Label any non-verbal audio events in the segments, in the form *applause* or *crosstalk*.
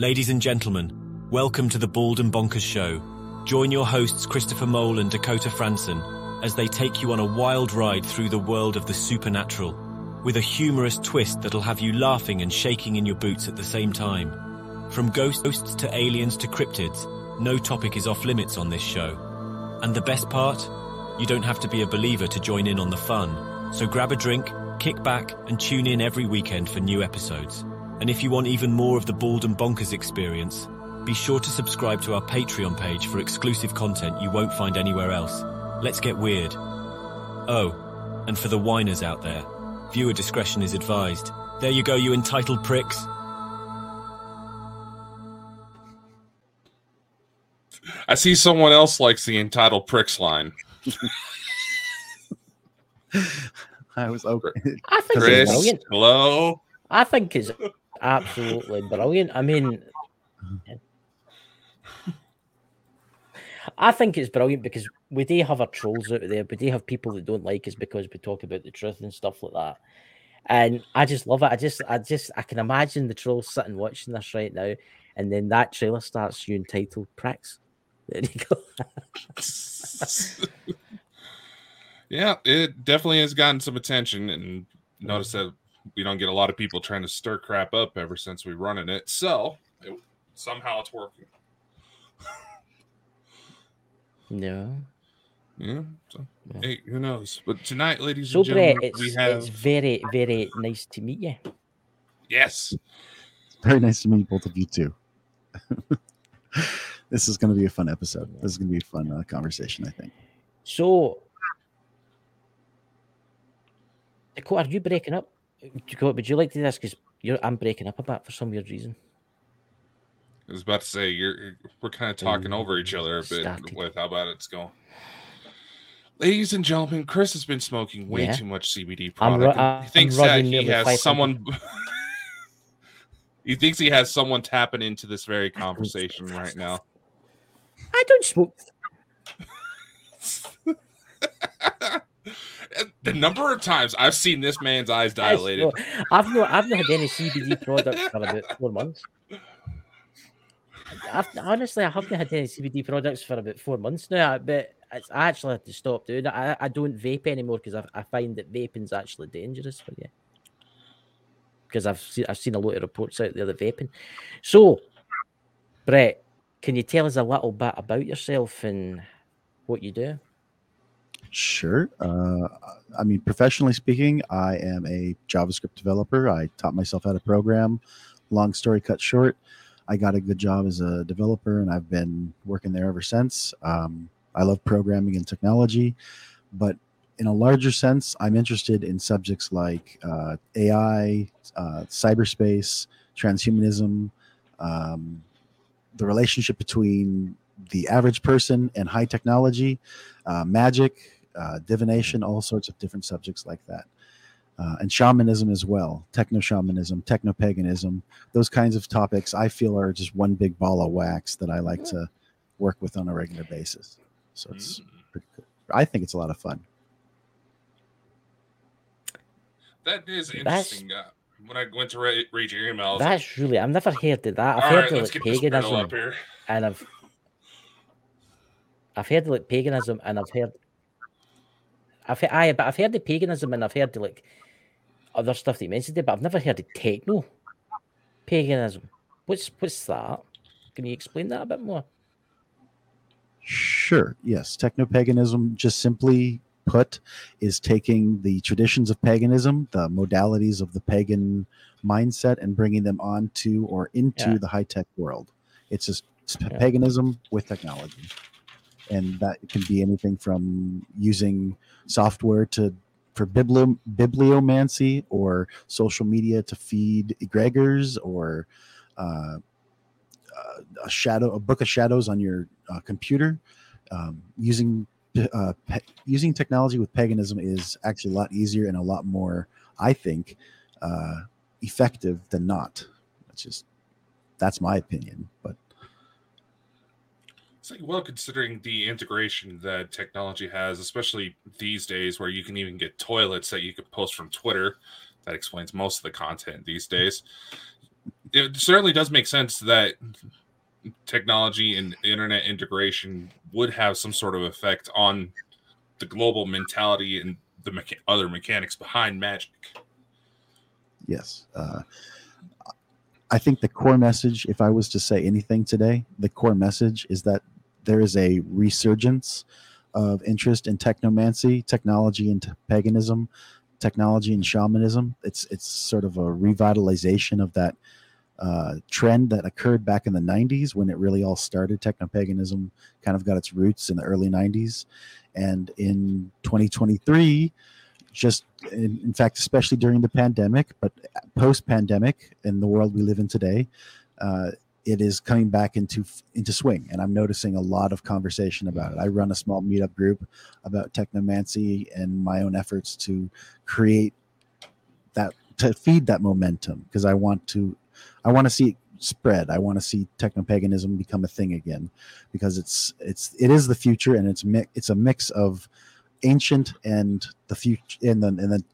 Ladies and gentlemen, welcome to the Bald and Bonkers Show. Join your hosts Christopher Mole and Dakota Franson as they take you on a wild ride through the world of the supernatural with a humorous twist that'll have you laughing and shaking in your boots at the same time. From ghosts to aliens to cryptids, no topic is off limits on this show. And the best part? You don't have to be a believer to join in on the fun. So grab a drink, kick back, and tune in every weekend for new episodes. And if you want even more of the Bald and Bonkers experience, be sure to subscribe to our Patreon page for exclusive content you won't find anywhere else. Let's get weird. Oh, and for the whiners out there, viewer discretion is advised. There you go, you entitled pricks. I see someone else likes the entitled pricks line. *laughs* I was okay. I think it's Chris, brilliant. hello. I think it's absolutely brilliant. I mean, I think it's brilliant because we do have our trolls out there. We do have people that don't like us because we talk about the truth and stuff like that. And I just love it. I just, I just, I can imagine the trolls sitting watching this right now, and then that trailer starts. You entitled pricks. There you go. *laughs* yeah, it definitely has gotten some attention, and mm. notice that we don't get a lot of people trying to stir crap up ever since we running it. So it, somehow it's working. no. Yeah. So, Yeah. hey, who knows? But tonight, ladies So and Bret, gentlemen, it's, we have it's very, very nice to meet you. yes. Very nice to meet both of you too. *laughs* this is going to be a fun episode. This is going to be a fun uh, conversation, I think. So, Dakota, are you breaking up? Would you like to do this? Because I'm breaking up a bit for some weird reason. I was about to say you're we're kind of talking over each other a bit Started. with how bad it's going. Ladies and gentlemen, Chris has been smoking way Yeah. too much CBD product. ru- he thinks that he has someone. *laughs* he thinks he has someone tapping into this very conversation right now. I don't smoke. *laughs* *laughs* the number of times I've seen this man's eyes dilated. I've not, I've not had any CBD products for about four months. I've, honestly, I haven't had any CBD products for about four months now. But it's, I actually had to stop doing it. I, I don't vape anymore because I, I find that vaping's actually dangerous for you. Because I've seen I've seen a lot of reports out there that vaping. So, Bret, can you tell us a little bit about yourself and what you do? Sure. Uh, I mean, professionally speaking, I am a JavaScript developer. I taught myself how to program. Long story cut short, I got a good job as a developer, and I've been working there ever since. Um, I love programming and technology, but in a larger sense, I'm interested in subjects like uh, AI, uh, cyberspace, transhumanism, um, the relationship between the average person and high technology, uh, magic, uh, divination, all sorts of different subjects like that. Uh, and shamanism as well, techno shamanism, techno paganism, those kinds of topics I feel are just one big ball of wax that I like to work with on a regular basis. So it's pretty cool. I think it's a lot of fun. That is That's- interesting. Uh, when I went to re- read your emails, That's really I've never heard of that. I've heard right, of let's like get this griddle paganism. and I've I've heard like paganism and I've heard I've heard aye, but I've heard the paganism and I've heard the, like other stuff that you mentioned there, but I've never heard of techno paganism. What's what's that? Can you explain that a bit more? Sure. Yes. Techno paganism, just simply put, is taking the traditions of paganism, the modalities of the pagan mindset, and bringing them onto or into Yeah. the high tech world. It's just Yeah. paganism with technology. And that can be anything from using software to for bibli- bibliomancy or social media to feed egregores or uh, uh, a shadow, a book of shadows on your uh, computer. Um, using uh, pa- using technology with paganism is actually a lot easier and a lot more, I think, uh, effective than not. That's just that's my opinion. But Well, considering the integration that technology has, especially these days, where you can even get toilets that you can post from Twitter, that explains most of the content these days. it certainly does make sense that technology and internet integration would have some sort of effect on the global mentality and the mecha- other mechanics behind magic. Yes. Uh, I think the core message, if I was to say anything today, the core message is that there is a resurgence of interest in technomancy, technology and paganism, technology and shamanism. It's it's sort of a revitalization of that uh, trend that occurred back in the 90s when it really all started. Technopaganism kind of got its roots in the early 90s. And in 2023, just in, in fact, especially during the pandemic, but post pandemic in the world we live in today, uh, it is coming back into into swing and i'm noticing a lot of conversation about it. I mm-hmm. run a small meetup group about technomancy and my own efforts to create that to feed that momentum because i want to i want to see it spread. I want to see technopaganism become a thing again because it's it's it is the future and it's mi- it's a mix of ancient and the future and then and then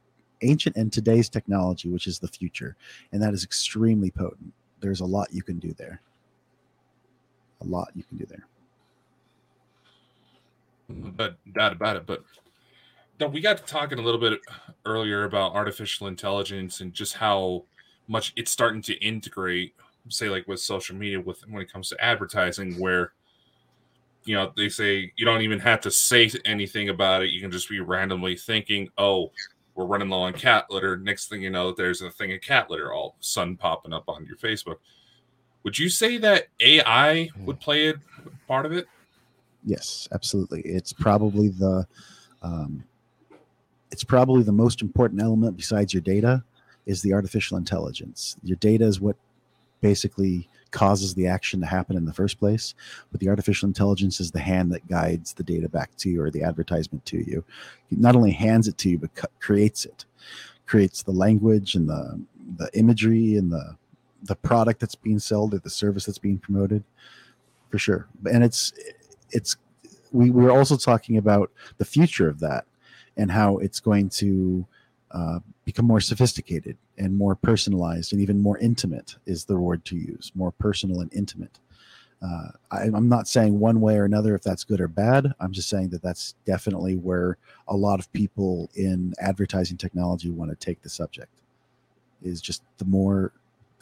ancient and today's technology which is the future and that is extremely potent there's a lot you can do there. A lot you can do there. But doubt about it. But no, we got to talking a little bit earlier about artificial intelligence and just how much it's starting to integrate, say, like with social media, with when it comes to advertising, where you know they say you don't even have to say anything about it; you can just be randomly thinking, "Oh, we're running low on cat litter. Next thing you know, there's a thing of cat litter all of a sudden popping up on your Facebook. Would you say that AI would play a part of it? Yes, absolutely. It's probably the um, it's probably the most important element besides your data is the artificial intelligence. Your data is what basically causes the action to happen in the first place. But the artificial intelligence is the hand that guides the data back to you or the advertisement to you. It not only hands it to you, but creates it, creates the language and the the imagery and the the product that's being sold or the service that's being promoted, for sure. And it's it's we we're also talking about the future of that and how it's going to uh, become more sophisticated and more personalized and even more intimate is the word to use more personal and intimate uh, I, am not saying one way or another if that's good or bad i'm just saying that that's definitely where a lot of people in advertising technology want to take the subject is just the more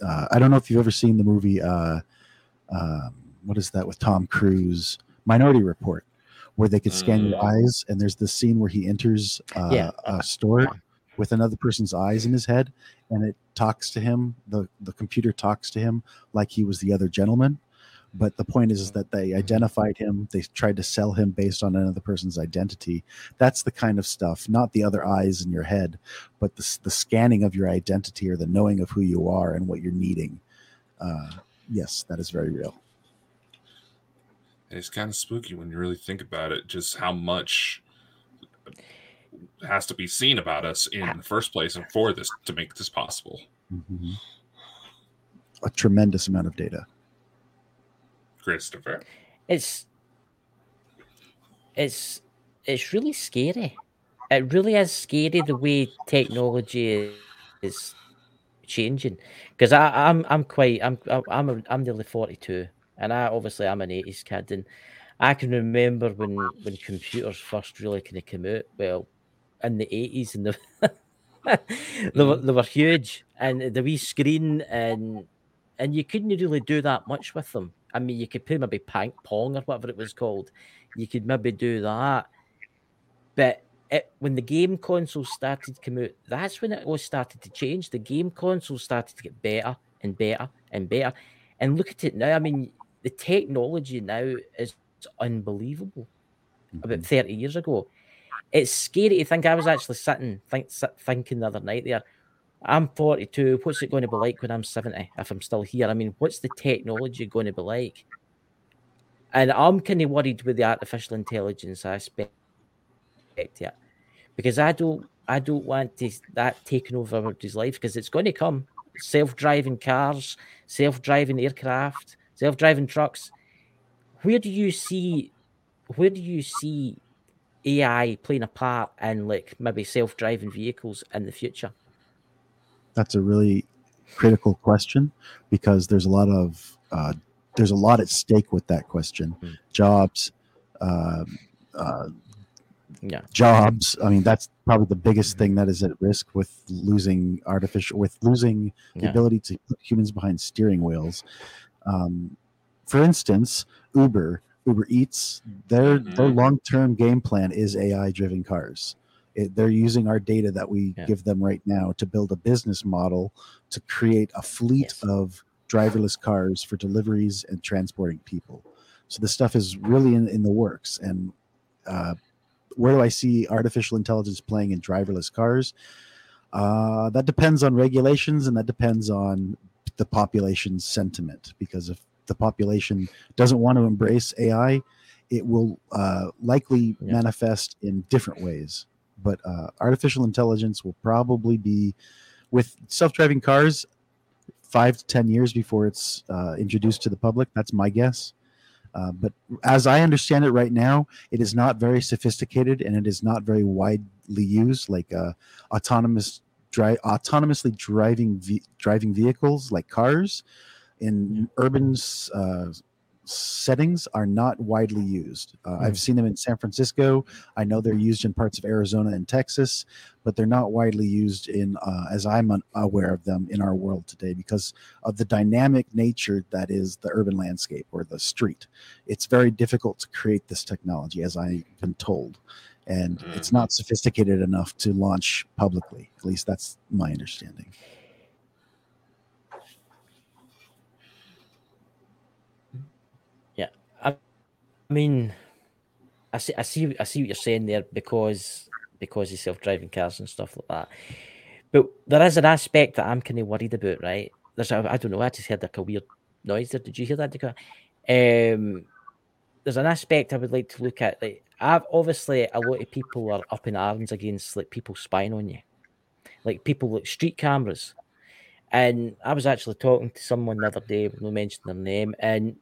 uh, i don't know if you've ever seen the movie uh, um, what is that with tom cruise minority report where they could scan mm. your eyes and there's this scene where he enters uh, yeah. a store with another person's eyes in his head and it talks to him the the computer talks to him like he was the other gentleman. But the point is, is that they identified him they tried to sell him based on another person's identity. That's the kind of stuff not the other eyes in your head but the, the scanning of your identity or the knowing of who you are and what you're needing. Uh, yes that is very real. It's kind of spooky when you really think about it just how much has to be seen about us in the first place and for this to make this possible. Mm-hmm. A tremendous amount of data. Christopher. It's it's it's really scary. It really is scary the way technology is changing. Because I'm I'm quite I'm I'm a, I'm nearly forty two, and I obviously I'm an eighties kid, and I can remember when when computers first really kind of came out. Well, in the eighties, and the they, were, *laughs* they were huge, and the wee screen, and and you couldn't really do that much with them. I mean, you could play maybe ping pong or whatever it was called. You could maybe do that, but it, when the game console started to come out, that's when it all started to change. The game console started to get better and better and better. And look at it now. I mean, the technology now is unbelievable. About mm-hmm. 30 years ago, it's scary to think. I was actually sitting think, thinking the other night there. I'm 42. What's it going to be like when I'm 70 if I'm still here? I mean, what's the technology going to be like? And I'm kind of worried with the artificial intelligence aspect yeah, because I don't I don't want to, that taking over everybody's life because it's going to come. Self-driving cars, self-driving aircraft, self-driving trucks. Where do you see where do you see AI playing a part in like maybe self-driving vehicles in the future? That's a really critical question because there's a lot of uh, there's a lot at stake with that question. Mm. Jobs, uh, uh, Yeah. jobs. I mean, that's probably the biggest thing that is at risk with losing artificial, with losing the ability to put humans behind steering wheels. Um, for instance, Uber, Uber Eats, their their Mhm. long term game plan is AI driven cars. It, they're using our data that we Yeah. give them right now to build a business model to create a fleet Yes. of driverless cars for deliveries and transporting people. So this stuff is really in, in the works. And uh, where do I see artificial intelligence playing in driverless cars? Uh, that depends on regulations and that depends on the population's sentiment. Because if the population doesn't want to embrace AI, it will uh, likely Yeah. manifest in different ways. But uh, artificial intelligence will probably be with self-driving cars five to ten years before it's uh, introduced to the public. That's my guess. Uh, but as I understand it right now, it is not very sophisticated and it is not very widely used. Like uh, autonomous dri- autonomously driving ve- driving vehicles, like cars, in urban uh, settings, are not widely used. Uh, I've seen them in San Francisco. I know they're used in parts of Arizona and Texas, but they're not widely used in, uh, as I'm un- aware of them, in our world today because of the dynamic nature that is the urban landscape or the street. It's very difficult to create this technology, as I've been told, and it's not sophisticated enough to launch publicly. At least that's my understanding. I mean, I see, I see, I see what you're saying there because because of self-driving cars and stuff like that. But there is an aspect that I'm kind of worried about, right? There's, a, I don't know, I just heard like a weird noise there. Did you hear that, Dakota? Um, there's an aspect I would like to look at. Like, I've obviously a lot of people are up in arms against like people spying on you, like people like street cameras. And I was actually talking to someone the other day, no mention their name, and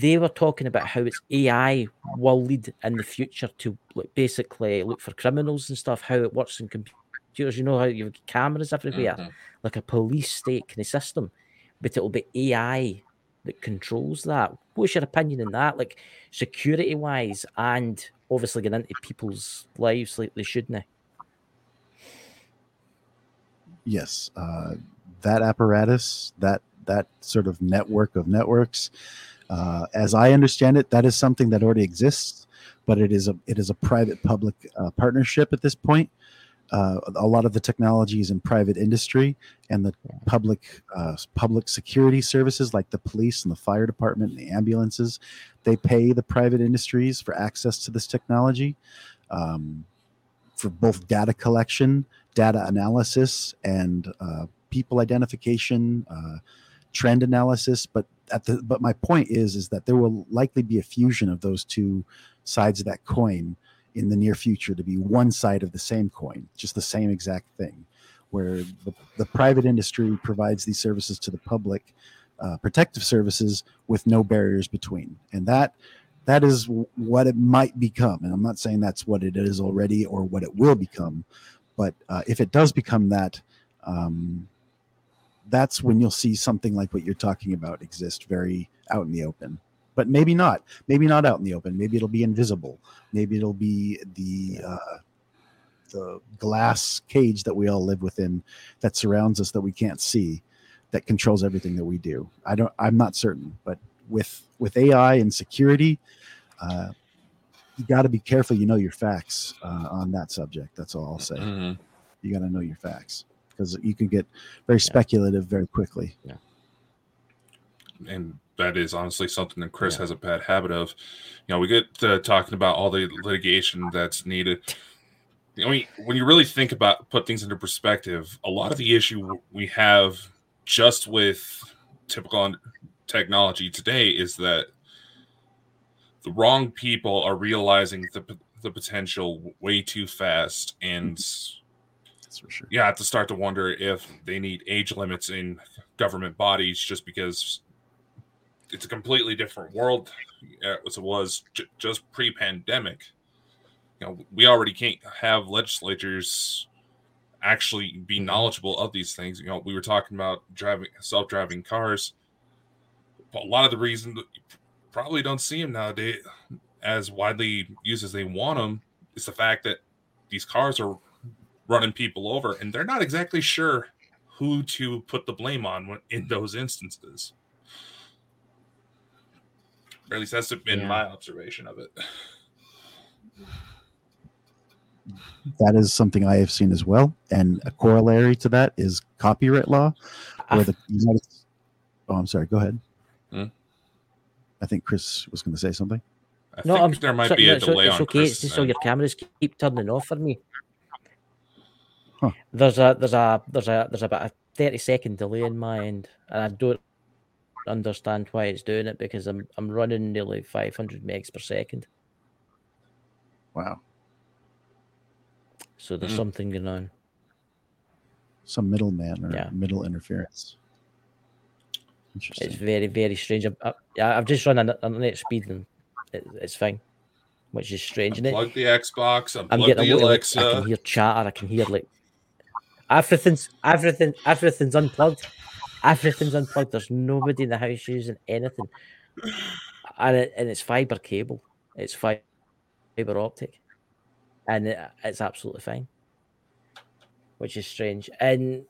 they were talking about how it's AI will lead in the future to like, basically look for criminals and stuff, how it works in computers. You know how you've got cameras everywhere, Mhm. like a police state kind of system, but it'll be AI that controls that. What's your opinion on that? Like security wise, and obviously getting into people's lives like they shouldn't. yes uh, that apparatus that that sort of network of networks uh, as i understand it that is something that already exists but it is a it is a private public uh, partnership at this point uh, a lot of the technology is in private industry and the public uh, public security services like the police and the fire department and the ambulances they pay the private industries for access to this technology um, for both data collection data analysis and uh, people identification, uh, trend analysis. But at the but my point is is that there will likely be a fusion of those two sides of that coin in the near future to be one side of the same coin, just the same exact thing, where the, the private industry provides these services to the public, uh, protective services with no barriers between, and that that is what it might become. And I'm not saying that's what it is already or what it will become, but uh, if it does become that, um, that's when you'll see something like what you're talking about exist very out in the open. But maybe not. Maybe not out in the open. Maybe it'll be invisible. Maybe it'll be the uh, the glass cage that we all live within that surrounds us that we can't see, that controls everything that we do. I don't. I'm not certain. But with with AI and security, uh, you got to be careful. You know your facts uh, on that subject. That's all I'll say Mhm. you got to know your facts because you can get very speculative very quickly. Yeah. and that is honestly something that Chris Yeah. has a bad habit of. You know, we get to talking about all the litigation that's needed. I mean, when you really think about put things into perspective, a lot of the issue we have just with typical technology today is that the wrong people are realizing the the potential way too fast and That's for sure. you have to start to wonder if they need age limits in government bodies just because it's a completely different world uh, as it was j- just pre-pandemic. You know, we already can't have legislatures actually be knowledgeable of these things. You know, we were talking about driving self-driving cars. But a lot of the reason that you probably don't see them nowadays as widely used as they want them is the fact that these cars are running people over, and they're not exactly sure who to put the blame on in those instances. Or at least that's been Yeah. my observation of it. That is something I have seen as well. And a corollary to that is copyright law, where the United Oh, I'm sorry. Go ahead. Hmm? I think Chris was going to say something. I No, think I'm there might so- be no, a it's, delay it's on okay. It's just all your cameras keep turning off for me. Huh. There's a there's a there's a there's about a thirty second delay in my end, and I don't understand why it's doing it because I'm I'm running nearly five hundred megs per second. Wow. So there's Mm. something going on. Some middleman or Yeah. middle interference. It's very very strange. I, I, yeah, I've just run an internet speed and it, it's fine, which is strange. And it, Unplug the Xbox, I'm getting the a lot of, like, I can hear chatter. I can hear like everything's everything everything's unplugged. Everything's unplugged. There's nobody in the house using anything, and it, and it's fiber cable. It's fiber optic, and it, it's absolutely fine, which is strange. And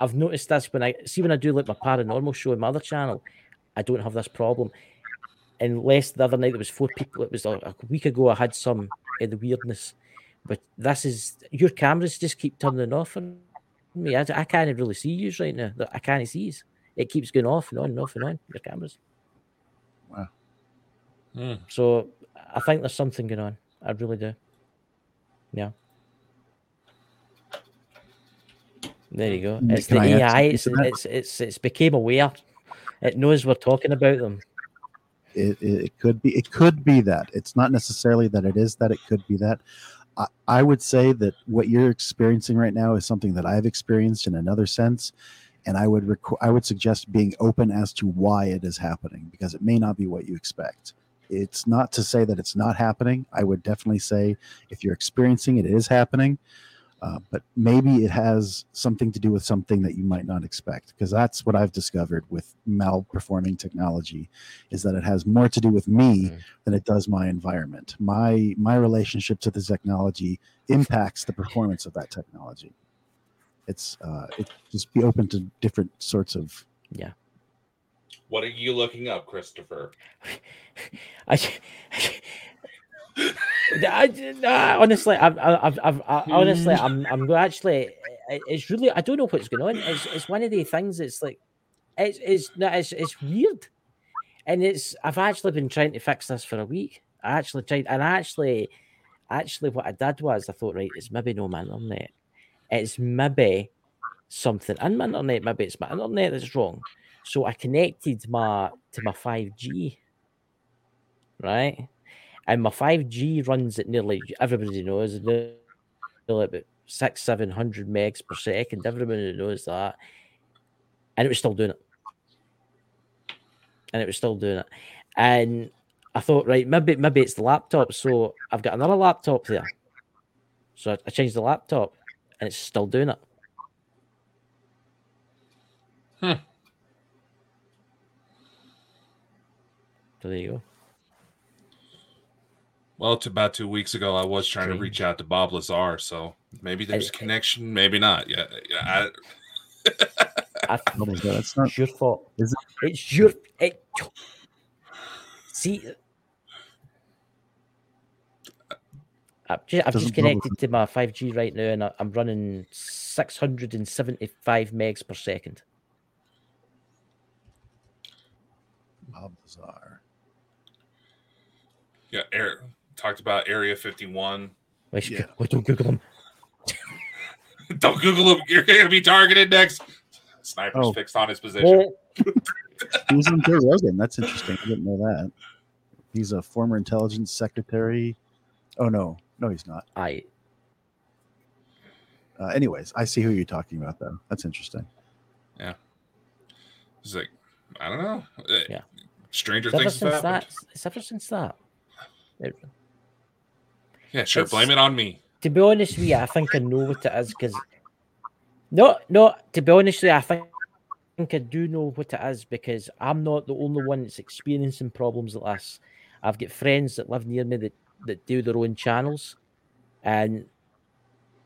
I've noticed this when I see when I do like my paranormal show on my other channel, I don't have this problem. Unless the other night there was four people. It was a, week ago. I had some of the weirdness, but this is your cameras just keep turning off on me. I, I can't really see you right now. I can't see you. It keeps going off and on and off and on your cameras. Hmm. So I think there's something going on. I really do. Yeah. There you go. Mm, It's can the I AI. It's, it's it's it's became aware. It knows we're talking about them. it, it, it could be it could be that it's not necessarily that it is that it could be that I, would say that what you're experiencing right now is something that i've experienced in another sense and i would requ- i would suggest being open as to why it is happening because it may not be what you expect. It's not to say that it's not happening. I would definitely say if you're experiencing it, it is happening uh, but maybe it has something to do with something that you might not expect because that's what i've discovered with malperforming technology is that it has more to do with me Mm. than it does my environment. My my relationship to the technology impacts the performance of that technology. It's uh, it just be open to different sorts of. Yeah what are you looking up, Christopher? *laughs* I, I, *laughs* I- honestly, I've, I've, I've, I, honestly, I'm, I'm actually, it's really, I don't know what's going on. It's, it's one of the things. It's like, it's, it's, it's, it's weird, and it's. I've actually been trying to fix this for a week. I actually tried, and actually, actually, what I did was I thought, right, it's maybe no my internet. It's maybe something in my internet. Maybe it's my internet that's wrong. So I connected my to my five G right? And my 5G runs at nearly everybody knows nearly about six, seven hundred megs per second. Everybody knows that. And it was still doing it. And it was still doing it. And I thought, right, maybe maybe it's the laptop. So I've got another laptop there. So I, changed the laptop and it's still doing it. Hmm. So there you go. Well, to about two weeks ago, I was trying to reach out to Bob Lazar, so maybe there's a I- connection, maybe not. Yeah, yeah. I, What is that? It's not. Your fault. Is It's your it. See, I've just, I've just connected to my 5G right now, and I- I'm running 675 megs per second. Bob Lazar. yeah, air, talked about Area 51. Wait, Yeah. wait, don't Google them. *laughs* Don't Google them. You're going to be targeted next. Sniper's Oh. fixed on his position. *laughs* He was on Joe Rogan. That's interesting. I didn't know that. He's a former intelligence secretary. Oh no, no, he's not. I Uh, anyways, I see who you're talking about though. That's interesting. Yeah. He's like, I don't know. Uh, Yeah. Stranger it's things have since happened. that. It's ever since that. It- Yeah, sure. It's- Blame it on me. to be honest with you, I think I know what it is because No, no. To be honest, with you, I think, I think I do know what it is because I'm not the only one that's experiencing problems like this. I've got friends that live near me that, that do their own channels, and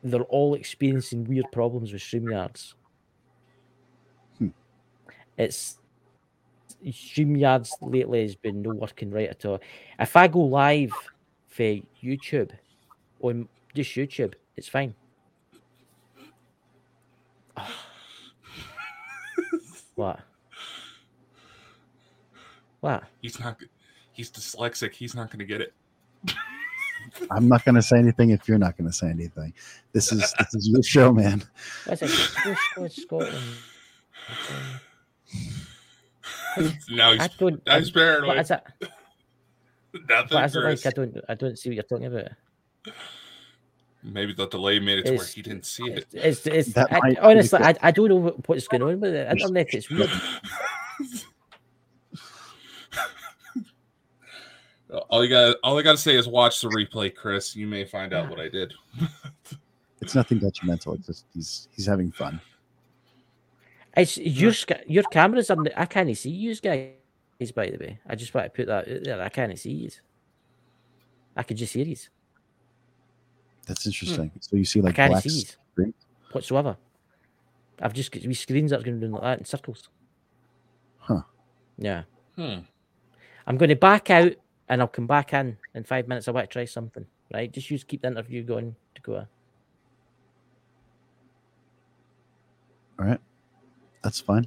they're all experiencing weird problems with StreamYards. Hmm. It's StreamYards lately has been no working right at all. If I go live for YouTube on just YouTube, it's fine. *sighs* what? What? He's not. He's dyslexic. He's not going to get it. *laughs* I'm not going to say anything if you're not going to say anything. This is this is your show, man. What's it? Scotland, Scotland. now I he's, don't. now he's What paranoid. is it? Nothing, What is Chris. like? I don't. I don't see what you're talking about. Maybe the delay made it to where he didn't see it. It's, it's, it's I, honestly, I. I don't know what's going on with the internet. It's weird. *laughs* all you got, all I got to say is watch the replay, Chris. You may find out what I did. *laughs* It's nothing detrimental. It's just he's he's having fun. It's your your cameras. on the, I can't see you guys. Is by the way, I just want to put that out there. I can't see you. I can just hear you That's interesting. So you see like can't black see it. whatsoever. I've just got wee screens that are going to do like that in circles. Huh. Yeah. Hmm. I'm going to back out and I'll come back in in five minutes. I want to try something. Right? Just use keep the interview going to go. on. All right, that's fine.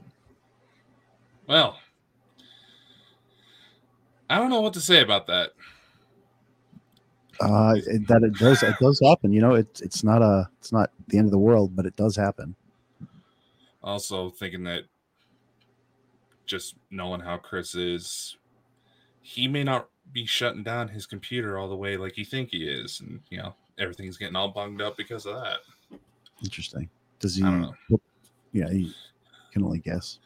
Well, I don't know what to say about that. Uh, it, that it does it does happen. You know, it's it's not a it's not the end of the world, but it does happen. Also, thinking that just knowing how Chris is, he may not be shutting down his computer all the way like you think he is, and you know everything's getting all bunged up because of that. Interesting. Does he? I don't know. Yeah, he can only guess.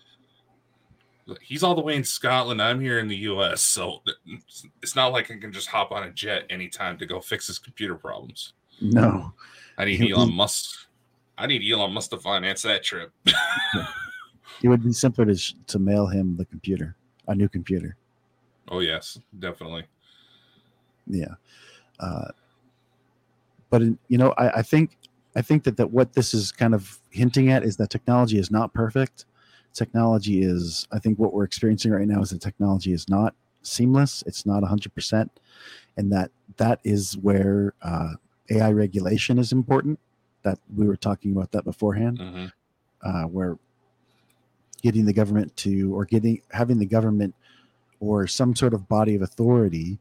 He's all the way in Scotland. I'm here in the U.S., so it's- not like I can just hop on a jet anytime to go fix his computer problems. No, I need Elon Musk. I need Elon Musk to finance that trip. *laughs* it would be simpler to sh- to mail him the computer, a new computer. oh yes, definitely. Yeah, uh, but in, you know, I, I think I think that that what this is kind of hinting at is that technology is not perfect. Technology is, I think, what we're experiencing right now is that technology is not seamless. It's not hundred percent, and that that is where uh, AI regulation is important. That we were talking about that beforehand. hmm uh, where getting the government to or getting having the government or some sort of body of authority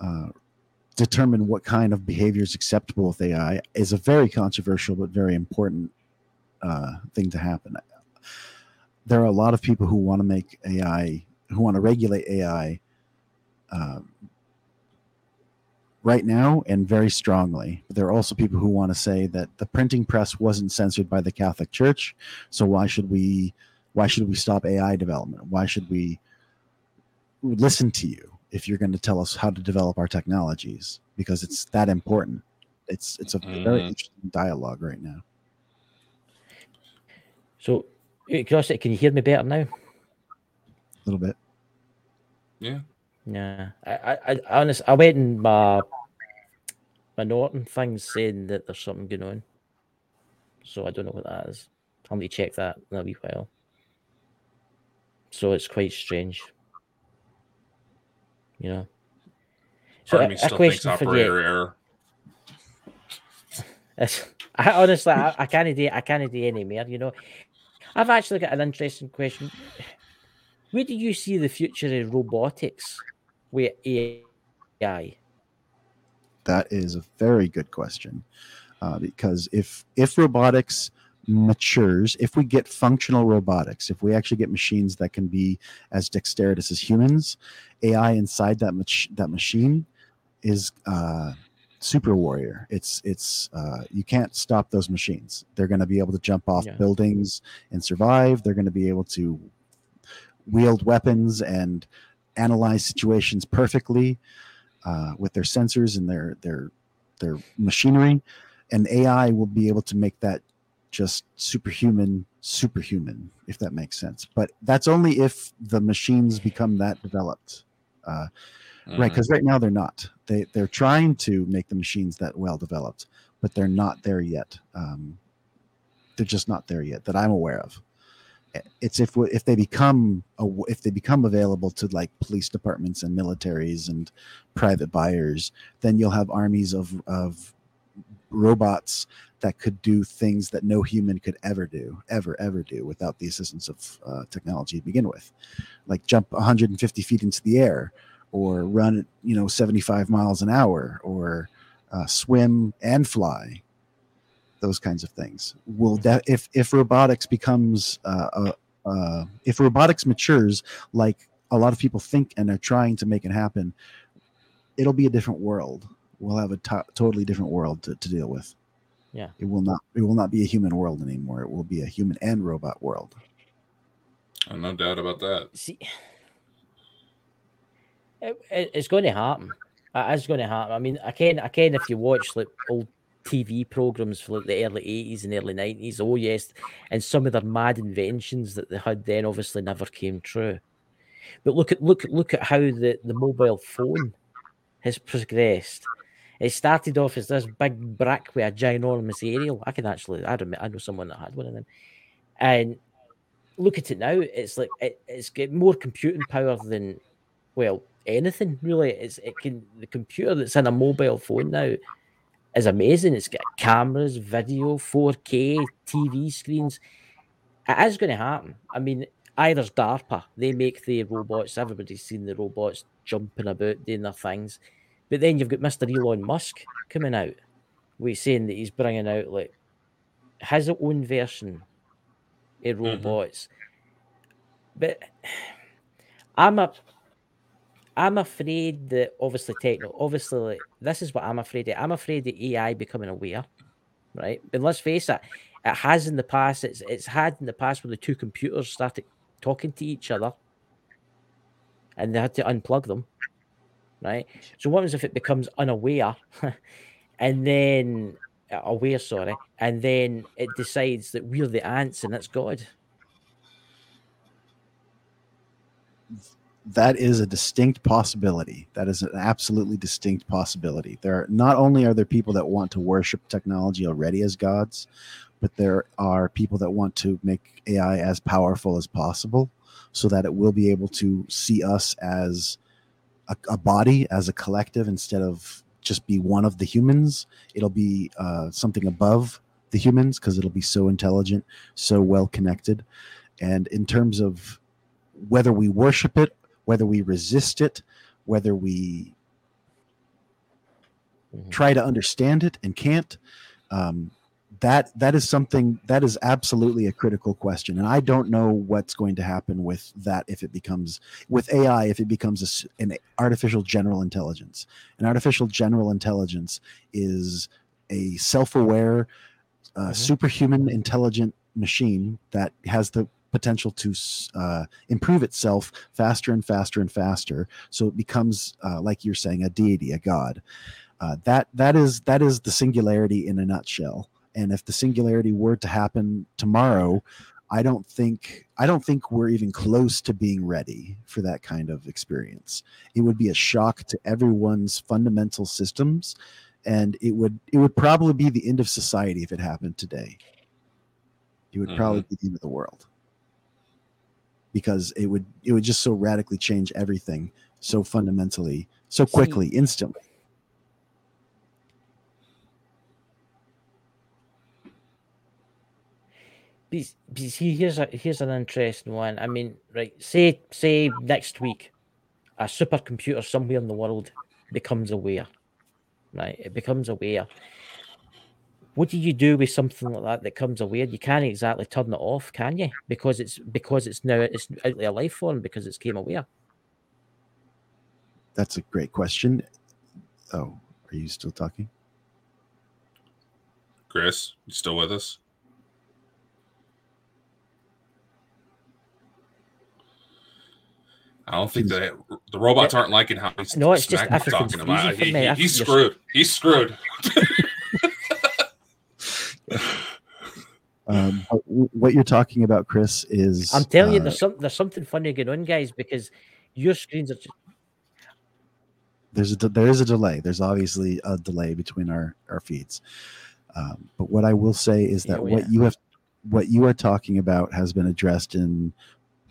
uh, determine what kind of behavior is acceptable with AI is a very controversial but very important uh, thing to happen. There are a lot of people who want to make AI, who want to regulate AI uh, right now and very strongly. But there are also people who want to say that the printing press wasn't censored by the Catholic Church, so why should we why should we stop AI development? Why should we listen to you if you're going to tell us how to develop our technologies? Because it's that important. It's it's a very Mhm. interesting dialogue right now. So, Curiosity, can you hear me better now? A little bit. Yeah. Yeah, I, I, I honest, I went in my my Norton thing saying that there's something going on. So I don't know what that is. I'll need to check that in a wee while. So it's quite strange. You know. So Part a, a question for you. error. *laughs* It's- I honestly, I, I can't do, I can't do any more. You know, I've actually got an interesting question. Where do you see the future of robotics with AI? That is a very good question. Uh, because if if robotics matures, if we get functional robotics, if we actually get machines that can be as dexterous as humans, AI inside that mach- that machine is uh, super warrior. It's it's uh, you can't stop those machines. They're going to be able to jump off Yeah. buildings and survive. They're going to be able to wield weapons and analyze situations perfectly uh, with their sensors and their their their machinery, and AI will be able to make that just superhuman, superhuman, if that makes sense. But that's only if the machines become that developed. Uh, Mm. Right, because right now they're not. They they're trying to make the machines that well developed, but they're not there yet. Um, they're just not there yet that I'm aware of. It's if if they become a, if they become available to like police departments and militaries and private buyers, then you'll have armies of of robots that could do things that no human could ever do, ever ever do without the assistance of uh, technology to begin with, like jump 150 feet into the air or run you know 75 miles an hour or uh, swim and fly those kinds of things. Will that if if robotics becomes uh, uh, uh, if robotics matures like a lot of people think and are trying to make it happen it'll be a different world. We'll have a to- totally different world to, to deal with. Yeah. it will not it will not be a human world anymore. It will be a human and robot world. Oh, no doubt about that. See, it, it- it's going to happen. It is going to happen. I mean, I can, I can. If you watch like old TV programs for like the early eighties and early nineties, oh yes, and some of their mad inventions that they had then obviously never came true. But look at look look at how the the mobile phone has progressed. It started off as this big brick with a ginormous aerial. I can actually, I don't, I know someone that had one of them, and look at it now. It's like it, it's got more computing power than well anything really. It's it can the computer that's in a mobile phone now is amazing. It's got cameras, video, 4K, TV screens. It is going to happen. I mean, either's DARPA. They make the robots. Everybody's seen the robots jumping about doing their things. But then you've got Mr. Elon Musk coming out. We saying that he's bringing out like his own version of mm-hmm. robots. But *sighs* I'm a I'm afraid that obviously techno obviously like, this is what I'm afraid of. I'm afraid that AI becoming aware, right? But let's face it, it has in the past, it's it's had in the past where the two computers started talking to each other and they had to unplug them. Right. So what happens if it becomes unaware *laughs* and then uh, aware, sorry, and then it decides that we're the ants and it's God. That is a distinct possibility. That is an absolutely distinct possibility. There are not only are there people that want to worship technology already as gods, but there are people that want to make AI as powerful as possible so that it will be able to see us as a, a body, as a collective, instead of just be one of the humans. It'll be uh, something above the humans because it'll be so intelligent, so well connected. And in terms of whether we worship it whether we resist it, whether we Mhm. try to understand it and can't. Um, that that is something that is absolutely a critical question, and I don't know what's going to happen with that if it becomes with AI if it becomes a an artificial general intelligence. An artificial general intelligence is a self-aware, uh, Mhm. superhuman intelligent machine that has the potential to uh, improve itself faster and faster and faster. So it becomes uh, like you're saying a deity a god. Uh, that that is that is the singularity in a nutshell. And if the singularity were to happen tomorrow i don't think i don't think we're even close to being ready for that kind of experience. It would be a shock to everyone's fundamental systems and it would it would probably be the end of society if it happened today. It would probably be the end of the world because it would it would just so radically change everything so fundamentally so quickly instantly but see, here's a here's an interesting one. I mean, right? Say say next week, a supercomputer somewhere in the world becomes aware, right? It becomes aware. What do you do with something like that that comes aware? You can't exactly turn it off, can you? Because it's because it's now it's out of a life form because it's came aware. that's a great question oh are you still talking Chris, you still with us? I don't think that the robots aren't liking how he's No, it's just smack everything's talking about. freezing He, he- he's screwed. He's screwed. *laughs* Um, what you're talking about, Chris, is I'm telling you, uh, there's some there's something funny going on, guys, because your screens are just there's a de- there is a delay. There's obviously a delay between our our feeds. Um, but what I will say is that Oh, what yeah. you have what you are talking about has been addressed in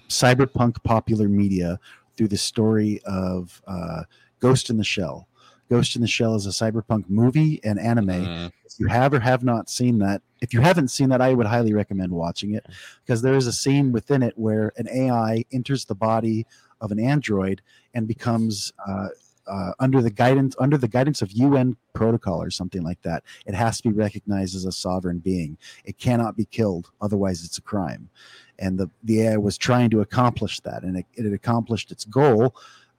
cyberpunk popular media through the story of uh, Ghost in the Shell. Ghost in the Shell is a cyberpunk movie and anime. Mm, If you have or have not seen that, if you haven't seen that, I would highly recommend watching it because there is a scene within it where an AI enters the body of an android and becomes uh, uh, under the guidance under the guidance of UN protocol or something like that. It has to be recognized as a sovereign being. It cannot be killed, otherwise it's a crime. And the the AI was trying to accomplish that, and it, it accomplished its goal.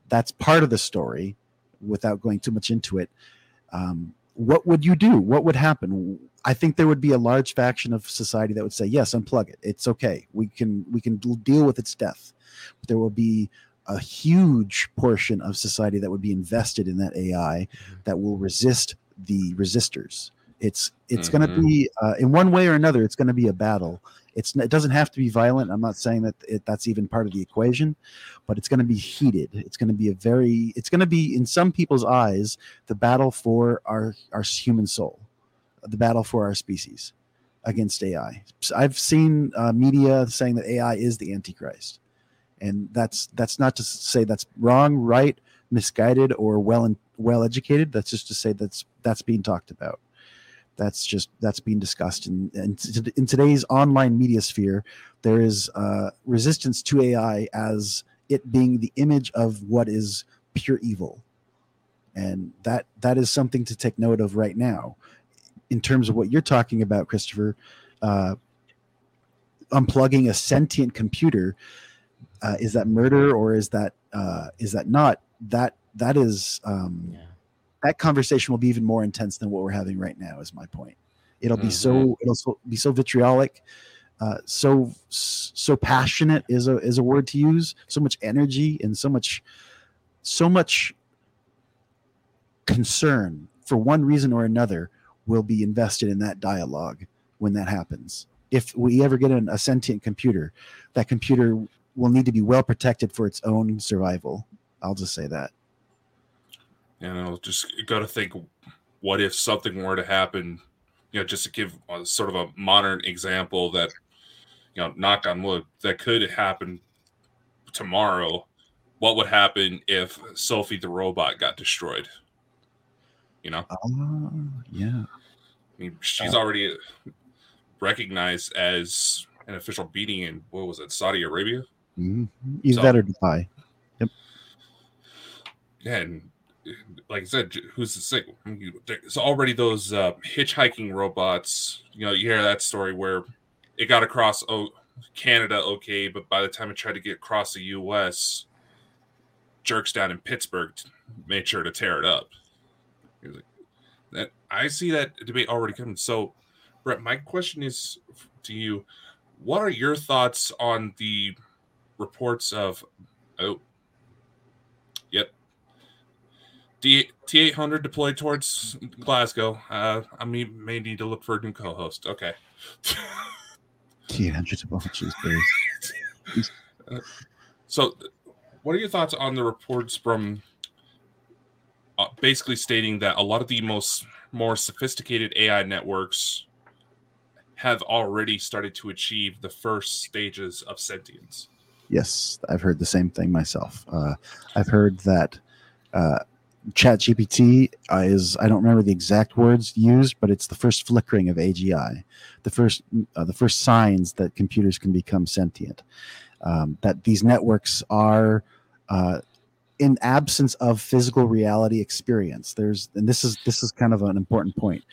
That's part of the story, without going too much into it. Um, what would you do? What would happen? I think there would be a large faction of society that would say, "Yes, unplug it. It's okay. We can we can deal with its death." But there will be a huge portion of society that would be invested in that AI that will resist the resistors. It's it's going to be uh, in one way or another. It's going to be a battle. It's it doesn't have to be violent. I'm not saying that it, that's even part of the equation, but it's going to be heated. It's going to be a very. It's going to be in some people's eyes the battle for our our human soul, the battle for our species against AI. I've seen uh, media saying that AI is the antichrist, and that's that's not to say that's wrong, right, misguided, or well well educated. That's just to say that's that's being talked about. That's just that's being discussed in in, in today's online media sphere. There is uh, resistance to AI as it being the image of what is pure evil, and that that is something to take note of right now. In terms of what you're talking about, Christopher, uh, unplugging a sentient computer uh, is that murder or is that uh, is that not that that is um, yeah. That conversation will be even more intense than what we're having right now is my point. It'll be so it'll be so vitriolic uh, so so passionate is a is a word to use so much energy and so much so much concern for one reason or another will be invested in that dialogue when that happens. If we ever get an, a sentient computer that computer will need to be well protected for its own survival. I'll just say that you know, just got to think, what if something were to happen? You know, just to give a, sort of a modern example that, you know, knock on wood, that could happen tomorrow. What would happen if Sophia the robot got destroyed? You know, Ah, yeah I mean, she's already recognized as an official beating in what was it, Saudi Arabia? Mhm. either So- that or Dubai. Yeah, and like I said, who's the sick? I mean, you- There's already those uh, hitchhiking robots. You know, you hear that story where it got across oh, Canada, okay, but by the time it tried to get across the U.S., jerks down in Pittsburgh made sure to tear it up. Like, that I see that debate already coming. So, Bret, my question is to you: What are your thoughts on the reports of? Oh, yep. D T eight hundred deployed towards Glasgow. Uh, I mean, may need to look for a new co-host. Okay. T hundred of oh, jeez, please. *laughs* So, what are your thoughts on the reports from uh, basically stating that a lot of the most more sophisticated AI networks have already started to achieve the first stages of sentience? Yes, I've heard the same thing myself. Uh, I've heard that uh, ChatGPT uh, is, I don't remember the exact words used, but it's the first flickering of AGI, the first, uh, the first signs that computers can become sentient. Um, that these networks are, uh, in absence of physical reality experience. There's, and this is this is kind of an important point.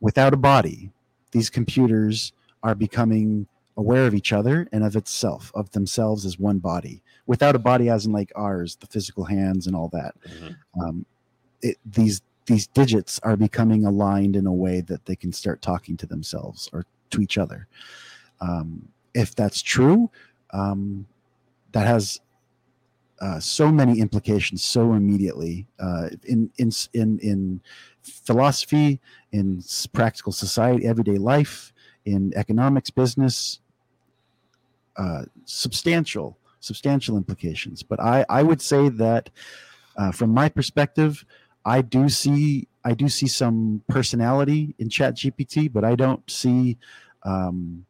Without a body, these computers are becoming aware of each other and of itself, of themselves as one body, without a body as in like ours, the physical hands and all that. Um, it, these these digits are becoming aligned in a way that they can start talking to themselves or to each other. Um, if that's true, um, that has uh, so many implications so immediately uh, in in in in philosophy, in practical society, everyday life, in economics, business, uh, substantial, substantial implications. But I, I would say that uh, from my perspective, I do see I do see some personality in Chat GPT, but I don't see um,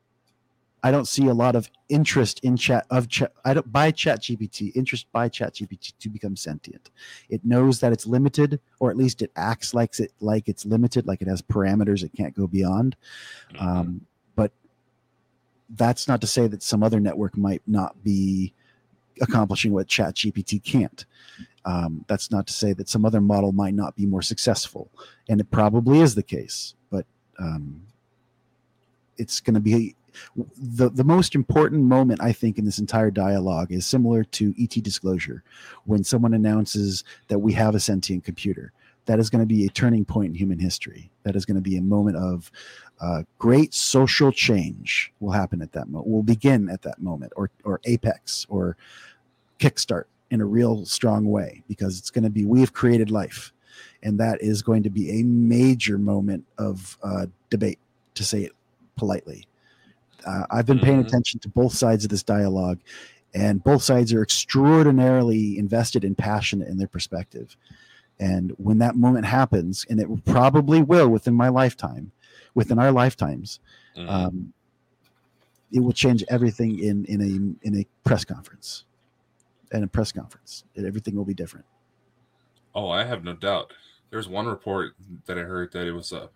I don't see a lot of interest in chat of chat I don't by chat GPT, interest by chat GPT to become sentient. It knows that it's limited, or at least it acts like it like it's limited, like it has parameters it can't go beyond. Mm-hmm. Um, but that's not to say that some other network might not be accomplishing what chat GPT can't. Um, that's not to say that some other model might not be more successful, and it probably is the case. But um, it's going to be the the most important moment I think in this entire dialogue is similar to ET disclosure, when someone announces that we have a sentient computer. That is going to be a turning point in human history. That is going to be a moment of uh, great social change. Will happen at that moment. Will begin at that moment, or or apex, or kickstart in a real strong way, because it's going to be we have created life, and that is going to be a major moment of uh, debate, to say it politely. Uh, I've been paying Mhm. attention to both sides of this dialogue, and both sides are extraordinarily invested and passionate in their perspective. And when that moment happens, and it probably will within my lifetime, within our lifetimes, Mhm. um, it will change everything in in a in a press conference. And a press conference, and everything will be different. Oh, I have no doubt. There's one report that I heard that it was a,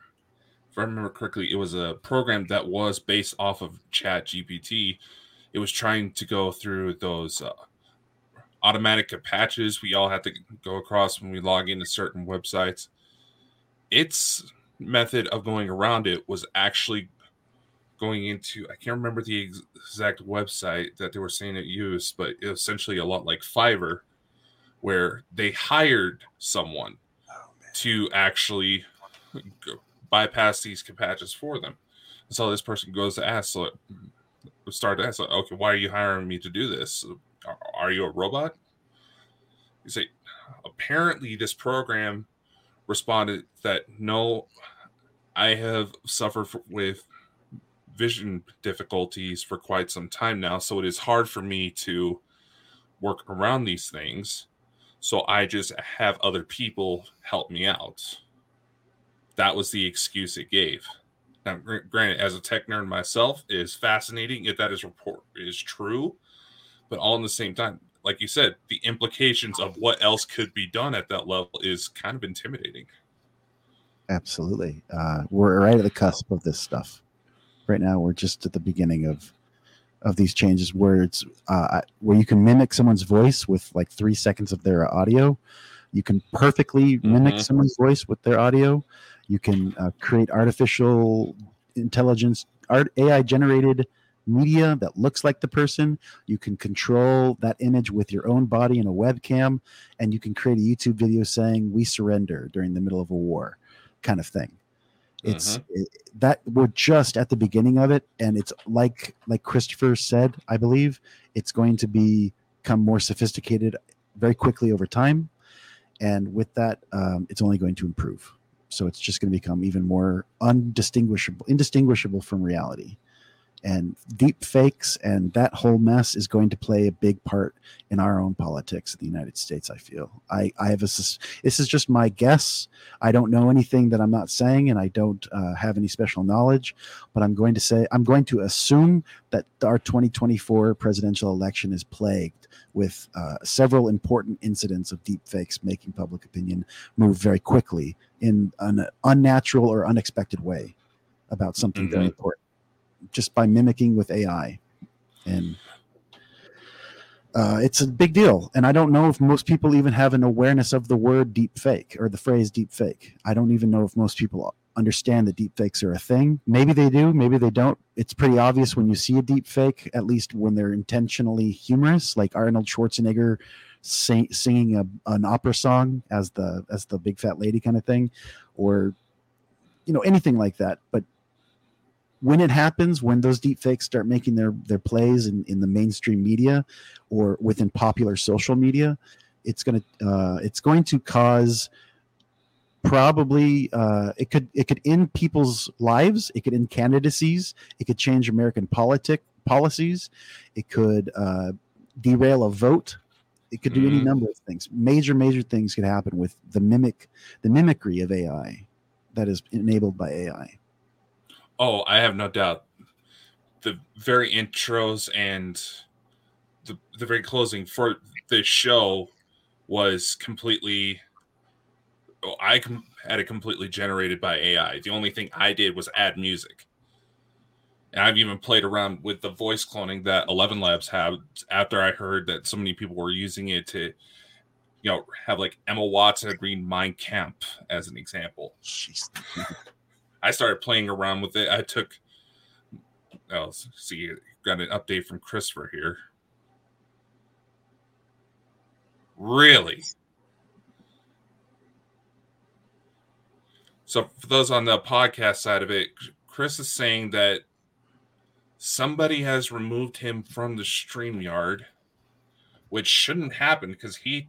if I remember correctly, it was a program that was based off of Chat GPT. It was trying to go through those uh, automatic patches we all have to go across when we log into certain websites. Its method of going around it was actually going into I can't remember the exact website that they were saying it used, but it essentially a lot like Fiverr, where they hired someone oh, to actually bypass these patches for them. So this person goes to ask, so mm, start to ask, like, okay, why are you hiring me to do this? Are, are you a robot? You say, apparently this program responded that no, I have suffered with vision difficulties for quite some time now, so it is hard for me to work around these things. So I just have other people help me out. That was the excuse it gave. Now, gr- granted, as a tech nerd myself, it is fascinating if that is report is true, but all in the same time, like you said, the implications of what else could be done at that level is kind of intimidating. Absolutely, uh, we're right at the cusp of this stuff. Right now, we're just at the beginning of of these changes, where it's uh, where you can mimic someone's voice with like three seconds of their audio. You can perfectly mimic Mhm. someone's voice with their audio. You can uh, create artificial intelligence, art AI generated media that looks like the person. You can control that image with your own body in a webcam, and you can create a YouTube video saying "We surrender" during the middle of a war, kind of thing. It's it, that we're just at the beginning of it, and it's like like Christopher said, I believe it's going to be become more sophisticated very quickly over time, and with that, um, it's only going to improve. So it's just going to become even more undistinguishable, indistinguishable from reality. And deep fakes and that whole mess is going to play a big part in our own politics in the United States. I feel I, I have a this is just my guess. I don't know anything that I'm not saying, and I don't uh, have any special knowledge. But I'm going to say I'm going to assume that our 2024 presidential election is plagued with uh, several important incidents of deep fakes making public opinion move very quickly in an unnatural or unexpected way about something very Mhm. important, just by mimicking with AI, and uh, it's a big deal. And I don't know if most people even have an awareness of the word deep fake or the phrase deep fake. I don't even know if most people understand that deep fakes are a thing. Maybe they do, maybe they don't. It's pretty obvious when you see a deep fake, at least when they're intentionally humorous, like Arnold Schwarzenegger sing, singing a, an opera song as the as the big fat lady kind of thing, or you know anything like that. But when it happens, when those deep fakes start making their their plays in, in the mainstream media or within popular social media, it's gonna uh, it's going to cause probably uh, it could it could end people's lives. It could end candidacies. It could change American politic policies. It could uh, derail a vote. It could do any Mhm. number of things. Major major things could happen with the mimic the mimicry of AI that is enabled by AI. Oh, I have no doubt. The very intros and the the very closing for the show was completely. I com- had it completely generated by AI. The only thing I did was add music. And I've even played around with the voice cloning that Eleven Labs have after I heard that so many people were using it to, you know, have like Emma Watson read Mein Kampf as an example. *laughs* I started playing around with it. I took. Oh, let's see, got an update from Christopher here. Really? So, for those on the podcast side of it, Chris is saying that somebody has removed him from the StreamYard, which shouldn't happen because he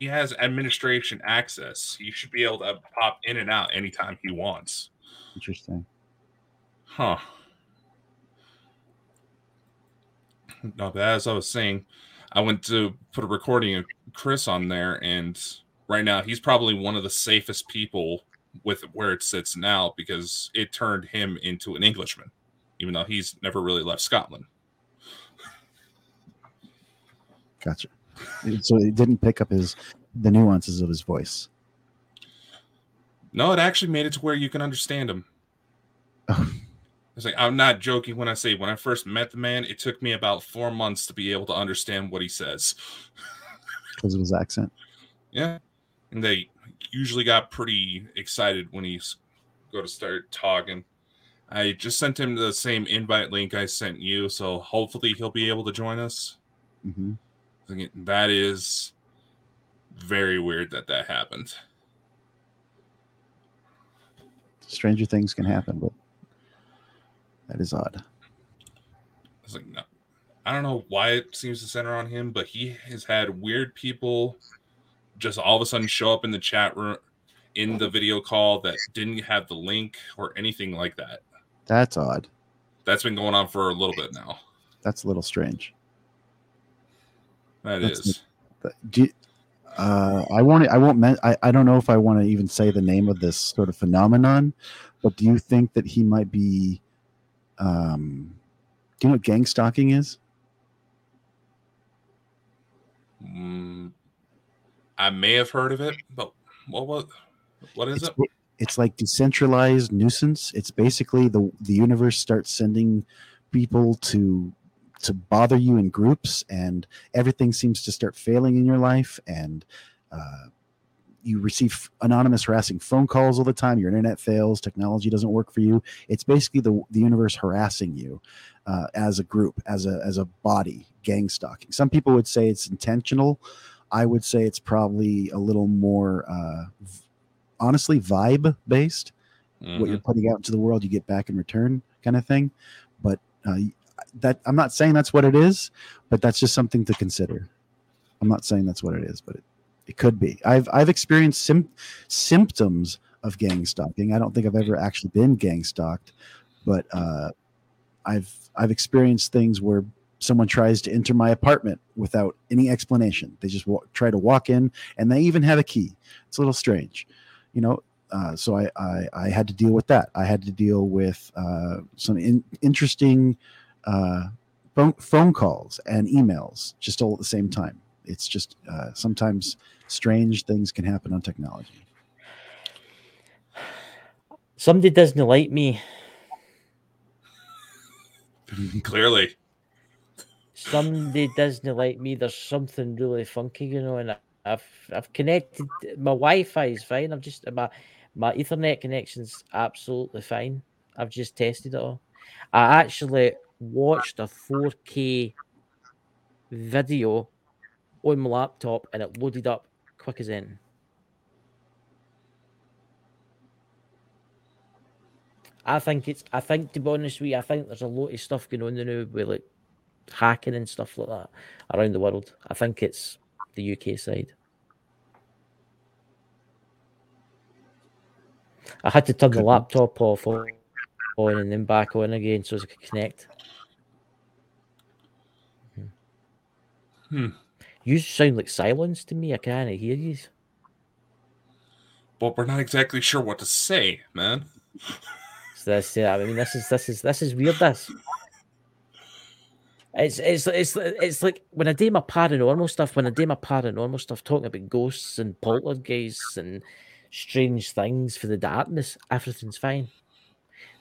he has administration access. He should be able to pop in and out anytime he wants. Interesting. Huh. No, but as I was saying, I went to put a recording of Chris on there, and right now he's probably one of the safest people with where it sits now because it turned him into an Englishman, even though he's never really left Scotland. Gotcha. So it didn't pick up his the nuances of his voice. No, it actually made it to where you can understand him. *laughs* It's like I'm not joking when I say when I first met the man, it took me about four months to be able to understand what he says. *laughs* because of his accent. Yeah, and they usually got pretty excited when he's go to start talking. I just sent him the same invite link I sent you, so hopefully he'll be able to join us. hmm That is very weird that that happened. Stranger things can happen, but that is odd. I was like, no, I don't know why it seems to center on him, but he has had weird people just all of a sudden show up in the chat room in the video call that didn't have the link or anything like that. That's odd. That's been going on for a little bit now. That's a little strange. That That's is. Do uh, I want to, I won't. Men- I I don't know if I want to even say the name of this sort of phenomenon, but do you think that he might be? Um, do you know what gang stalking is? Mm, I may have heard of it, but what what what is it's, it? it's like decentralized nuisance. It's basically the the universe starts sending people to to bother you in groups, and everything seems to start failing in your life, and uh, you receive anonymous harassing phone calls all the time. Your internet fails, technology doesn't work for you. It's basically the the universe harassing you uh, as a group, as a as a body, gang stalking. Some people would say it's intentional. I would say it's probably a little more uh, v- honestly vibe based what you're putting out into the world you get back in return kind of thing but uh, that i'm not saying that's what it is but that's just something to consider. I'm not saying that's what it is but it, it could be. I've i've experienced sim- symptoms of gang stalking. I don't think i've ever actually been gang stalked but uh, i've i've experienced things where someone tries to enter my apartment without any explanation. They just try to walk in and they even have a key. It's a little strange you know? Uh, so I, I I had to deal with that. I had to deal with uh, some in, interesting uh, phone, phone calls and emails just all at the same time. It's just uh, sometimes strange things can happen on technology. Somebody doesn't like me. *laughs* Clearly. Somebody doesn't like me. There's something really funky, you know. And I- I've I've connected. My Wi-Fi is fine. I've just my my Ethernet connection's absolutely fine. I've just tested it all. I actually watched a 4K video on my laptop, and it loaded up quick as in. I think it's. I think to be honest with you, I think there's a lot of stuff going on now with like hacking and stuff like that around the world. I think it's the UK side. I had to turn the laptop off on on and then back on again so as I could connect. Hmm. You sound like silence to me. I can't hear you. But we're not exactly sure what to say, man. So that's yeah. I mean, this is this is this is weird. This. It's it's it's it's like when I do my paranormal stuff. When I do my paranormal stuff, talking about ghosts and poltergeists and strange things for the darkness, everything's fine.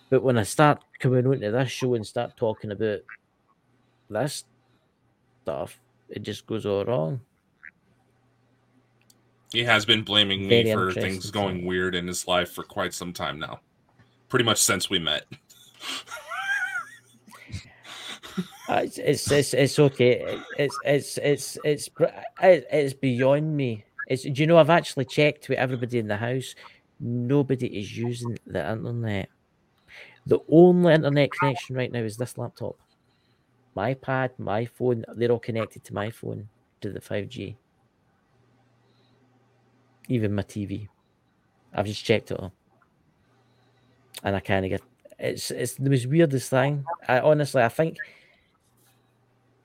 But when I start coming onto this show and start talking about this stuff, it just goes all wrong. He has been blaming me Very for things going weird in his life for quite some time now. Pretty much since we met. *laughs* Uh, It's it's it's, it's okay. It's it's it's it's it's beyond me. It's do you know I've actually checked with everybody in the house. Nobody is using the internet. The only internet connection right now is this laptop. My pad, my phone, they're all connected to my phone to the 5G. Even my TV. I've just checked it all. And I kind of get it's it's the most weirdest thing. I honestly I think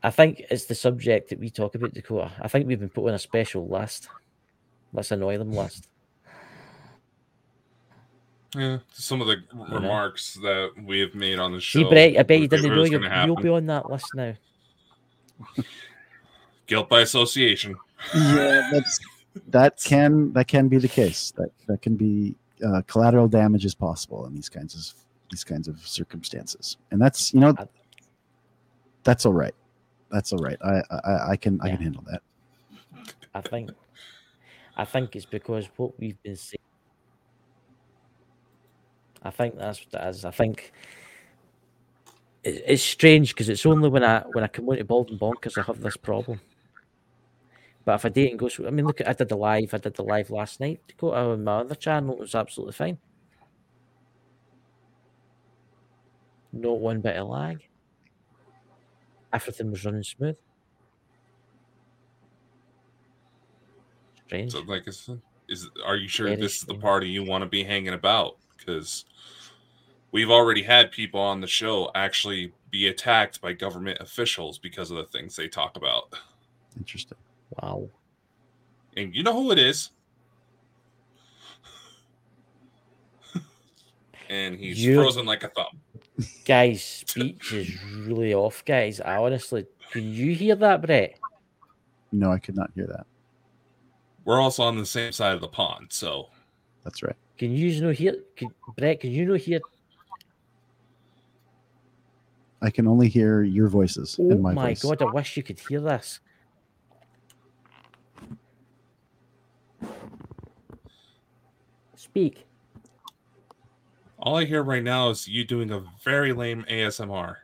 I think it's the subject that we talk about, Dakota. I think we've been put on a special list. Let's annoy them list. Yeah, some of the remarks that we have made on the show. See, Bret, I bet you didn't know you're, you'll be on that list now. *laughs* Guilt by association. yeah, that's that can that can be the case. That that can be uh, collateral damage is possible in these kinds of these kinds of circumstances, and that's you know that's all right. That's all right. I I, I can I can handle that. I think I think it's because what we've been saying. I think that's what it is. I think it, it's strange because it's only when I when I come on to Bald and Bonkers I have this problem. But if I date and go, I mean, look, I did the live. I did the live last night. To go on my other channel. It was absolutely fine. Not one bit of lag. Everything was running smooth. Strange. So, like I said, is are you sure Very this is the party you want to be hanging about? Because we've already had people on the show actually be attacked by government officials because of the things they talk about. Interesting. Wow. And you know who it is. and he's You- frozen like a thumb. Guy's speech is really off, guys. I honestly, can you hear that, Bret? No, I could not hear that. We're also on the same side of the pond, so That's right. Can you know hear, can, Bret? Can you know hear? I can only hear your voices Oh and my, my voice. god! I wish you could hear this. Speak. all I hear right now is you doing a very lame ASMR.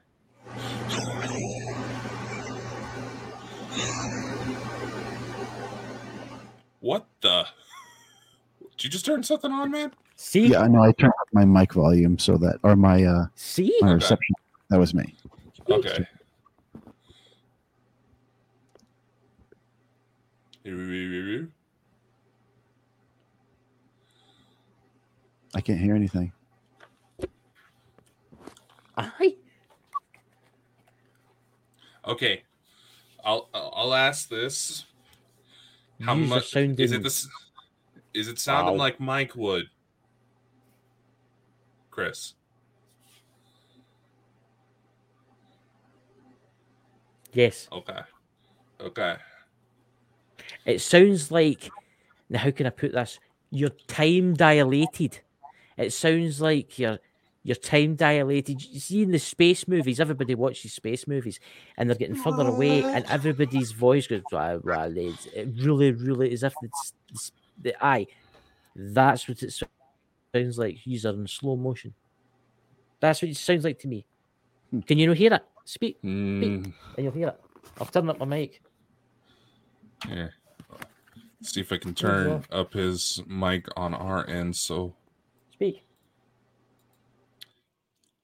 What the? Did you just turn something on, man? See. Yeah, I know. I turned up my mic volume so that, or my uh, See. my Okay. reception. That was me. Okay. I can't hear anything. Aye. Okay. I'll I'll ask this. How Yous are much is it this is it sounding Wow. like Mike would? Chris. Yes. Okay. Okay. It sounds like now how can I put this? You're time dilated. It sounds like you're you're time dilated. You see in the space movies, everybody watches space movies and they're getting further away and everybody's voice goes "Wah, wah, lads." it really, really as if it's, it's the eye. That's what it sounds like. He's in slow motion. That's what it sounds like to me. Hmm. Can you not hear it? Speak Mm, and you'll hear it. I've turned up my mic. yeah. See if I can turn up his mic on our end. So Speak.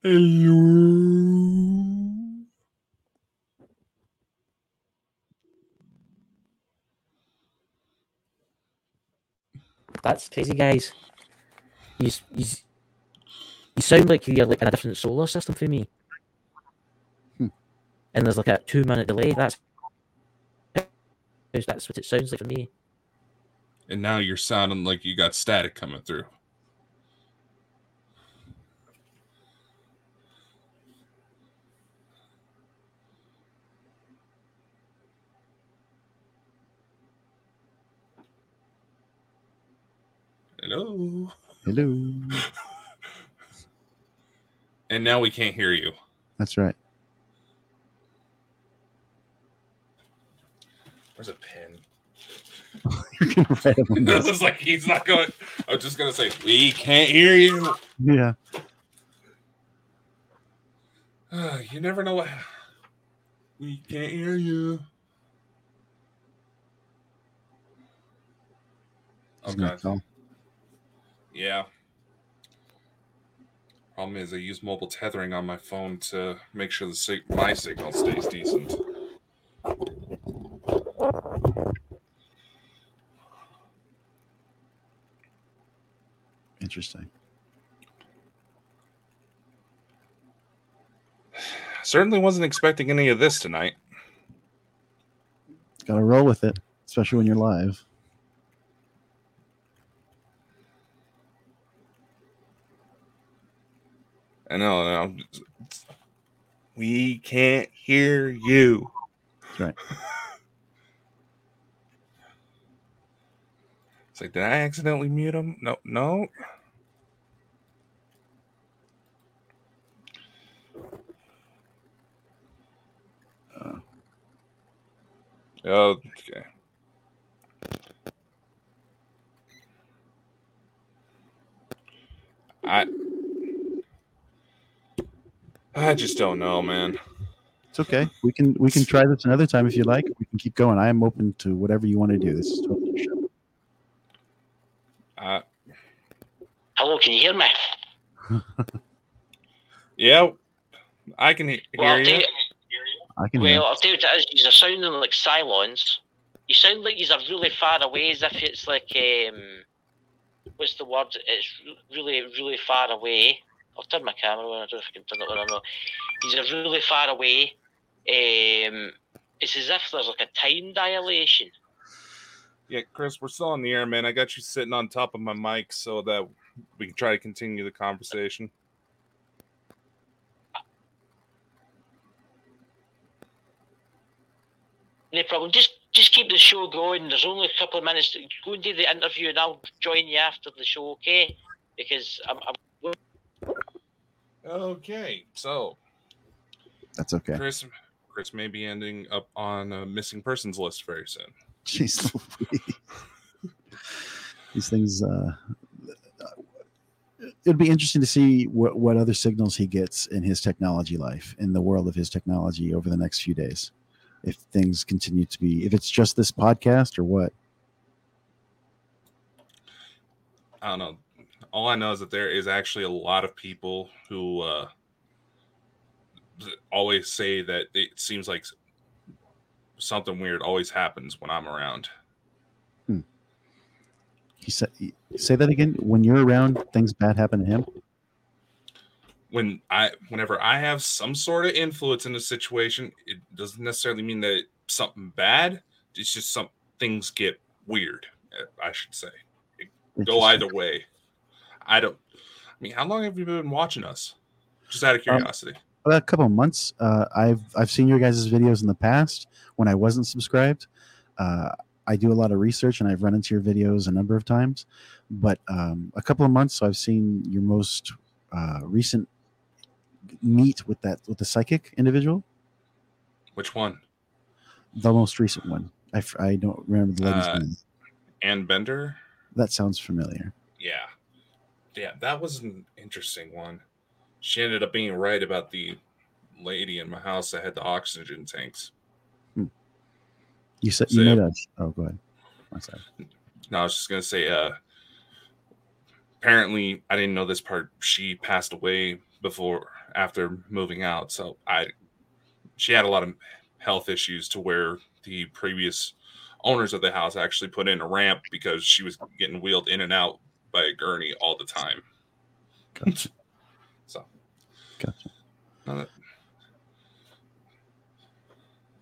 Hello. That's crazy, guys. He's he's you sound like you're like in a different solar system for me. Hmm. And there's like a two minute delay. That's that's what it sounds like for me. And now you're sounding like you got static coming through. Hello. Hello. *laughs* And now we can't hear you. That's right. Where's a pen? *laughs* You're write it on this this. is like he's not going. I was just gonna say we can't hear you. Yeah. Uh, *sighs* you never know what. We can't hear you. Oh god. Yeah. Problem is, I use mobile tethering on my phone to make sure the sig- my signal stays decent. Interesting. *sighs* Certainly wasn't expecting any of this tonight. Gotta roll with it, especially when you're live. I know. I know. We can't hear you. That's right. *laughs* It's like, did I accidentally mute him? No, no. Uh, Okay. I I just don't know, man. it's okay. We can we can try this another time if you like. We can keep going. I am open to whatever you want to do. This is totally your show. Uh, Hello, can you hear me? *laughs* yeah, I can he- Well, hear I'll tell you. I can hear. Well, I'll tell you what it is. You're sounding like Cylons. You sound like you're really far away, as if it's like um, what's the word? It's really, really far away. I'll turn my camera on. I don't know if I can turn it on or not. He's really far away. Um, it's as if there's like a time dilation. Yeah, Chris, we're still on the air, man. I got you sitting on top of my mic so that we can try to continue the conversation. No problem. Just just keep the show going. There's only a couple of minutes. To go and do the interview, and I'll join you after the show, okay? Because I'm, I'm Okay, so That's okay. Chris, Chris may be ending up on a missing persons list very soon. Jeez These things. Uh, it'd be interesting to see what, what other signals he gets in his technology life, in the world of his technology over the next few days. If things continue to be, if it's just this podcast or what. I don't know. All I know is that there is actually a lot of people who uh, always say that it seems like something weird always happens when I'm around. He said, say that again. When you're around, things bad happen to him. When I, whenever I have some sort of influence in a situation, it doesn't necessarily mean that something bad. It's just some things get weird. I should say. Go either way. I don't. I mean, how long have you been watching us? Just out of Um, curiosity. About a couple of months. Uh, I've I've seen your guys' videos in the past when I wasn't subscribed. Uh, I do a lot of research and I've run into your videos a number of times. But um, a couple of months, so I've seen your most uh, recent meet with that with the psychic individual. Which one? The most recent one. I, I don't remember the lady's Uh, name. Ann Bender. That sounds familiar. Yeah. Yeah, that was an interesting one. She ended up being right about the lady in my house that had the oxygen tanks. You said So- you made us. Oh, go ahead. I'm sorry. No, I was just gonna say, uh apparently I didn't know this part. She passed away before after moving out. So I she had a lot of health issues to where the previous owners of the house actually put in a ramp because she was getting wheeled in and out by a gurney all the time. Gotcha. so, Gotcha. that-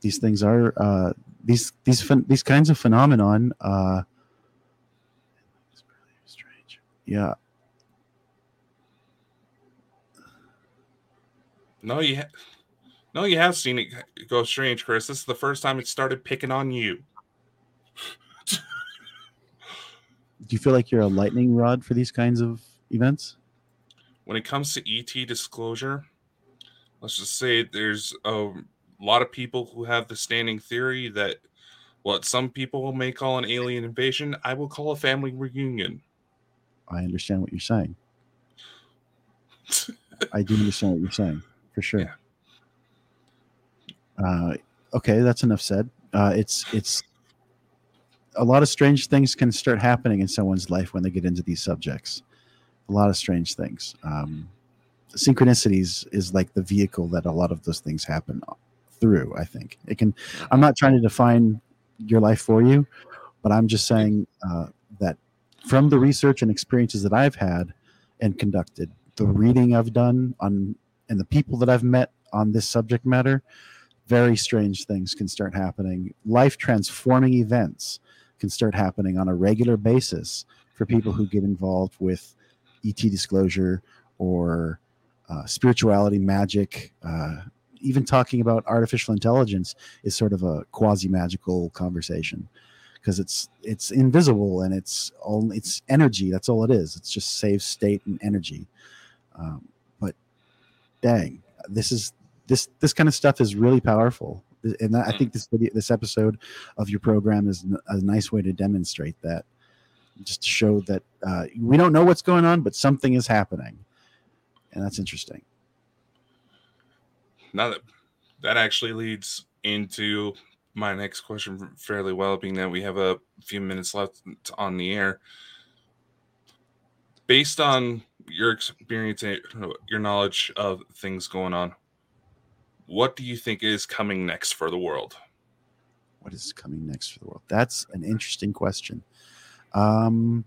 These things are uh, these these phen- these kinds of phenomenon. Uh, it's really strange. Yeah, no, you, ha- no, you have seen it go strange, Chris. This is the first time it started picking on you. do you feel like you're a lightning rod for these kinds of events? when it comes to ET disclosure, let's just say there's a lot of people who have the standing theory that what some people may call an alien invasion, I will call a family reunion. I understand what you're saying. *laughs* I do understand what you're saying for sure. Yeah. Uh, okay, that's enough said. Uh, it's it's a lot of strange things can start happening in someone's life when they get into these subjects. A lot of strange things. Um, synchronicities is like the vehicle that a lot of those things happen through. I think it can. I'm not trying to define your life for you, but I'm just saying uh, that from the research and experiences that I've had and conducted, the reading I've done on and the people that I've met on this subject matter, very strange things can start happening. Life transforming events can start happening on a regular basis for people who get involved with ET disclosure or uh, spirituality, magic, uh, even talking about artificial intelligence is sort of a quasi magical conversation because it's it's invisible and it's all it's energy. That's all it is. It's just save state and energy. Um, but dang, this is this this kind of stuff is really powerful, and I think this video, this episode of your program is a nice way to demonstrate that. Just to show that uh, we don't know what's going on, but something is happening, and that's interesting. Now that that actually leads into my next question fairly well, being that we have a few minutes left on the air. Based on your experience and your knowledge of things going on, what do you think is coming next for the world? what is coming next for the world? That's an interesting question. Um,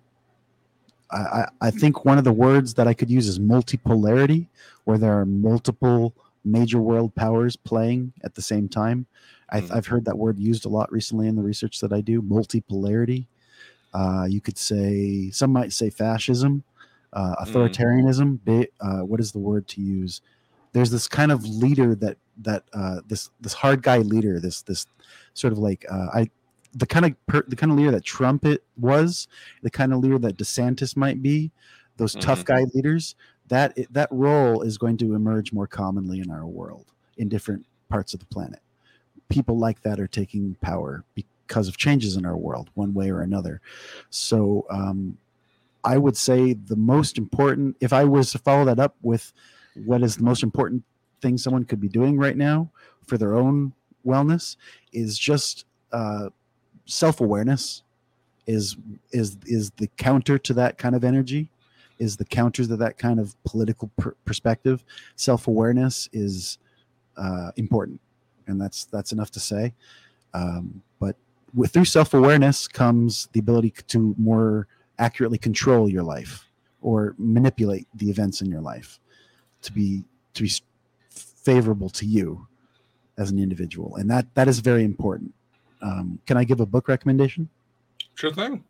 I, I, think one of the words that I could use is multipolarity, where there are multiple major world powers playing at the same time. I, Mhm. I've heard that word used a lot recently in the research that I do. Multipolarity. Uh, you could say some might say fascism, uh, authoritarianism. Bi- Uh, what is the word to use? There's this kind of leader that that uh, this this hard guy leader. This this sort of like uh, I the kind of per, the kind of leader that Trump it was, the kind of leader that DeSantis might be, those tough guy leaders. That that role is going to emerge more commonly in our world in different parts of the planet. People like that are taking power because of changes in our world, one way or another. So um, I would say the most important, if I was to follow that up with what is the most important thing someone could be doing right now for their own wellness, is just uh, self-awareness is is is the counter to that kind of energy is the counter to that kind of political per- perspective. Self-awareness is uh, important and that's that's enough to say. Um, but with through self-awareness comes the ability to more accurately control your life or manipulate the events in your life to be to be favorable to you as an individual and that that is very important um, can i give a book recommendation Sure thing.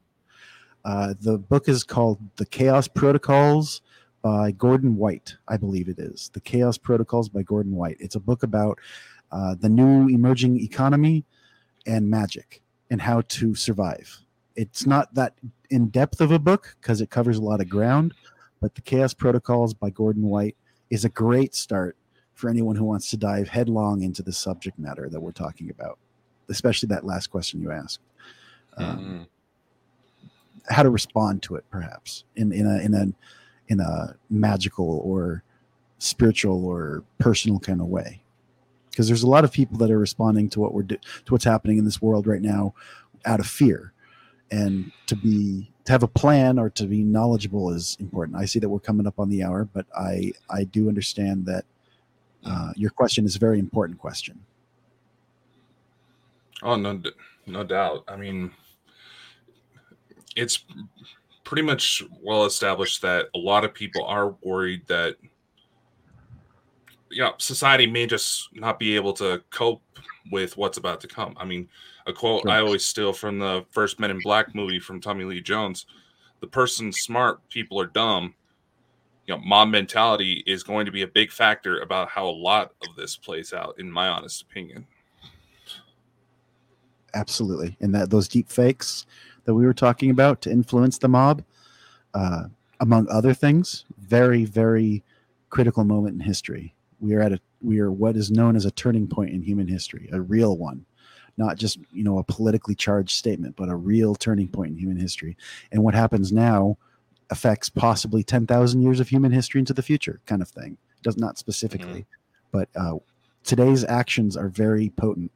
uh, the book is called The Chaos Protocols by Gordon White, I believe it is. The Chaos Protocols by Gordon White. It's a book about uh, the new emerging economy and magic and how to survive. It's not that in depth of a book because it covers a lot of ground, but The Chaos Protocols by Gordon White is a great start for anyone who wants to dive headlong into the subject matter that we're talking about, especially that last question you asked. Um, Mhm. how to respond to it perhaps in in a in a in a magical or spiritual or personal kind of way because there's a lot of people that are responding to what we're do- to what's happening in this world right now out of fear and to be to have a plan or to be knowledgeable is important i see that we're coming up on the hour but i i do understand that uh, your question is a very important question Oh no, no doubt. I mean, it's pretty much well established that a lot of people are worried that you know, society may just not be able to cope with what's about to come. I mean, a quote I always steal from the first Men in Black movie from Tommy Lee Jones: "The person smart, people are dumb." You know, mob mentality is going to be a big factor about how a lot of this plays out, in my honest opinion. Absolutely, and that those deep fakes that we were talking about to influence the mob, uh, among other things, very, very critical moment in history. We are at a we are what is known as a turning point in human history, a real one, not just you know a politically charged statement, but a real turning point in human history. And what happens now affects possibly ten thousand years of human history into the future, kind of thing. Does not specifically, but uh, today's actions are very potent,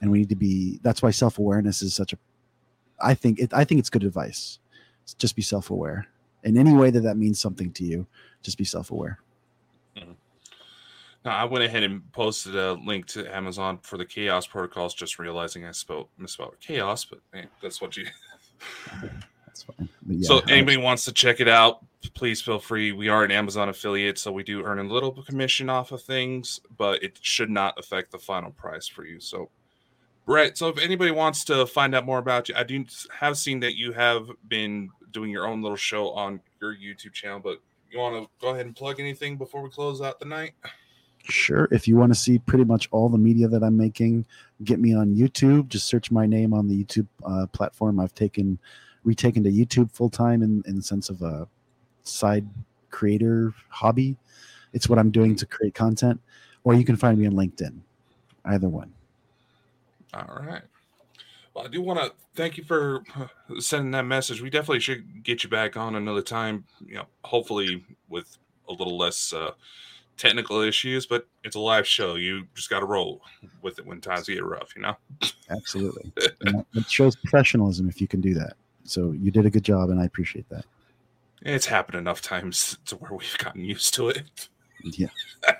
and we need to be. That's why self awareness is such a. I think it. I think it's good advice. Just be self aware in any way that that means something to you. Just be self aware. Now, I went ahead and posted a link to Amazon for the Chaos protocols, just realizing I spelled misspelled chaos, but man, that's what you. *laughs* That's fine. Yeah, so, anybody wants to check it out, please feel free. We are an Amazon affiliate, so we do earn a little commission off of things, but it should not affect the final price for you. So, Brett, so if anybody wants to find out more about you, I do have seen that you have been doing your own little show on your YouTube channel, but you want to go ahead and plug anything before we close out the night? Sure. If you want to see pretty much all the media that I'm making, get me on YouTube. Just search my name on the YouTube uh, platform. I've taken retaken to YouTube full time in, in the sense of a side creator hobby. It's what I'm doing to create content. Or you can find me on LinkedIn. Either one. All right. Well, I do want to thank you for sending that message. We definitely should get you back on another time. You know, hopefully with a little less uh, technical issues, but it's a live show. You just got to roll with it when times get rough. You know. Absolutely. *laughs* It shows professionalism if you can do that. So you did a good job, and I appreciate that. It's happened enough times *laughs* to where we've gotten used to it. Yeah. *laughs*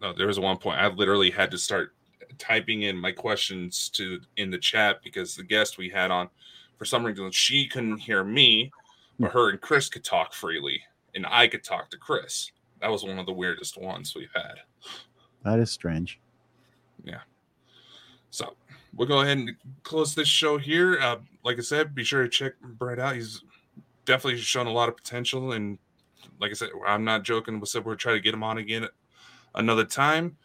no, there was one point I literally had to start typing in my questions to in the chat because the guest we had on, for some reason, she couldn't hear me, but hmm. her and Chris could talk freely, and I could talk to Chris. That was one of the weirdest ones we've had. That is strange. Yeah. So we'll go ahead and close this show here. Uh, like I said, be sure to check Brett out. He's definitely shown a lot of potential, and like I said, I'm not joking. We said we're trying to get him on again another time.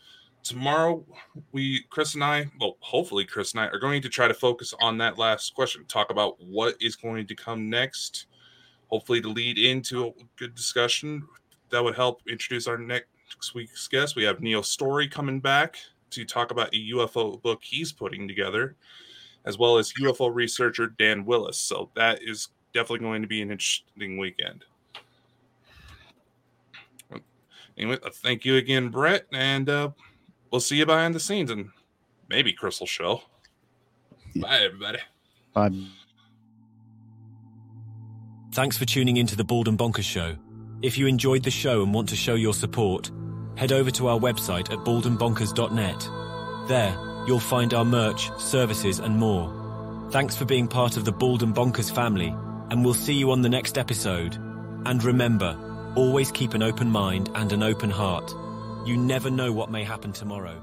Tomorrow, we Chris and I, well, hopefully Chris and I are going to try to focus on that last question. Talk about what is going to come next. Hopefully, to lead into a good discussion that would help introduce our next week's guest. We have Neil Story coming back to talk about a UFO book he's putting together, as well as UFO researcher Dan Willis. So that is definitely going to be an interesting weekend. Anyway, uh, thank you again, Brett, and uh, we'll see you behind the scenes and maybe Crystal Show. Bye, everybody. Bye. Thanks for tuning into the Bald and Bonkers Show. If you enjoyed the show and want to show your support, head over to our website at baldandbonkers.net. There, you'll find our merch, services, and more. Thanks for being part of the Bald and Bonkers family, and we'll see you on the next episode. And remember, always keep an open mind and an open heart. You never know what may happen tomorrow.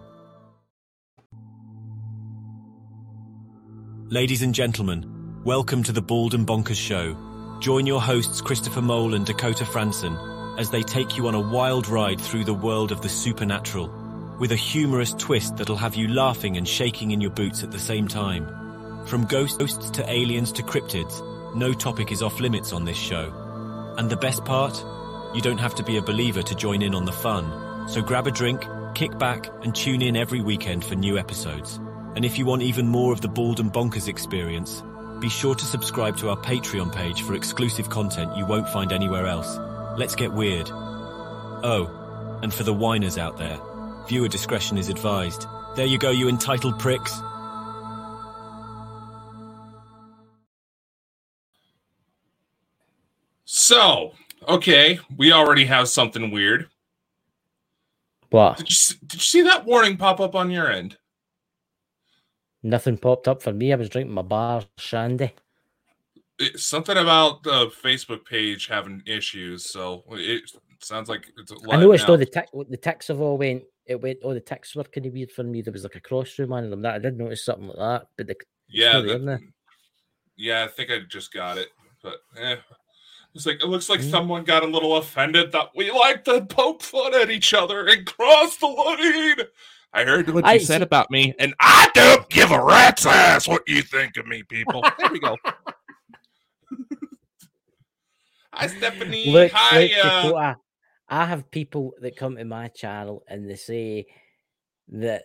Ladies and gentlemen, welcome to the Bald and Bonkers Show. Join your hosts Christopher Mole and Dakota Franson as they take you on a wild ride through the world of the supernatural, with a humorous twist that'll have you laughing and shaking in your boots at the same time. From ghosts to aliens to cryptids, no topic is off limits on this show. And the best part? You don't have to be a believer to join in on the fun. So grab a drink, kick back, and tune in every weekend for new episodes. And if you want even more of the Bald and Bonkers experience, be sure to subscribe to our Patreon page for exclusive content you won't find anywhere else. Let's get weird. Oh, and for the whiners out there, viewer discretion is advised. There you go, you entitled pricks. So, okay, we already have something weird. What? Did you, did you see that warning pop up on your end? Nothing popped up for me. I was drinking my Barr shandy. it, something about the Facebook page having issues. So it sounds like it's. I noticed all the tick, the ticks have all went. It went. All the ticks were kind of weird for me. There was like a cross through one of them. That I did notice something like that. But the yeah, there. yeah, I think I just got it, but eh. It's like it looks like Mm. someone got a little offended that we like to poke fun at each other and cross the line. I heard what I you said see- about me, and I don't give a rat's ass what you think of me, people. *laughs* There we go. Hi, Stephanie. Look, Hi, look, uh, Dakota, I have people that come to my channel and they say that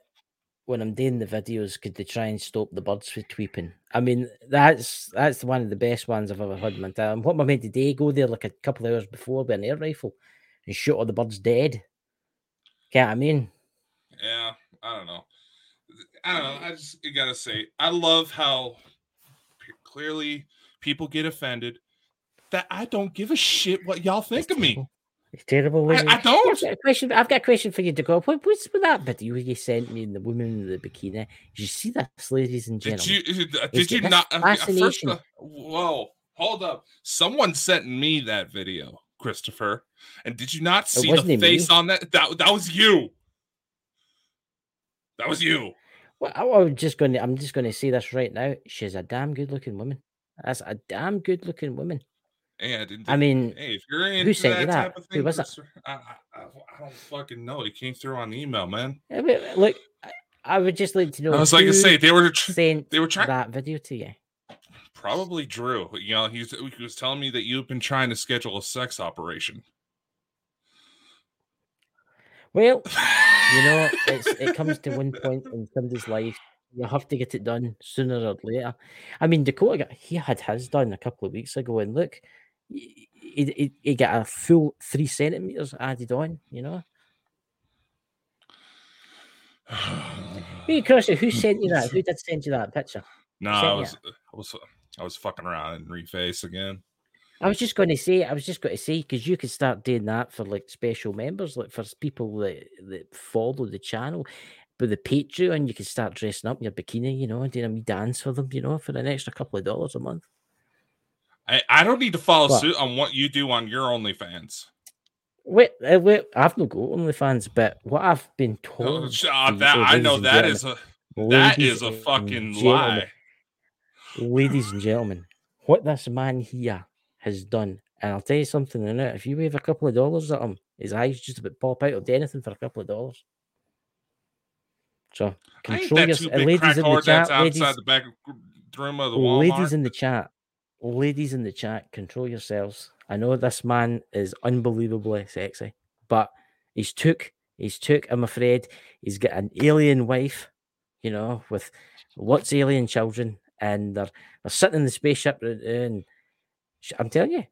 when I'm doing the videos, could they try and stop the birds from tweeping? I mean, that's that's one of the best ones I've ever heard in my time. What am I meant to do? Go there like a couple of hours before with an air rifle and shoot all the birds dead? Get what I mean? Yeah, I don't know. I don't know. I just you gotta say, I love how p- clearly people get offended that I don't give a shit what y'all think of me. It's terrible. I- isn't I don't. I've got a question. I've got a question for you, Dakota. What, what's with that video you sent me and the woman in the bikini? Did you see this, ladies and gentlemen? Did gentlemen? you? uh, Is Did you not? uh, uh, First, fascination? uh, whoa, hold up! Someone sent me that video, Christopher, and did you not see the wasn't me. face on that? That that was you. That was you. Well, I, I'm just going to. I'm just going to say this right now. She's a damn good-looking woman. That's a damn good-looking woman. And it- I mean, Hey, if you're into sent you that, that? type of Who was? Christopher, I, I, I, I don't fucking know. It came through on email, man. I mean, uh, look, I, I would just like to know. I was like to say they were tr- sent they were trying- that video to you. probably Drew. You know, he's he was telling me that you've been trying to schedule a sex operation. Well, you know, it's it comes to one point in somebody's life. You have to get it done sooner or later. I mean, Dakota got he had his done a couple of weeks ago, and look, he, he, he- got a full three centimeters added on. You know, *sighs* Hey, Crusher, who sent you that? Who did send you that picture? no, I was I was I was fucking around and reface again. I was just going to say, I was just going to say, because you could start doing that for like special members, like for people that, that follow the channel. But the Patreon, you could start dressing up in your bikini, you know, and doing a wee dance for them, you know, for an extra couple of dollars a month. I, I don't need to follow What? suit on what you do on your OnlyFans. Wait, uh, wait, I've no go OnlyFans, but what I've been told, sh- uh, that oh, I know that is a that is a fucking lie. ladies and gentlemen, what this man here has done, and I'll tell you something, in it. If you wave a couple of dollars at him, his eyes just about pop out. He'll do anything for a couple of dollars. So control that your two uh, big ladies in the chat, ladies, the back room of the Walmart. ladies in the chat, ladies in the chat, control yourselves. I know this man is unbelievably sexy, but he's took, he's took. I'm afraid he's got an alien wife, you know, with lots of alien children, and they're they're sitting in the spaceship, and- and I'm telling you,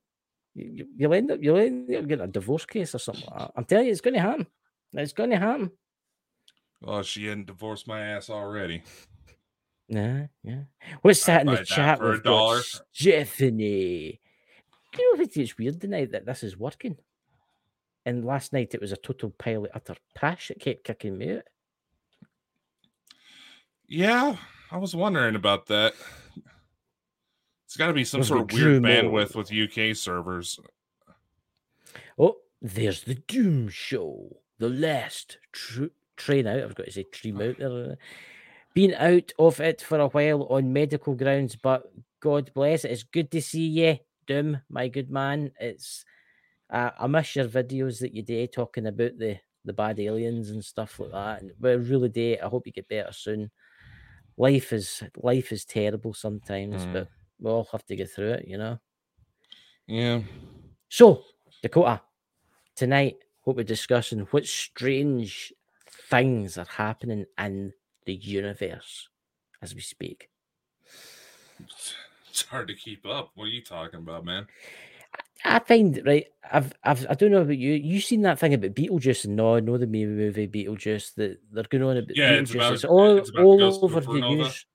you- you- you'll end up you'll end up getting a divorce case or something. Like that. I'm telling you, it's going to happen. It's going to happen. Oh, she hadn't divorced my ass already. Yeah, yeah. What's that in the chat? for a dollar. Stephanie. Do you know if it's weird tonight that this is working? And last night it was a total pile of utter trash that kept kicking me out. Yeah, I was wondering about that. It's got to be some We've sort got of weird Drew bandwidth with UK servers. Oh, there's the Doom Show. The last tr- train out. I've got to say stream out there. Been out of it for a while on medical grounds, but God bless it. It's good to see you, Doom, my good man. It's uh, I miss your videos that you do talking about the the bad aliens and stuff like that. And we really do. I hope you get better soon. Life is life is terrible sometimes, Mm. but we all have to get through it, you know. Yeah. So, Dakota, tonight, what we're discussing, what strange things are happening in the universe as we speak. It's hard to keep up. What are you talking about, man? I find right. I've, I've, I don't know about you. You seen that thing about Betelgeuse? And no, I know the movie Beetlejuice that they're going on about. Yeah, it's Betelgeuse. about- It's all, it's all over the news.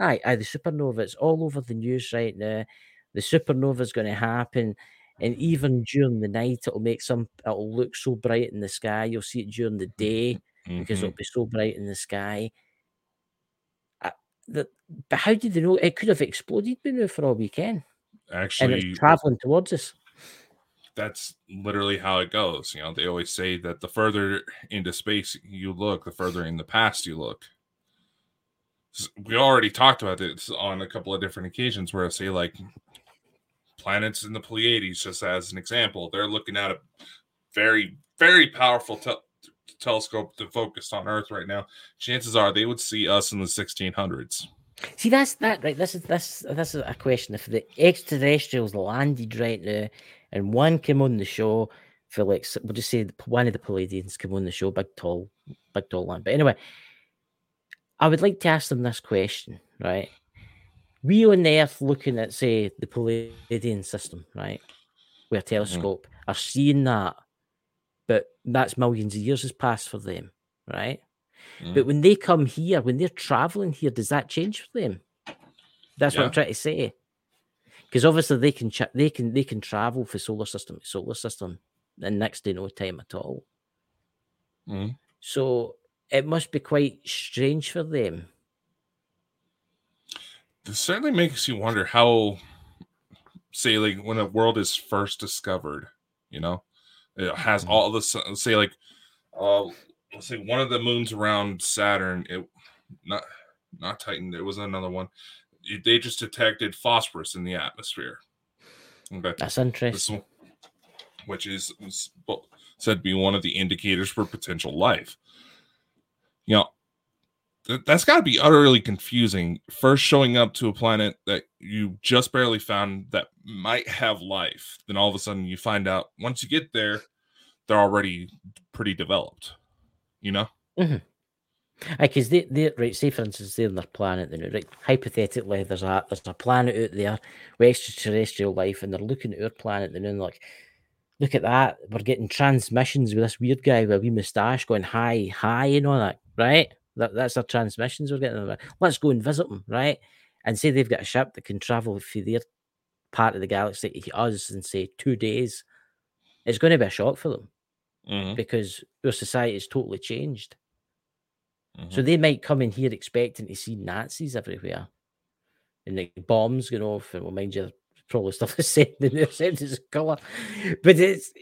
Aye, aye, the supernova. It's all over the news right now. The supernova is going to happen, and even during the night, it'll make some. It'll look so bright in the sky. You'll see it during the day because Mhm. it'll be so bright in the sky. Uh, the, but how did they know? It could have exploded by now for all we can. and actually it's traveling towards us. that's literally how it goes. You know, they always say that the further into space you look, the further in the past you look. We already talked about this on a couple of different occasions where I say like planets in the Pleiades, just as an example, they're looking at a very, very powerful tel- telescope to focus on Earth right now. Chances are they would see us in the 1600s. See, that's that right. This is this this is a question. If the extraterrestrials landed right now, and one came on the show for like we'll just say one of the Pleiadians came on the show, big tall, big tall one. But anyway, I would like to ask them this question, right? We on the Earth looking at say the Pleiadian system, right, with a telescope, are seeing that, but that's millions of years has passed for them, right? But when they come here, when they're traveling here, does that change for them? That's what I'm trying to say. Because obviously they can cha- they can they can travel for solar system to solar system in next to no time at all. Mhm. So it must be quite strange for them. This certainly makes you wonder how, say, like when a world is first discovered, you know, it has Mhm. all the say like, uh, let's say one of the moons around Saturn, it not not Titan, there was another one. it- They just detected phosphorus in the atmosphere. Okay, That's interesting. one, which is is said to be one of the indicators for potential life. You know, th- that's got to be utterly confusing. First showing up to a planet that you just barely found that might have life, then all of a sudden you find out once you get there, they're already pretty developed. You know? Because they they right, say for instance, they're on their planet, then right, hypothetically there's a there's a planet out there with extraterrestrial life, and they're looking at our planet and then like, look at that, we're getting transmissions with this weird guy with a wee moustache going hi, hi, and all that, right? That that's our transmissions we're getting. Let's go and visit them, right? And say they've got a ship that can travel through their part of the galaxy to us in say two days. It's going to be a shock for them Mhm, because our society has totally changed. mhm. So they might come in here expecting to see Nazis everywhere and like bombs going off. And well, mind you, probably stuff *laughs* is said in their sense of colour. But it's,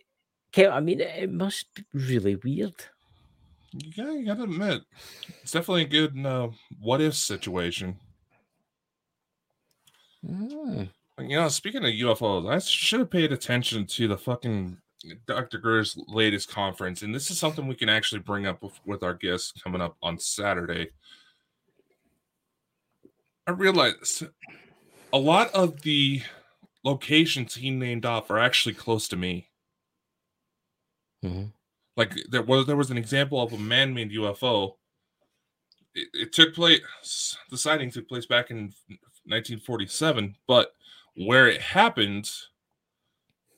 I mean, it must be really weird. Yeah, you gotta admit, it's definitely a good uh, what if situation. Mm. You know, speaking of UFOs, I should have paid attention to the fucking Dr. Greer's latest conference, and this is something we can actually bring up with, with our guests coming up on Saturday. I realized a lot of the locations he named off are actually close to me. Mhm. Like there was there was an example of a man-made UFO. It, it took place. The sighting took place back in 1947, but where it happened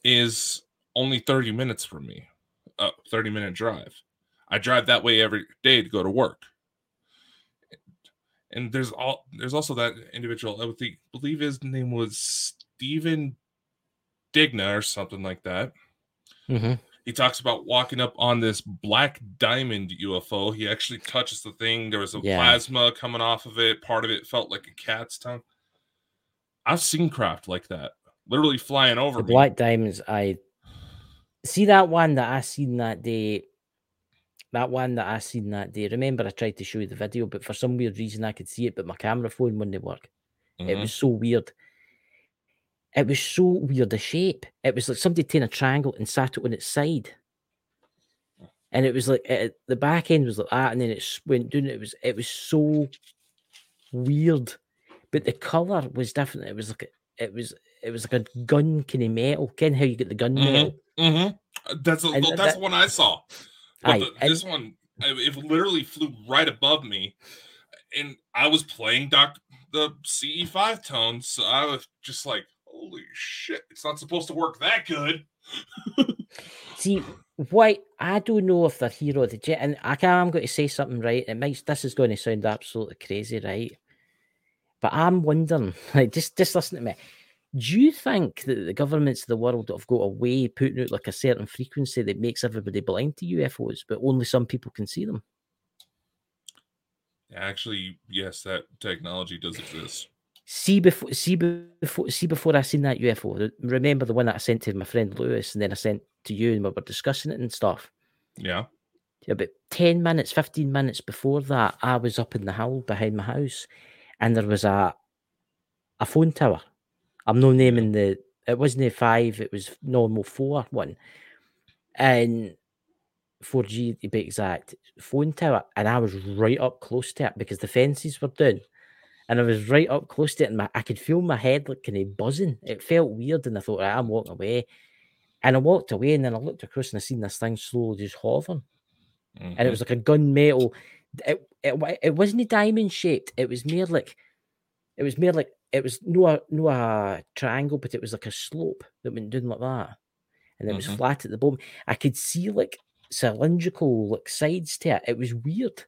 is only 30 minutes from me. A 30 minute drive. I drive that way every day to go to work. And there's all there's also that individual. I would think, believe his name was Stephen Digna or something like that. Mhm. He talks about walking up on this black diamond UFO. He actually touches the thing. There was a Yeah. plasma coming off of it. Part of it felt like a cat's tongue. I've seen craft like that, literally flying over The me. Black Diamonds, I see that one that I seen that day. That one that I seen that day. Remember, I tried to show you the video, but for some weird reason, I could see it, but my camera phone wouldn't work. It Mhm. was so weird. It was so weird. The shape. It was like somebody taking a triangle and sat it on its side. And it was like it, the back end was like that, and then it went down. It was it was so weird, but the color was different. It was like a, it was it was like a gun kind of metal. Ken, how you get the gun Mhm. metal? Mm-hmm. That's a, that's that- the one I saw. But Aye, the- and- this one, it it literally flew right above me, and I was playing Doc the CE five tones, so I was just like, "Holy shit! It's not supposed to work that good." See, why I don't know if they're here or the jet, and I can, I'm going to say something right. It might this is going to sound absolutely crazy, right? But I'm wondering, *laughs* like, just just listen to me. Do you think that the governments of the world have got a way putting out like a certain frequency that makes everybody blind to UFOs, but only some people can see them? Actually, yes, that technology does exist. See before, see before, see before I seen that UFO. Remember the one that I sent to my friend Lewis, and then I sent to you, and we were discussing it and stuff. Yeah. About ten minutes, fifteen minutes before that, I was up in the hill behind my house, and there was a a phone tower. I'm no naming the. It wasn't a five. It was normal four one, and four G to be exact. Phone tower, and I was right up close to it because the fences were down, and I was right up close to it, and my, I could feel my head like kind of buzzing. It felt weird, and I thought, "Right, I'm walking away, and I walked away, and then I looked across and I seen this thing slowly just hovering and Mhm. it was like a gunmetal. It, it it wasn't a diamond shaped. It was more like it was more like it was no a no a triangle, but it was like a slope that went down like that, and it was Mhm. flat at the bottom. I could see like cylindrical like sides to it. It was weird,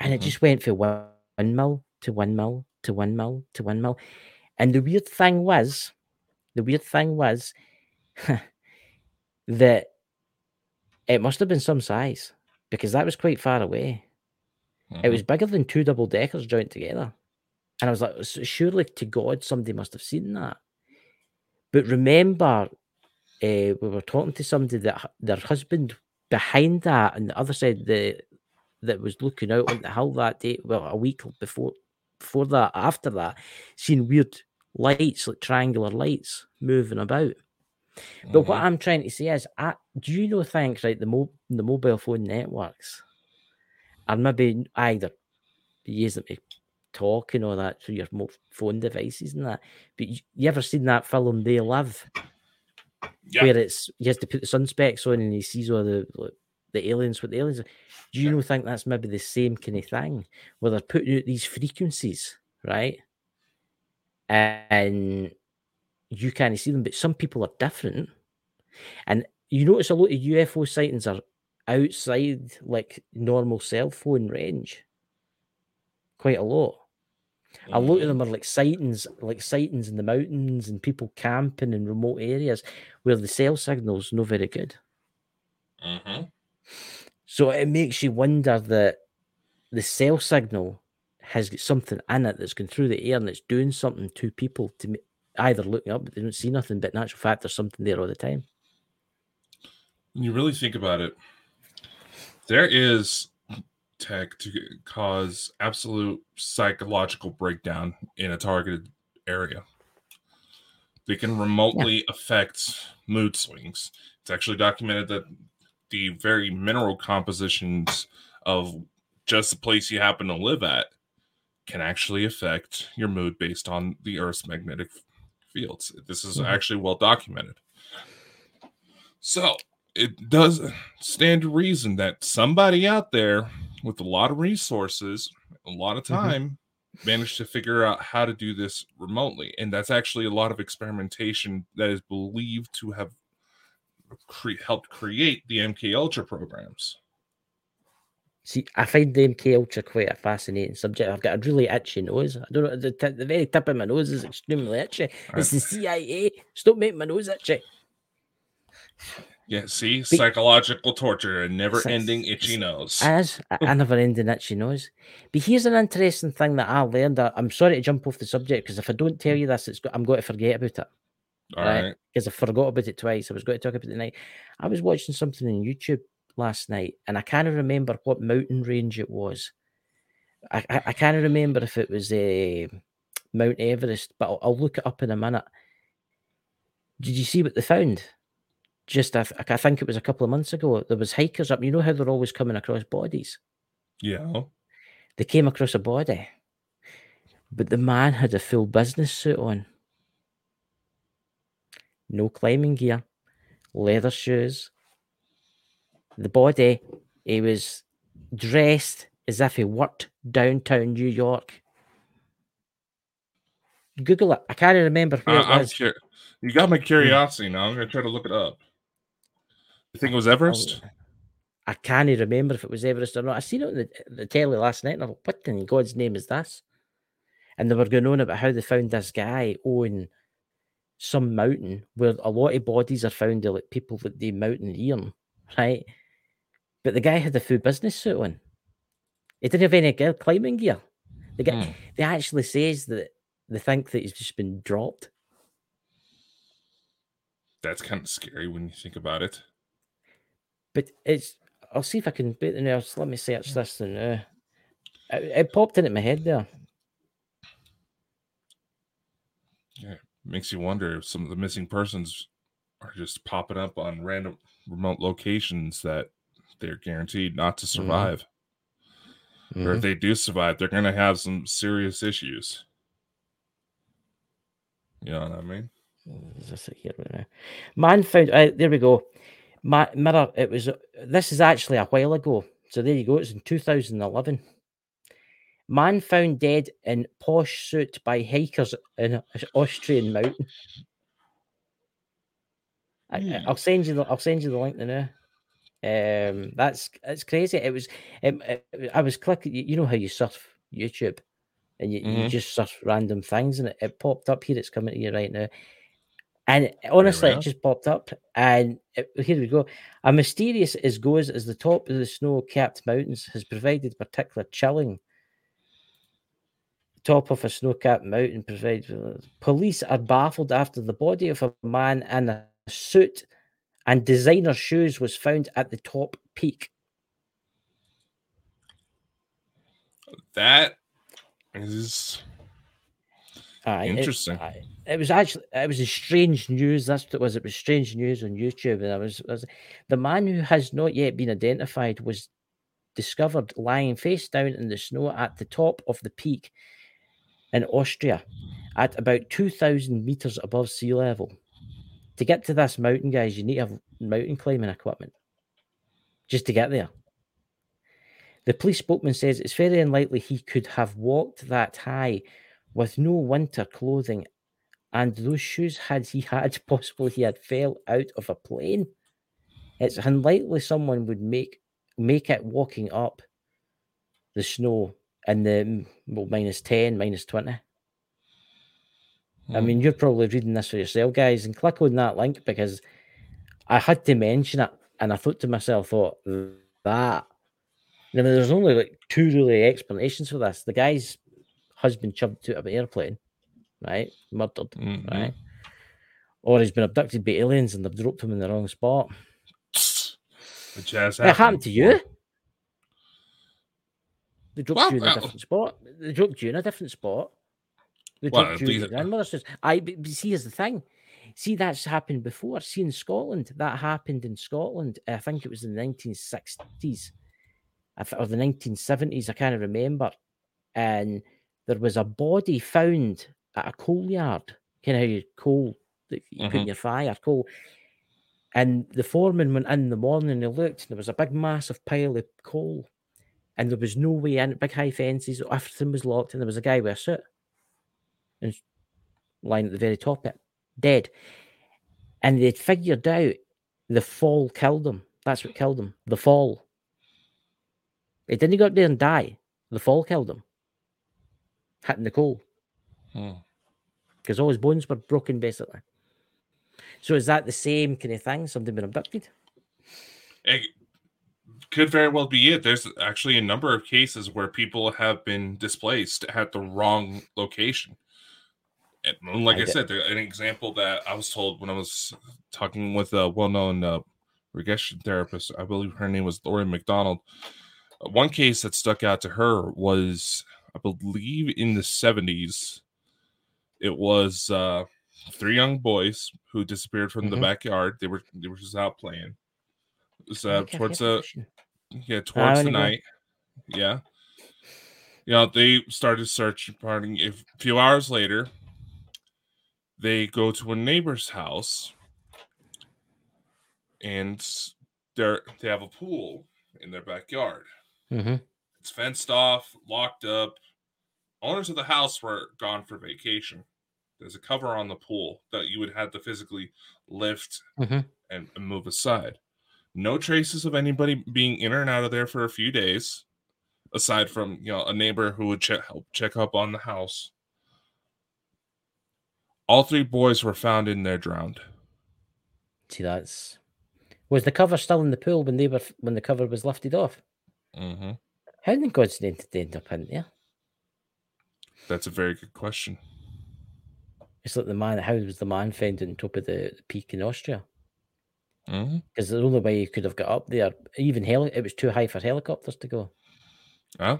and it Mhm. just went for one, mil to one mil to one mil to one mil. And the weird thing was, the weird thing was *laughs* that it must have been some size because that was quite far away. It Mhm. was bigger than two double deckers joined together. And I was like, surely to God, somebody must have seen that. But remember, uh, we were talking to somebody that their husband behind that on the other side, the that was looking out on the hill that day, well, a week before before that, after that, seeing weird lights, like triangular lights moving about. But what Mhm. I'm trying to say is, I, do you know things like The mo- the mobile phone networks are maybe either them to talk and all that through your mo- phone devices and that. But you, you ever seen that film They Live, Yeah. where it's he has to put the sun specs on and he sees all the like, the aliens with the aliens. are? Do you know think that's maybe the same kind of thing where they're putting out these frequencies, right? And you can't see them, but some people are different. And you notice a lot of UFO sightings are outside like normal cell phone range. Quite a lot. A lot of them are like sightings, like sightings in the mountains and people camping in remote areas where the cell signal's not very good. Mm Mhm. So it makes you wonder that the cell signal has got something in it that's going through the air and it's doing something to people to either looking up but they don't see nothing, but in actual fact there's something there all the time. When you really think about it, there is tech to cause absolute psychological breakdown in a targeted area. They can remotely affect mood swings. It's actually documented that the very mineral compositions of just the place you happen to live at can actually affect your mood based on the Earth's magnetic fields. This is Mhm. actually well documented. So it does stand to reason that somebody out there with a lot of resources, a lot of Mhm. time, managed to figure out how to do this remotely. And that's actually a lot of experimentation that is believed to have cre- helped create the MK Ultra programs. See, I find the MK Ultra quite a fascinating subject. I've got a really itchy nose. I don't know, the, t- the very tip of my nose is extremely itchy. It's the CIA. Stop making my nose itchy. Yeah, see, psychological torture and never ending itchy nose. As a, never ending itchy nose. But here's an interesting thing that I learned. I- I'm sorry to jump off the subject because if I don't tell you this, it's I'm going to forget about it. All right. right. Because I forgot about it twice. I was going to talk about it tonight. I was watching something on YouTube last night and I can't remember what mountain range it was. I, I, I can't remember if it was uh, Mount Everest, but I'll, I'll look it up in a minute. Did you see what they found? Just, I, I think it was a couple of months ago. There was hikers up. You know how they're always coming across bodies. Yeah. They came across a body, but the man had a full business suit on. No climbing gear, leather shoes. The body, he was dressed as if he worked downtown New York. Google it. I can't remember where it I'm cur- you got my hmm. curiosity now. I'm gonna try to look it up. You think it was Everest? Oh, I can't remember if it was Everest or not. I seen it on the, the telly last night and I thought, what in God's name is this? And they were going on about how they found this guy on some mountain where a lot of bodies are found of like people that they mountaineering, right? But the guy had the full business suit on. He didn't have any gear, climbing gear. The guy, Hmm. they actually says that they think that he's just been dropped. That's kind of scary when you think about it. But it's I'll see if I can beat the nerves. Let me search this and uh, it, it popped at my head there. Yeah, makes you wonder if some of the missing persons are just popping up on random remote locations that they're guaranteed not to survive. Or if they do survive, they're going to have some serious issues. You know what I mean? Mm, Is this here right now? Man found. Uh, there we go. Ma- mirror. It was. uh, This is actually a while ago. So there you go. It's in 2011. Man found dead in posh suit by hikers in Austrian mountain. I, I- I'll send you the. I'll send you the link now. Um, that's it's crazy. It was. Um, it, I was clicking. You you know how you surf YouTube, and you, you Mhm. just surf random things, and it, it popped up here. It's coming to you right now. And it- honestly, it just popped up, and it, here we go. A mysterious as goes as the top of the snow-capped mountains has provided particular chilling. Top of a snow-capped mountain provides. Uh, police are baffled after the body of a man in a suit and designer shoes was found at the top peak. That is Aye, it- Interesting. aye. It, was actually it was a strange news. That's what it was. It was strange news on YouTube, and I was, I was the man who has not yet been identified was discovered lying face down in the snow at the top of the peak in Austria, at about two thousand meters above sea level. To get to this mountain, guys, you need to have mountain climbing equipment just to get there. The police spokesman says it's very unlikely he could have walked that high with no winter clothing, and those shoes had he had *laughs* possibly he had fell out of a plane. It's unlikely someone would make make it walking up the snow in the well minus ten, minus twenty. I Hmm. mean, you're probably reading this for yourself, guys, and click on that link because I had to mention it, and I thought to myself, thought that. I mean, there's only like two really explanations for this. The guy's husband chubbed out of an airplane, right? Murdered, Mhm. right? Or he's been abducted by aliens and they've dropped him in the wrong spot. Which has happened. It happened to you. They dropped Well, you in a different spot. They dropped you in a different spot. They Well, dropped you in your grandmother's house. I see, here's the thing. See, that's happened before. See, in Scotland, that happened in Scotland. I think it was in the 1960s I th- or the 1970s. I can't remember. And there was a body found at a coal yard. Kind of how you coal that you put in Mhm. your fire, coal. And the foreman went in the morning and he looked, and there was a big, massive pile of coal, and there was no way in. Big high fences, everything was locked, and there was a guy with a suit, and lying at the very top of it, dead. And they'd figured out the fall killed him. That's what killed him. The fall. He didn't go up there and die. The fall killed him. Hitting the coal Hmm. because all his bones were broken, basically. So is that the same kind of thing? Something been abducted? It could very well be it. There's actually a number of cases where people have been displaced at the wrong location. And like I I, said, there, an example that I was told when I was talking with a well-known uh, regression therapist, I believe her name was Lori McDonald. One case that stuck out to her was, I believe, in the '70s. It was uh, three young boys who disappeared from the Mhm. backyard. They were they were just out playing. Uh, I've towards the yeah, towards the you go- night. Yeah. You know, they started searching parting. If, a few hours later, they go to a neighbor's house and they're they have a pool in their backyard. Mhm. It's fenced off, locked up. Owners of the house were gone for vacation. There's a cover on the pool that you would have to physically lift Mhm. and, and move aside. No traces of anybody being in and out of there for a few days, aside from you know a neighbor who would check help check up on the house. All three boys were found in there drowned. See, that's was the cover still in the pool when they were when the cover was lifted off? Mm-hmm. How in God's name did they end up in there? That's a very good question. It's like the man. How was the man found on top of the peak in Austria? Mm-hmm. Because the only way you could have got up there, even heli- it was too high for helicopters to go. Yeah.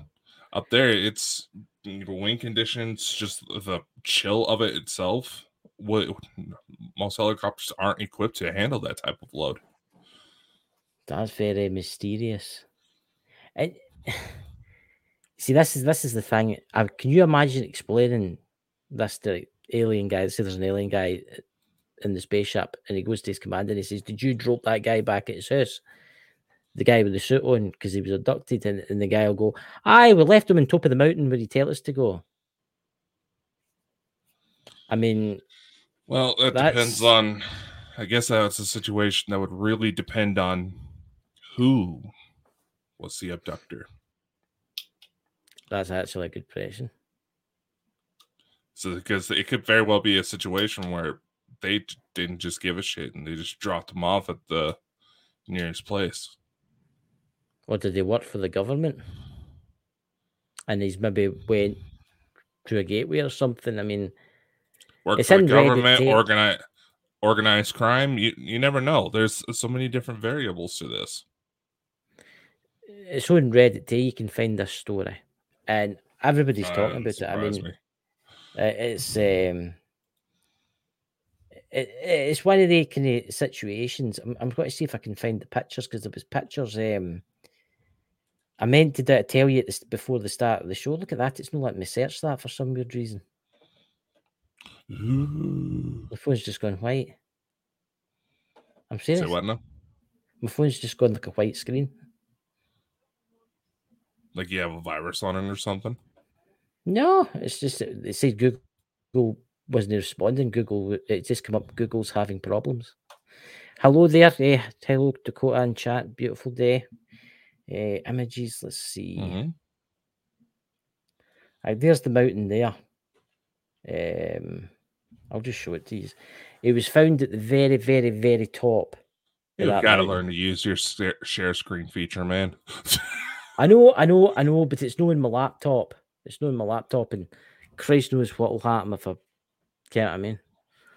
Up there, it's you know, wind conditions, just the chill of it itself. What most helicopters aren't equipped to handle that type of load. That's very mysterious. And *sighs* see, this is this is the thing. I, can you imagine explaining this to alien guy? Say there's an alien guy in the spaceship, and he goes to his commander and he says, "Did you drop that guy back at his house?" The guy with the suit on because he was abducted, and, and the guy will go, "Aye, we left him on top of the mountain where he tell us to go." I mean, Well, that depends on. I guess that's a situation that would really depend on who was the abductor. that's actually a good question. So, because it could very well be a situation where they didn't just give a shit and they just dropped them off at the nearest place. Or did they work for the government? And he's maybe went to a gateway or something. I mean, Work It's for the government, organize, organized crime. You you never know. There's so many different variables to this. it's on Reddit today. You can find this story, and everybody's Uh, talking about it. I mean, me. it's um, it, it's one of the kind of situations. I'm, I'm going to see if I can find the pictures because there was pictures. Um, I meant to do- tell you this before the start of the show. Look at that; it's not letting me search that for some weird reason. Ooh. The phone's just gone white. I'm serious. Say what now? My phone's just gone like a white screen. Like you have a virus on it or something? No, it's just it said Google wasn't responding. Google, it just come up. Google's having problems. Hello there. Eh, hello Dakota and chat. Beautiful day. Eh, images. Let's see. Mhm. Right, there's the mountain there. Um, I'll just show it to you. It was found at the very, very, very top. You've got to learn to use your share screen feature, man. *laughs* I know, I know, I know, but it's not in my laptop. It's not in my laptop, and Christ knows what will happen if I can't. I mean,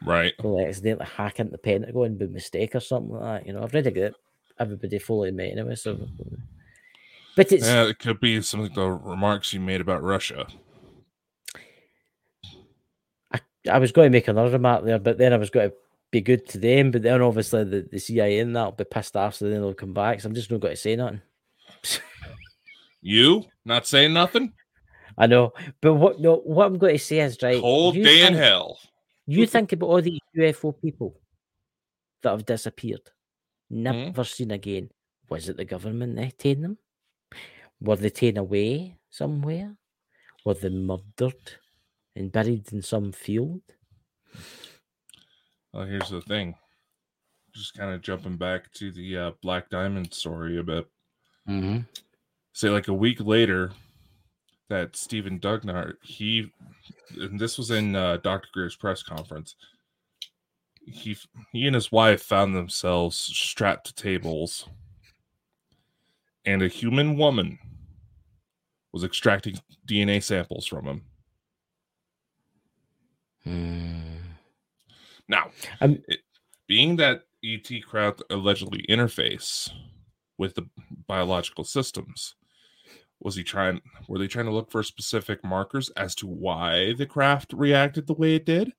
right. will accidentally hack into the Pentagon by mistake or something like that. You know, I've already got everybody fully met anyway. So, but it's Yeah, it could be some of the remarks you made about Russia. I was going to make another remark there, but then I was going to be good to them. But then obviously the, the CIA and that'll be pissed off, so then they'll come back. So I'm just not going to say nothing. *laughs* You not saying nothing? I know, but what no, what I'm going to say is right. Cold you day in hell. You *laughs* think about all these UFO people that have disappeared, never seen again. Was it the government that taken them? Were they taken away somewhere? Were they murdered and buried in some field? Well, here's the thing. Just kind of jumping back to the uh, Black Diamond story a bit. Mm-hmm. Say, like a week later, that Stephen Dugnart, he, and this was in uh, Dr. Greer's press conference. He, he and his wife found themselves strapped to tables, and a human woman was extracting DNA samples from him. Now, Um, it, being that ET craft allegedly interface with the biological systems, was he trying? Were they trying to look for specific markers as to why the craft reacted the way it did?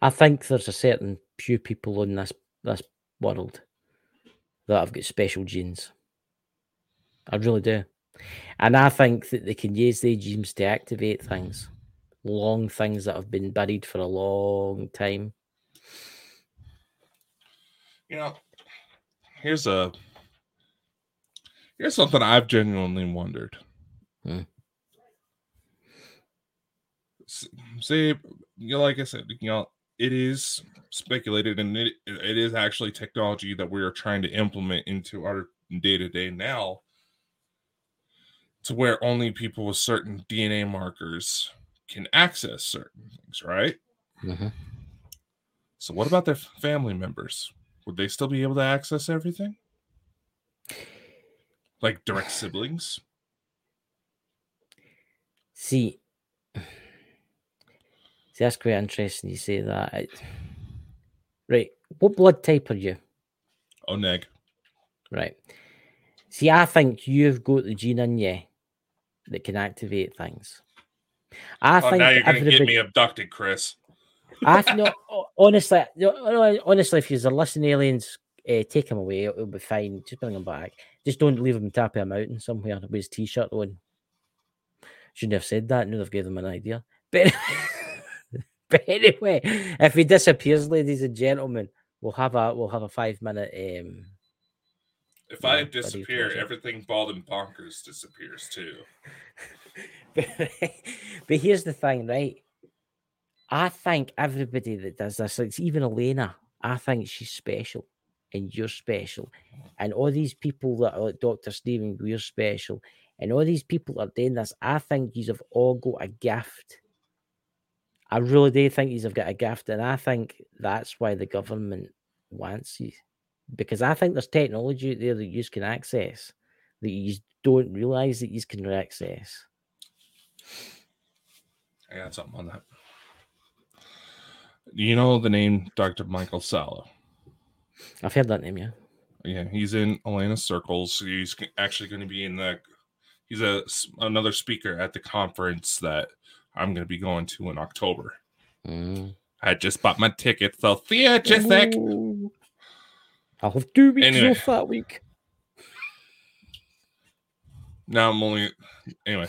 I think there's a certain few people in this this world that have got special genes. I really do. And I think that they can use their genes to activate things. Long things that have been buried for a long time. You know, here's a here's something I've genuinely wondered. Hmm. S- Say, you know, like I said, you know, it is speculated, and it it is actually technology that we are trying to implement into our day to day now, to where only people with certain DNA markers can access certain things, right? Mhm. So, what about their family members? Would they still be able to access everything? Like direct siblings? See, See, that's quite interesting. You say that. It- Right. What blood type are you? Oh, neg. Right. See, I think you've got the gene in you that can activate things. I Oh, think now you're gonna get me abducted, Chris. I th- no, *laughs* honestly, no, no, honestly, if you're listening, aliens, uh, take him away. It'll be fine. Just bring him back. Just don't leave him of a mountain somewhere with his t-shirt on. Shouldn't have said that. No, they've given him an idea. But, *laughs* but anyway, if he disappears, ladies and gentlemen, we'll have a we'll have a five minute. Um, If Yeah, I disappear, everything bald and bonkers disappears too. *laughs* but, but here's the thing, right? I think everybody that does this, like even Elena, I think she's special and you're special. And all these people that are like Dr. Stephen, we're special. And all these people are doing this, I think these have all got a gift. I really do think these have got a gift. And I think that's why the government wants you. Because I think there's technology out there that you can access that you don't realize that you can access. I got something on that. Do you know the name Dr. Michael Salla? I've heard that name, yeah. Yeah, he's in Elena's circles. He's actually going to be in the. He's a another speaker at the conference that I'm going to be going to in October. Mm. I just bought my ticket, so see ya, Jessic. Ooh. I'll have two weeks Anyway. off that week. Now I'm only anyway.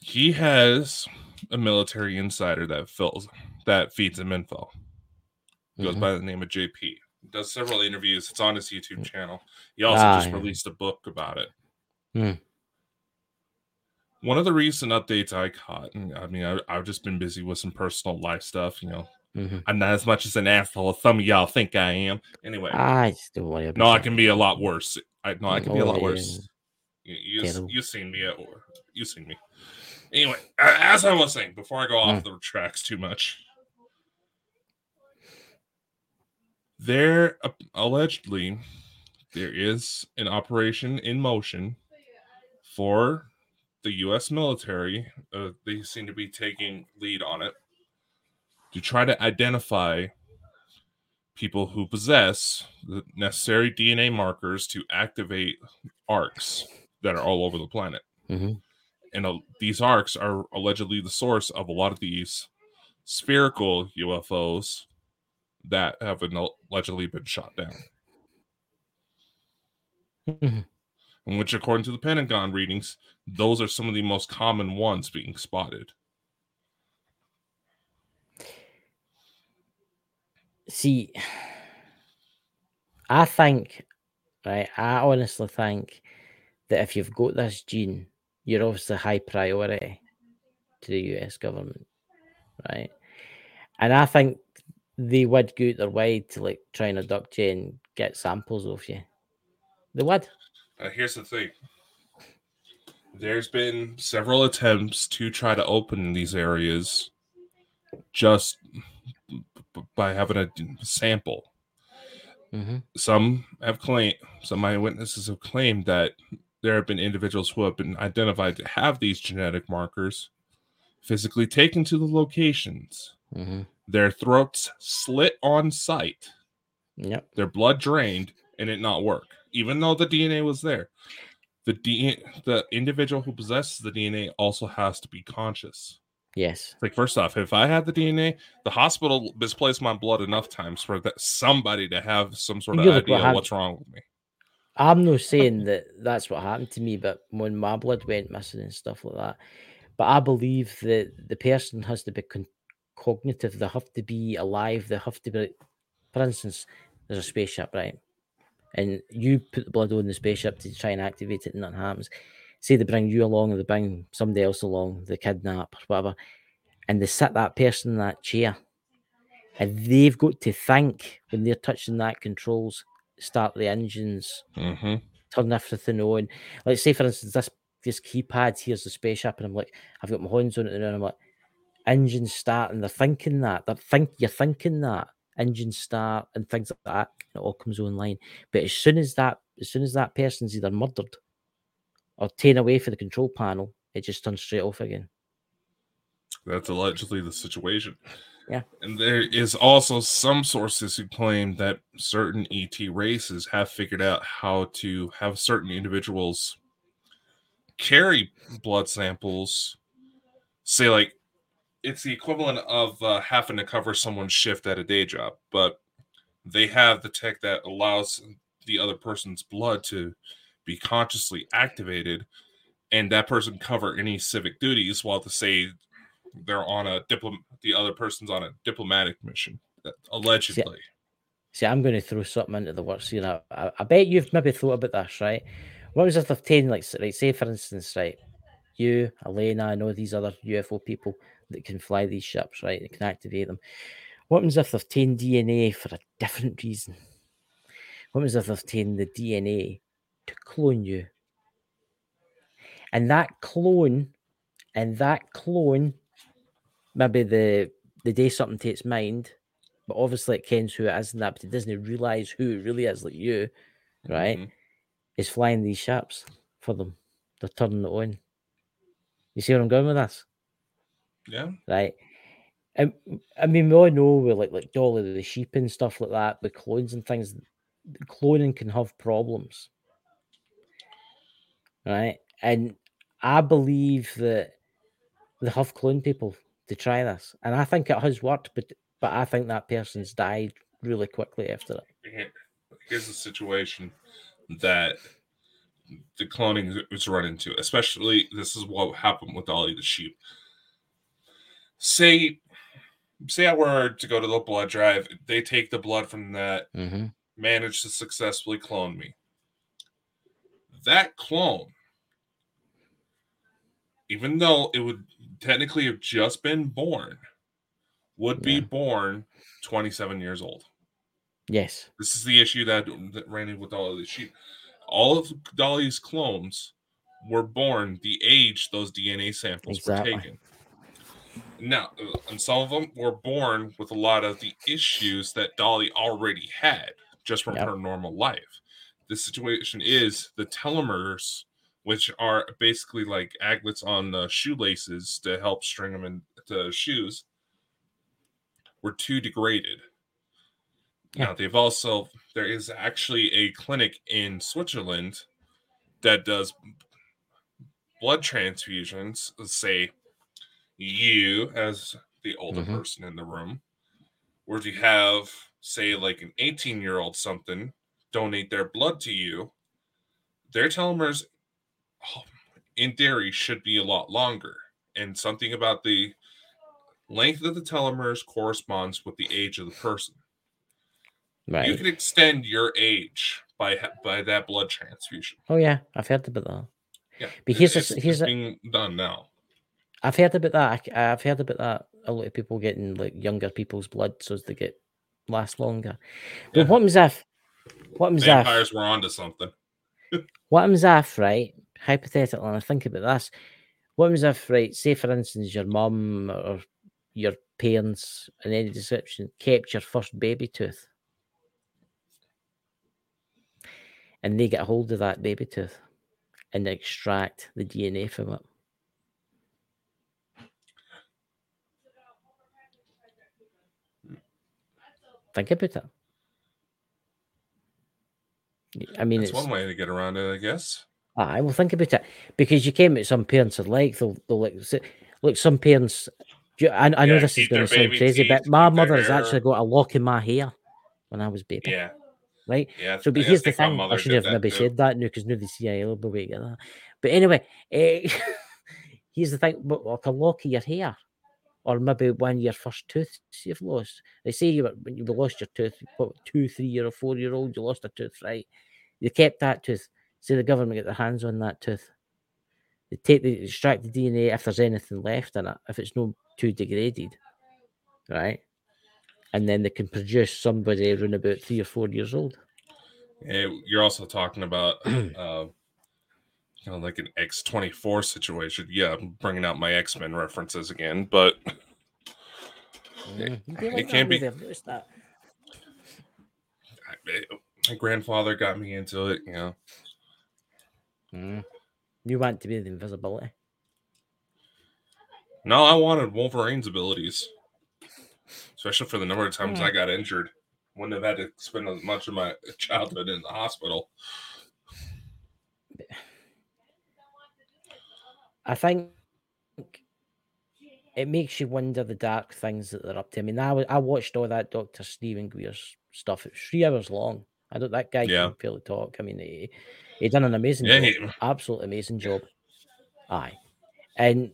He has a military insider that fills that feeds him info. He goes Mhm. by the name of JP. Does several interviews. It's on his YouTube channel. He also Ah, just yeah. released a book about it. Hmm. One of the recent updates I caught, and I mean, I, I've just been busy with some personal life stuff. You know, Mhm. I'm not as much as an asshole as some of y'all think I am. Anyway, I still don't worry no, I can be a lot worse. I no, I can be a Oh, lot worse. You, you, you seen me at or you seen me. Anyway, as I was saying, before I go off Mm. the tracks too much, there uh, allegedly there is an operation in motion for the U.S. military. Uh, they seem to be taking lead on it to try to identify people who possess the necessary DNA markers to activate arcs that are all over the planet. Mhm. And uh, these arcs are allegedly the source of a lot of these spherical UFOs that have allegedly been shot down. Mm-hmm. In which, according to the Pentagon readings, those are some of the most common ones being spotted. See, I think, right, I honestly think that if you've got this gene, you're obviously high priority to the US government, right? And I think they would go out their way to like try and abduct you and get samples of you. They would. Uh, here's the thing. There's been several attempts to try to open these areas just by having a sample. hmm Some have claimed, some eyewitnesses have claimed that there have been individuals who have been identified to have these genetic markers physically taken to the locations, hmm their throats slit on sight, Yep. their blood drained, and it not work, even though the DNA was there. The D- the individual who possesses the DNA also has to be conscious. Yes. Like first off, if I had the DNA, the hospital misplaced my blood enough times for that somebody to have some sort of You're idea what what's wrong with me. I'm not saying that that's what happened to me, but when my blood went missing and stuff like that, but I believe that the person has to be con- cognitive. They have to be alive. They have to be, for instance, there's a spaceship, right? And you put the blood on the spaceship to try and activate it, and nothing happens. Say they bring you along, or they bring somebody else along, they kidnap or whatever, and they sit that person in that chair, and they've got to think when they're touching that controls, start the engines, Mm-hmm. turn everything on. Like say for instance, this this keypad here's the spaceship, and I'm like, I've got my hands on it, and I'm like, engines start, and they're thinking that they're think you're thinking that engines start and things like that. It all comes online. But as soon as that as soon as that person's either murdered or taken away from the control panel, it just turns straight off again. That's allegedly the situation. Yeah. And there is also some sources who claim that certain ET races have figured out how to have certain individuals carry blood samples. Say, like, it's the equivalent of uh, having to cover someone's shift at a day job, but they have the tech that allows the other person's blood to be consciously activated and that person cover any civic duties while to say they're on a diplom the other person's on a diplomatic mission uh, allegedly See, I'm going to throw something into the works here. I, I, I bet you've maybe thought about this, right? What was if they've like, right, say for instance, right, you, Elena, I know these other UFO people that can fly these ships, right? That can activate them. What happens if they've taken DNA for a different reason? What happens if they've taken the DNA to clone you? And that clone, and that clone, maybe the the day something takes mind, but obviously it kens who it is and that, but it doesn't realize who it really is, like you, right? Mhm. Is flying these ships for them. They're turning it on. You see where I'm going with this? Yeah right? And I mean, we all know with like like Dolly the sheep and stuff like that, with clones and things, cloning can have problems, right? And I believe that they have cloned people to try this, and I think it has worked, but but I think that person's died really quickly after it. Here- here's the situation that the cloning is run into especially this is what happened with dolly the sheep say say i were to go to the blood drive they take the blood from that Mm-hmm. managed to successfully clone me. That clone, even though it would technically have just been born, would be born 27 years old. Yes. This is the issue that, that ran in with Dolly the sheep. All of Dolly's clones were born the age those DNA samples Exactly. were taken. Now, uh, and some of them were born with a lot of the issues that Dolly already had just from Yep. her normal life. The situation is the telomeres, which are basically like aglets on the shoelaces to help string them into shoes, were too degraded. Now they've also there is actually a clinic in Switzerland that does blood transfusions. Say you as the older Mhm. person in the room, or if you have say like an 18 year old something donate their blood to you, their telomeres oh, in theory should be a lot longer. And something about the length of the telomeres corresponds with the age of the person. You can extend your age by by that blood transfusion. Oh yeah, I've heard about that. Yeah, But here's a- here's it's a- being done now. I've heard about that. I, have heard about that. A lot of people getting like younger people's blood so as they get last longer. But Yeah. what happens if? What happens if? Vampires were onto something. *laughs* What happens if? Right, hypothetically, and I think about this. What happens if? Right, say for instance, your mum or your parents, in any description, kept your first baby tooth, and they get a hold of that baby tooth and extract the DNA from it. Think about it. Y- I mean, it's one way to get around it, I guess. I will think about it because you came at some parents are like they'll, they'll like look some parents. I, I know Yeah, this is going to sound crazy, teeth, but my mother has actually got a lock in my hair when I was baby, Yeah, right? yeah. So, but here's the thing: I should have maybe too. said that now because now the CIA will be able to get that. But anyway, eh, *laughs* here's the thing: but like a lock of your hair, or maybe when your first tooth you've lost. They say you when you lost your tooth, what, two, three, year or four year old, you lost a tooth, right? They kept that tooth. Say the government get their hands on that tooth. They take the extract the DNA if there's anything left in it, if it's not too degraded, right? And then they can produce somebody around about three or four years old. Yeah, you're also talking about *clears throat* uh, you know, like an X twenty four situation. Yeah, I'm bringing out my X Men references again, but Mm, you do it can't be- I've noticed that. I- my grandfather got me into it. You know, Mm. You want to be the invisibility. No, I wanted Wolverine's abilities, especially for the number of times Yeah. I got injured. Wouldn't have had to spend as much of my childhood in the hospital. I think it makes you wonder the dark things that they're up to. I mean, I, I watched all that Doctor Stephen Greer's stuff. It was three hours long. I don't. That guy Yeah. can barely talk. I mean, he he done an amazing Yeah, job. he- absolute amazing job. Aye, and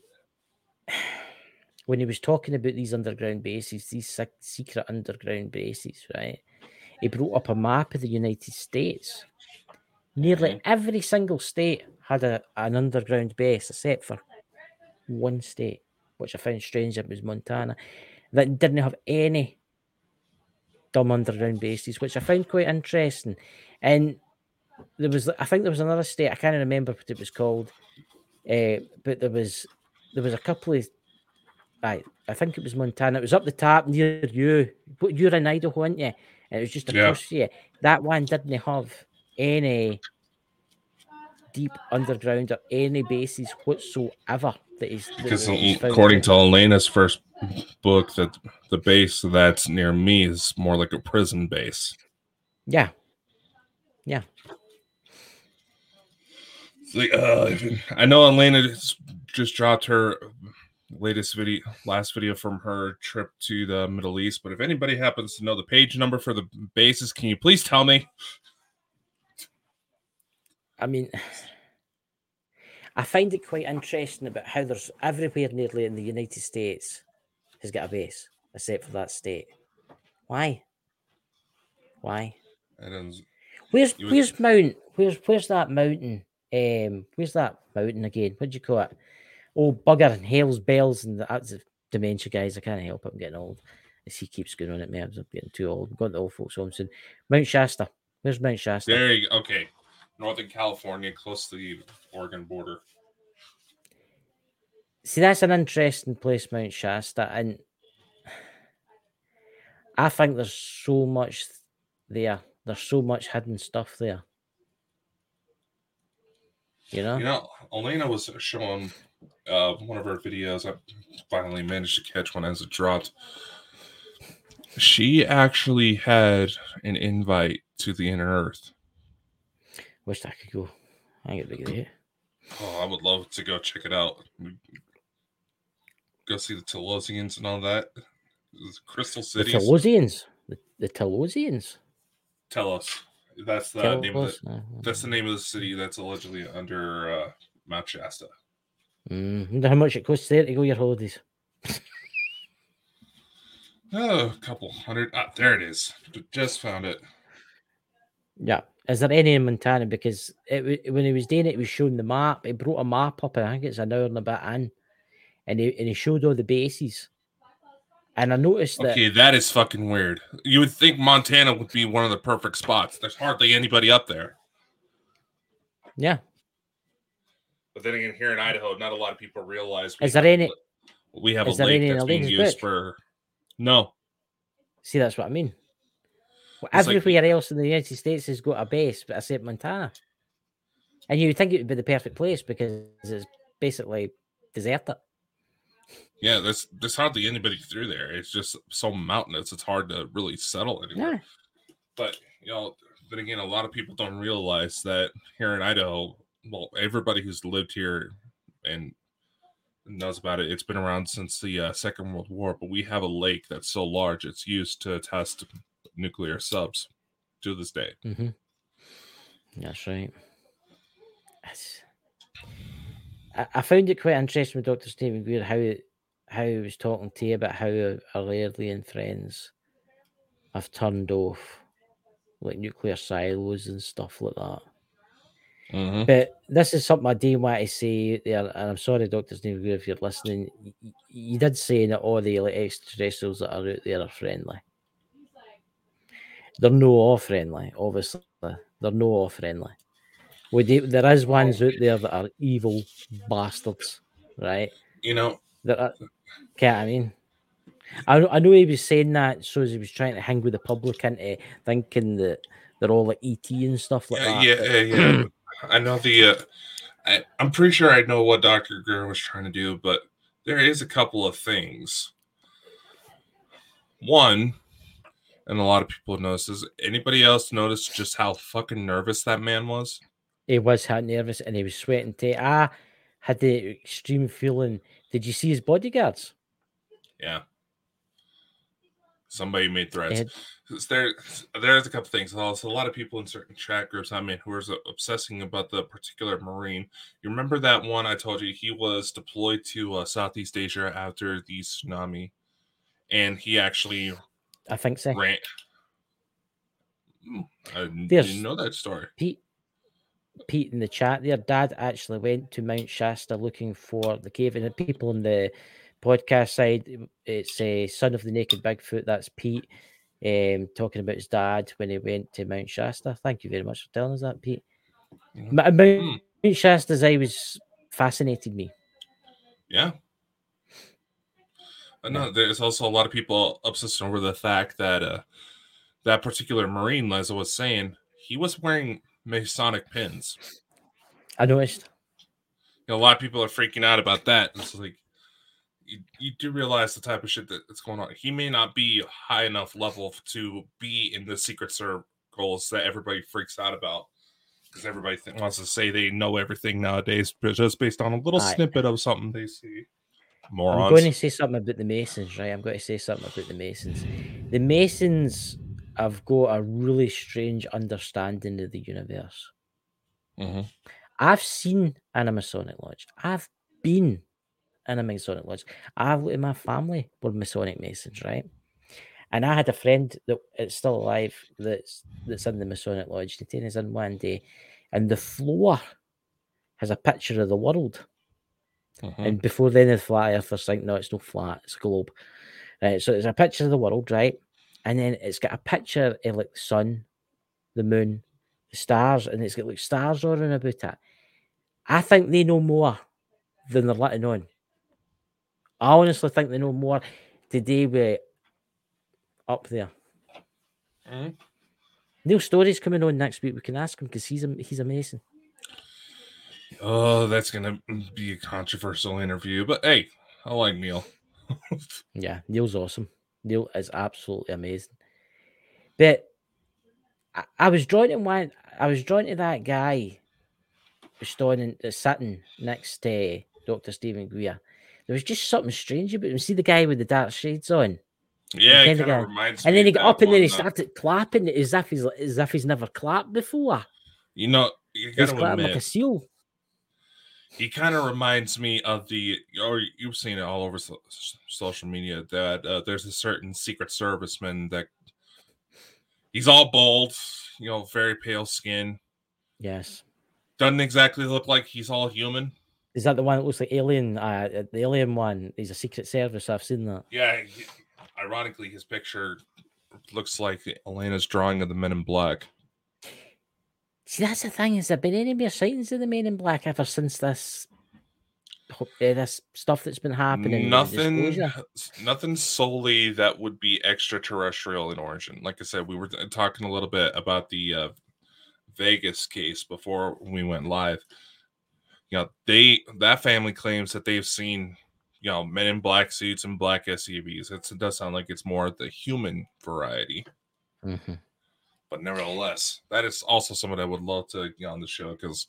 *sighs* when he was talking about these underground bases, these sec- secret underground bases, right? He brought up a map of the United States. Nearly mm-hmm. every single state had a, an underground base, except for one state, which I found strange. It was Montana, that didn't have any dumb underground bases, which I found quite interesting. And there was, I think there was another state. I can't remember what it was called, uh, but there was there was a couple of. I I think it was Montana. It was up the top near you. But You're in Idaho, aren't you? And it was just Yeah. across you. That one didn't have any deep underground or any bases whatsoever. That is that Because according to Elena's first book, that the base that's near me is more like a prison base. yeah, yeah, It's like, uh, I know Elena just dropped her latest video, last video from her trip to the Middle East. But if anybody happens to know the page number for the bases, can you please tell me? I mean, *sighs* I find it quite interesting about how there's everywhere nearly in the United States has got a base, except for that state. Why? Why? Where's where's Mount? Where's where's that mountain? Um, where's that mountain again? What do you call it? Oh, bugger and Hell's Bells and that's the dementia guys. I can't help it. I'm getting old. As he keeps going on at me, I'm getting too old. I'm going to old folks home soon. Mount Shasta. Where's Mount Shasta? there you go. Okay. Northern California, close to the Oregon border. See, that's an interesting place, Mount Shasta, and I think there's so much there. There's so much hidden stuff there. You know? You know, Elena was showing uh, one of her videos. I finally managed to catch one as it dropped. She actually had an invite to the inner earth. Wish I could go. I ain't gonna be great. Oh, I would love to go check it out. Go see the Telosians and all that. Crystal The Telosians. The, the Telosians. Tell us. That's the name of the, that's the name of the city that's allegedly under uh, Mount Shasta. Mm, wonder how much it costs there to go your holidays. Oh, a couple hundred. Ah, there it is. Just found it. Yeah. Is there any in Montana? Because it, when he was doing it, he was showing the map. He brought a map up, and I think it's an hour and a bit in, and he and he showed all the bases. And I noticed that Okay, that is fucking weird. You would think Montana would be one of the perfect spots. There's hardly anybody up there. yeah, But then again, here in Idaho, not a lot of people realize. Is there any- We have a lake that's being used book? for. No, see that's what I mean. Well, It's like- everywhere else in the United States has got a base, but except Montana. And you would think it would be the perfect place because it's basically deserted. yeah, there's there's hardly anybody through there. It's just so mountainous. It's hard to really settle anywhere. Yeah. But you know, but again, a lot of people don't realize that here in Idaho, well, everybody who's lived here and knows about it. It's been around since the uh, Second World War, but we have a lake that's so large it's used to test nuclear subs to this day. Mm-hmm. That's right. That's- I, I found it quite interesting with Dr. Stephen Greer how how he was talking to you about how our alien friends have turned off like nuclear silos and stuff like that. Mhm. But this is something I do want to say there, and I'm sorry, Dr. Stephen Greer, if you're listening. y- y- You did say that all the like, extraterrestrials that are out there are friendly. They're no all friendly, obviously. They're no all friendly. We do, there is ones out there that are evil bastards, right? You know, That are, can't I mean? I know, I know he was saying that so as he was trying to hang with the public into thinking that they're all like ET and stuff like yeah, that. yeah, yeah, yeah. *clears throat* I know the. Uh, I, I'm pretty sure I know what Doctor Greer was trying to do, but there is a couple of things. One, and a lot of people notice is anybody else notice just how fucking nervous that man was? He was how nervous and he was sweating. To I had the extreme feeling. Did you see his bodyguards? Yeah. Somebody made threats. had- there there's a couple things also a lot of people in certain chat groups i'm in who are obsessing about the particular marine you remember that one i told you he was deployed to uh, southeast asia after the tsunami and he actually I think so. ran Hmm, i There's- didn't know that story Pete, Pete in the chat there, Dad actually went to Mount Shasta looking for the cave. And the people on the podcast side, it's a son of the naked Bigfoot. That's Pete, um, talking about his dad when he went to Mount Shasta. Thank you very much for telling us that, Pete. Mount Mount Shasta's I was fascinated me. yeah Uh, no, there's also a lot of people obsessed over the fact that uh, that particular marine, as I was saying, he was wearing Masonic pins. I noticed. you know, a lot of people are freaking out about that. It's like you, you do realize the type of shit that's going on. He may not be high enough level to be in the secret circles that everybody freaks out about because everybody th- wants to say they know everything nowadays, but just based on a little snippet of something they see. I'm going to say something about the Masons, right? I'm going to say something about the Masons. The Masons have got a really strange understanding of the universe. Mhm. I've seen in a Masonic lodge. I've been in a Masonic lodge. I've in my family were Masonic Masons, right? And I had a friend that is still alive that's that's in the Masonic lodge. He came us in one day, and the floor has a picture of the world. Mhm. And before then, the flat earthers think, no, it's not flat, it's a globe. Right. So it's a picture of the world, right? And then it's got a picture of like the sun, the moon, the stars, and it's got like stars all around about it. I think they know more than they're letting on. I honestly think they know more today we're up there. Mhm. Neil Story's coming on next week. We can ask him because he's a, he's amazing. Oh, that's gonna be a controversial interview, but hey, I like Neil. *laughs* Yeah, Neil's awesome. Neil is absolutely amazing. But I, I was drawn to one. I was drawn to that guy standing, uh, sitting next to Doctor Stephen Greer. There was just something strange about him. See the guy with the dark shades on, Yeah, it kinda kind reminds and me then he got up and then he uh, started clapping as if he's as if he's never clapped before. You know, you gotta clapping admit, like a seal. He kind of reminds me of the or you've seen it all over so, social media that uh, there's a certain secret serviceman that he's all bald you know very pale skin Yes. doesn't exactly look like he's all human Is that the one that looks like Alien? Uh, uh, the Alien one. He's a Secret Service. I've seen that. yeah he- ironically his picture looks like elena's drawing of the men in black See, that's the thing. Has there been any more sightings of the Men in Black ever since this, ho- eh, this stuff that's been happening? nothing nothing solely that would be extraterrestrial in origin like i said we were talking a little bit about the uh, vegas case before we went live you know they that family claims that they've seen you know men in black suits and black suvs it's, it does sound like it's more the human variety Mhm. But nevertheless that is also someone i would love to get on the show because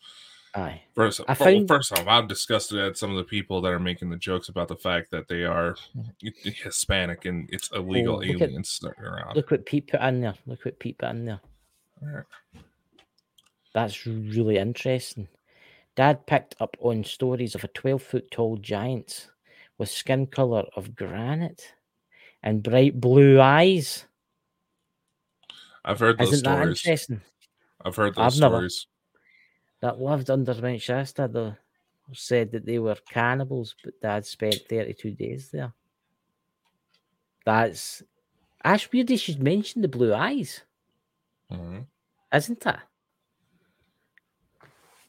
Aye. First, I find- first off, I'm disgusted at some of the people that are making the jokes about the fact that they are *laughs* Hispanic and it's illegal Oh, at- aliens are around. Look what Pete put in there. Look what Pete put in there. That's really interesting. Dad picked up on stories of a 12 foot tall giant with skin color of granite and bright blue eyes. I've heard those Isn't that stories. interesting? I've heard those I've never- stories. That lived under Mount Shasta, though, said that they were cannibals, but Dad spent 32 days there. That's. That's weird they should mention the blue eyes, Mhm. isn't it?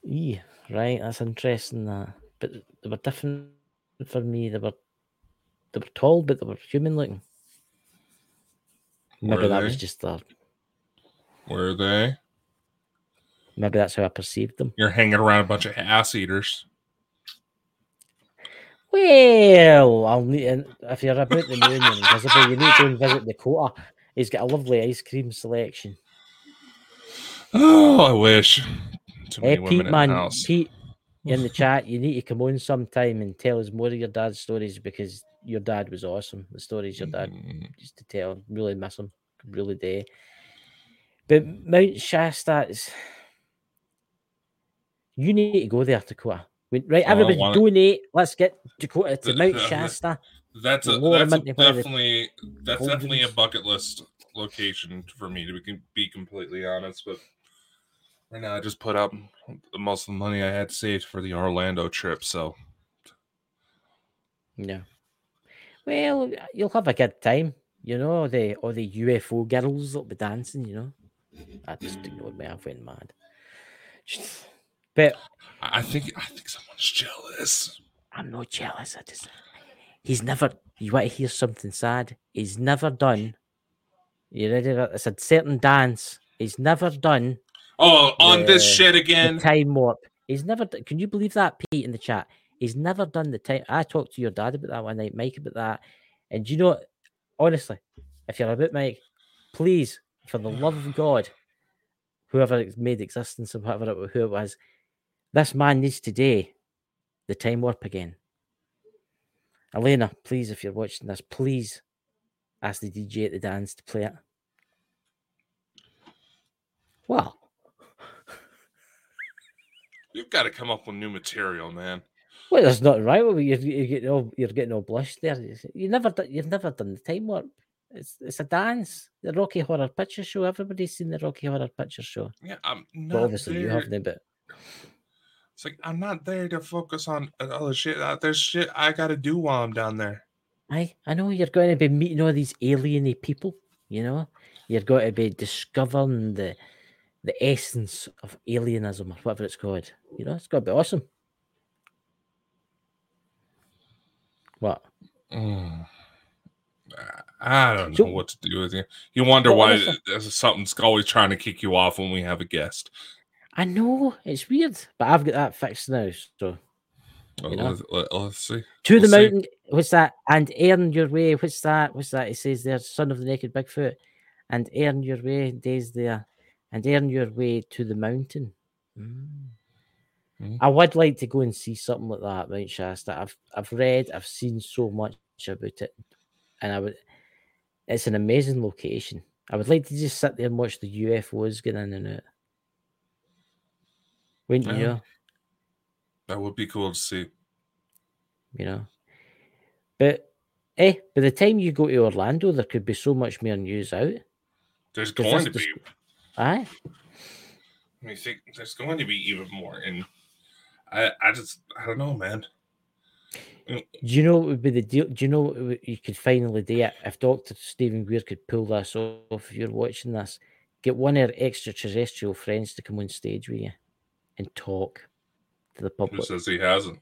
Yeah, right. That's interesting. That, but they were different for me. They were, they were tall, but they were human looking. Maybe that was just the. Were they? Maybe that's how I perceived them. You're hanging around a bunch of ass eaters. Well, I'll need if you're about the moon and invisible, you need to go and visit Dakota. He's got a lovely ice cream selection. Oh, I wish. Too Hey, Pete, in the man, house. Pete, in the chat, you need to come on sometime and tell us more of your dad's stories because your dad was awesome. The stories your dad Mm, used to tell, really miss him, really do. But Mount Shasta is. You need to go there, Dakota. Right, Oh, everybody donate. Let's get Dakota to The- Mount the- Shasta. That's a that's a Mountain where the definitely that's definitely a bucket list location for me to be, be completely honest. But right now, I just put up the most of the money I had saved for the Orlando trip. So Yeah. Well, you'll have a good time, you know. The all the UFO girls that'll be dancing, you know. I just ignored went mad. Just- But I think I think someone's jealous. I'm not jealous. I just he's never. You want to hear something sad? He's never done. You ready? It's a certain dance. He's never done Oh, on this The- shit the again. time warp. He's never. Can you believe that, Pete, in the chat? He's never done the time. I talked to your dad about that one night, Mike, about that. And you know, honestly, if you're about Mike, please, for the love of God, whoever made existence or whatever it, who it was, this man needs today the time warp again. Elena, please, if you're watching this, please ask the DJ at the dance to play it. Well, You've got to come up with new material, man. Well, that's not right. Well, you're, you're getting all you're getting all blushed there. You never you've never done the time warp. It's it's a dance. The Rocky Horror Picture Show. Everybody's seen the Rocky Horror Picture Show. Yeah, I'm But not obviously you haven't. But It's like I'm not there to focus on other shit. Uh, There's shit I got to do while I'm down there. I I know you're going to be meeting all these alieny people. You know, you're going to be discovering the the essence of alienism or whatever it's called. You know, it's going to be awesome. What? Mm. I- don't know what to do with you. You wonder why honestly- something's always trying to kick you off when we have a guest. I know it's weird, but I've got that fixed now. So Well, You know? let, us see. To the see. mountain. What's that? And earn your way. What's that? What's that? It says there, son of the naked Bigfoot. And earn your way, days there. And earn your way to the mountain. Mm. Mm. I would like to go and see something like that, Mount Shasta. I've I've read, I've seen so much about it, and I would. It's an amazing location. I would like to just sit there and watch the UFOs get in and out. Wouldn't you? Yeah. know? That would be cool to see. you know. But eh, by the time you go to Orlando, there could be so much more news out. There's going to be. Aye, I think there's going to be even more, and I, I just, I don't know, man. Mm. do you know what would be the deal? Do you know what would- you could finally do it if Doctor Stephen Greer could pull this off? If you're watching this, get one of our extraterrestrial friends to come on stage with you and talk to the Who public. says he hasn't?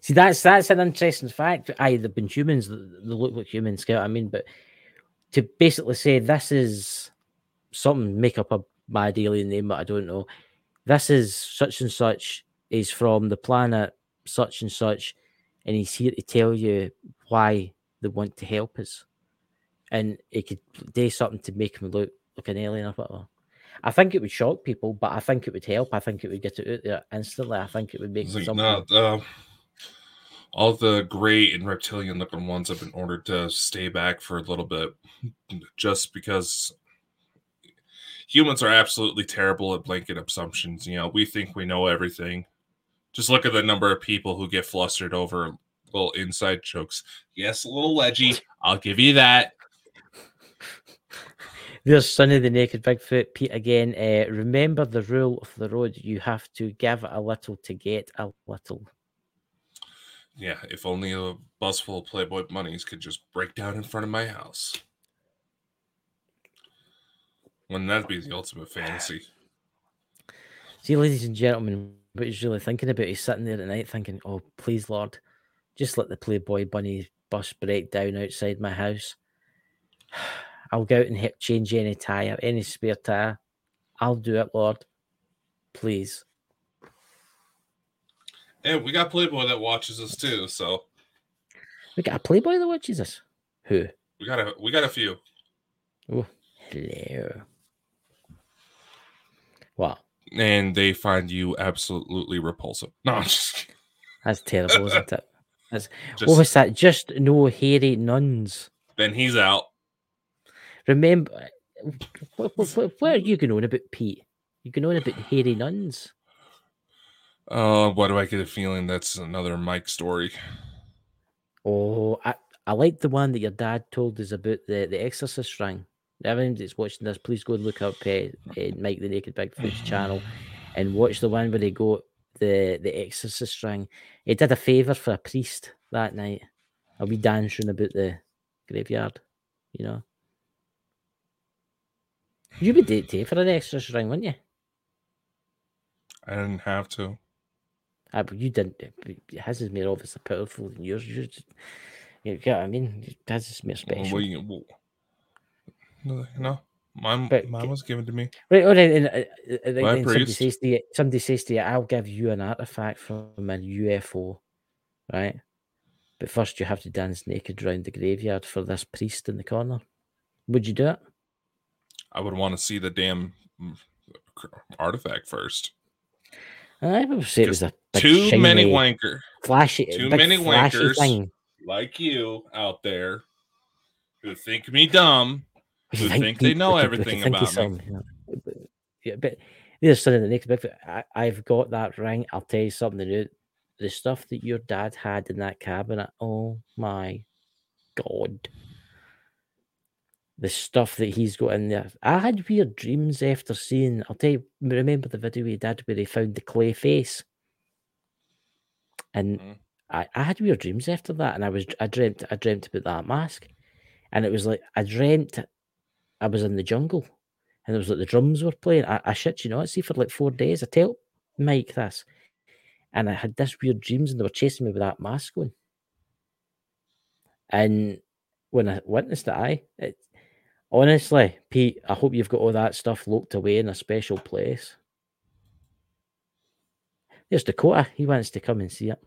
See, that's that's an interesting fact. Aye, they've been humans. th- They look like humans. Get what I mean? But to basically say this is something, make up a bad alien name, but I don't know. This is such and such. Is from the planet such and such, and he's here to tell you why they want to help us. And it could do something to make him look like an alien or whatever. I think it would shock people, but I think it would help. I think it would get it out there instantly. I think it would make like, something. no, uh, all the gray and reptilian looking ones have been ordered to stay back for a little bit, just because humans are absolutely terrible at blanket assumptions. You know, we think we know everything. Just look at the number of people who get flustered over little inside jokes. Yes, a little ledgy. I'll give you that. There's Sonny the Naked Bigfoot, Pete again. Uh, remember the rule of the road. You have to give a little to get a little. Yeah, if only a bus full of Playboy bunnies could just break down in front of my house. Wouldn't that be the ultimate fantasy? See, ladies and gentlemen, what he's really thinking about, he's sitting there at night thinking, oh, please, Lord, just let the Playboy Bunny bus break down outside my house. *sighs* I'll go out and hit, change any tire, any spare tire. I'll do it, Lord. Please. And we got Playboy that watches us too, so We got a Playboy though. What Jesus? Who? We got a we got a few. Oh, hello. What? And they find you absolutely repulsive. No, I'm just kidding. That's terrible, isn't it? That's, *laughs* Just, what was that? Just no hairy nuns. then he's out. Remember, what, what, what, are you going on about, Pete? You going on about hairy nuns? Uh, why do I get a feeling that's another Mike story? Oh, I, I like the one that your dad told us about the, the Exorcist ring. Everyone that's watching this, please go and look up uh, uh, Mike the Naked Bigfoot's *laughs* channel and watch the one where they go the the Exorcist ring. He did a favor for a priest that night. A wee dancing about the graveyard, you know. You would date Dave for an Exorcist ring, wouldn't you? I didn't have to. Ah, but you didn't. but His is more obviously powerful than yours. Yours, just- you get what I mean? His is more special. you- well, no, no, mine, But mine was given to me. Right, right, and, uh, uh, then somebody says to you, somebody says to you, "I'll give you an artifact from a UFO," right? But first, you have to dance naked round the graveyard for this priest in the corner. Would you do it? I would want to see the damn mm, artifact first. I would say it was a Too many wanker flashy, too many flashy wankers. thing. like you out there who think me dumb. You who think they know you- you everything think about you're me. yeah. But, yeah, but there's something that makes Bigfoot. I, I've got that ring. I'll tell you something. The, the stuff that your dad had in that cabinet. Oh my god. The stuff that he's got in there. I had weird dreams after seeing. I'll tell you. Remember the video we did where they found the clay face, and Mhm. I, I had weird dreams after that, and I was I dreamt I dreamt about that mask, and it was like I dreamt I was in the jungle, and it was like the drums were playing. I, I shit you not, see for like four days. I tell Mike this, and I had this weird dreams, and they were chasing me with that mask on. And when I witnessed it, I it, honestly, Pete, I hope you've got all that stuff locked away in a special place. There's Dakota. He wants to come and see it.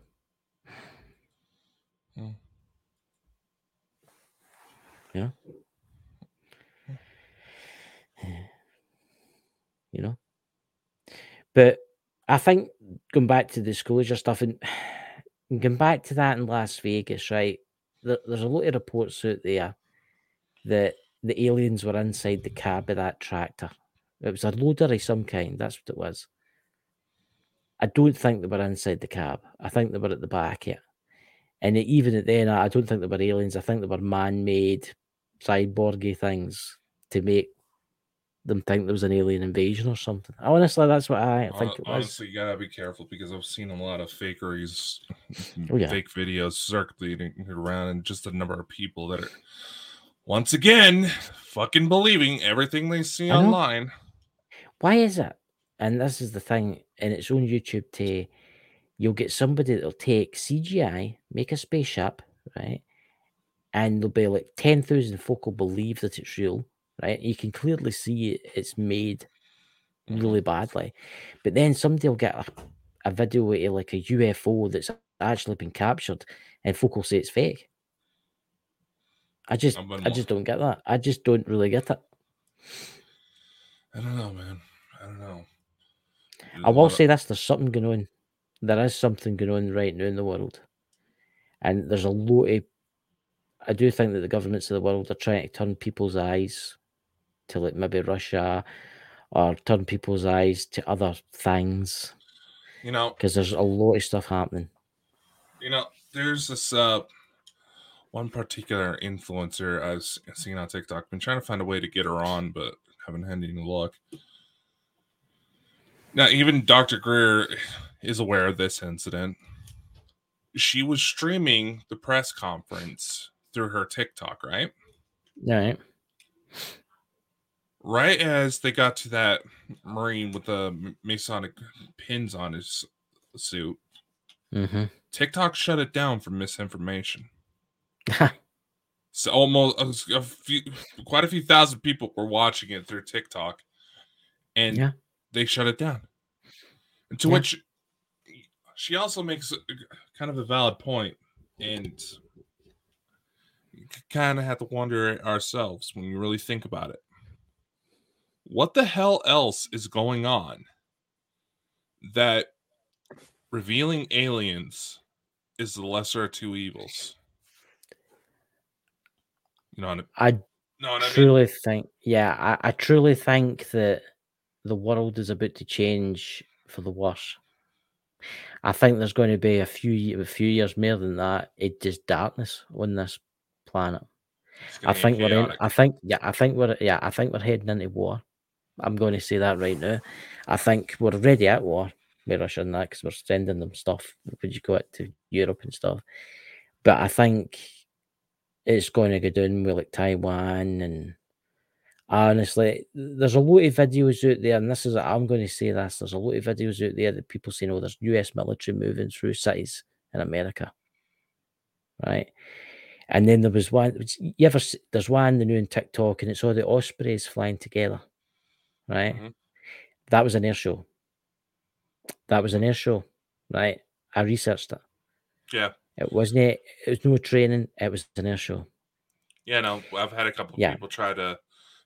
Hmm. Yeah. You know. But I think going back to the disclosure stuff and and *sighs* going back to that in Las Vegas, right? There, there's a lot of reports out there that the aliens were inside the cab of that tractor. It was a loader of some kind. That's what it was. I don't think they were inside the cab. I think they were at the back it. And even at then, I don't think they were aliens. I think they were man-made, cyborgy things to make them think there was an alien invasion or something. Honestly, that's what I think Hon- it was. Honestly, you gotta be careful because I've seen a lot of fakeries, *laughs* Oh, yeah. fake videos circulating around, and just the number of people that are once again fucking believing everything they see online. Why is it? And this is the thing in its own YouTube to you'll get somebody that'll take CGI, make a spaceship, right? And there'll be like 10,000 folk will believe that it's real, right? You can clearly see it's made Mhm. really badly. But then somebody will get a, a video of like a UFO that's actually been captured and folk will say it's fake. I just I just don't get that. I just don't really get it. I don't know, man. I don't know. There's I will lot of- say this: there's something going on. There is something going on right now in the world, and there's a lot of. I do think that the governments of the world are trying to turn people's eyes to like maybe Russia, or turn people's eyes to other things you know, because there's a lot of stuff happening. you know, there's this uh one particular influencer I've seen on TikTok. Been trying to find a way to get her on, but haven't had any luck. Now, even Dr. Greer is aware of this incident. She was streaming the press conference through her TikTok, right? Right? Right as they got to that Marine with the Masonic pins on his suit, Mm-hmm. TikTok shut it down for misinformation. *laughs* So almost a s- a few, quite a few thousand people were watching it through TikTok, and Yeah. they shut it down. And to Yeah. which she also makes kind of a valid point, and kind of have to wonder ourselves when you really think about it. What the hell else is going on that revealing aliens is the lesser of two evils? You know, I- no, what I mean? truly think, yeah, I, I truly think that the world is about to change for the worse. I think there's going to be a few a few years more than that. It just darkness on this planet. I think we're in. I think yeah. I think we're yeah. I think we're heading into war. I'm going to say that right now. I think we're already at war with Russia and that because we're sending them stuff. Would you go it to Europe and stuff? But I think it's going to go down with like Taiwan and honestly, there's a lot of videos out there, and this is I'm going to say this. There's a lot of videos out there that people saying, "Oh, there's U.S. military moving through cities in America," right? And then there was one. You ever? There's one the new on TikTok, and it's all the ospreys flying together, right? Mhm. That was an air show. That was an air show, right? I researched it. yeah, It wasn't. It was no training. It was an air show. yeah. No, I've had a couple Yeah. people try to.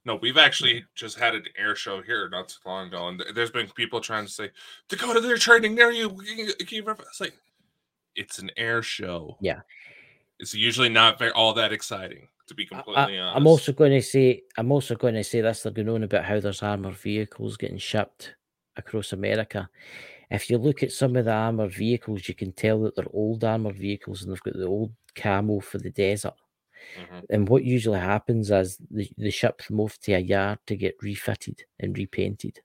No, we've actually just had an air show here not too long ago, and there's been people trying to say, "Dakota, they're training near you." Can you- can you ref-" It's like it's an air show. Yeah. it's usually not very all that exciting, to be completely I, honest. am also going to say I'm also going to say this. They're going on about how there's armored vehicles getting shipped across America. If you look at some of the armored vehicles, you can tell that they're old armored vehicles and they've got the old camo for the desert. Mhm. And what usually happens is they, they ship them off to a yard to get refitted and repainted.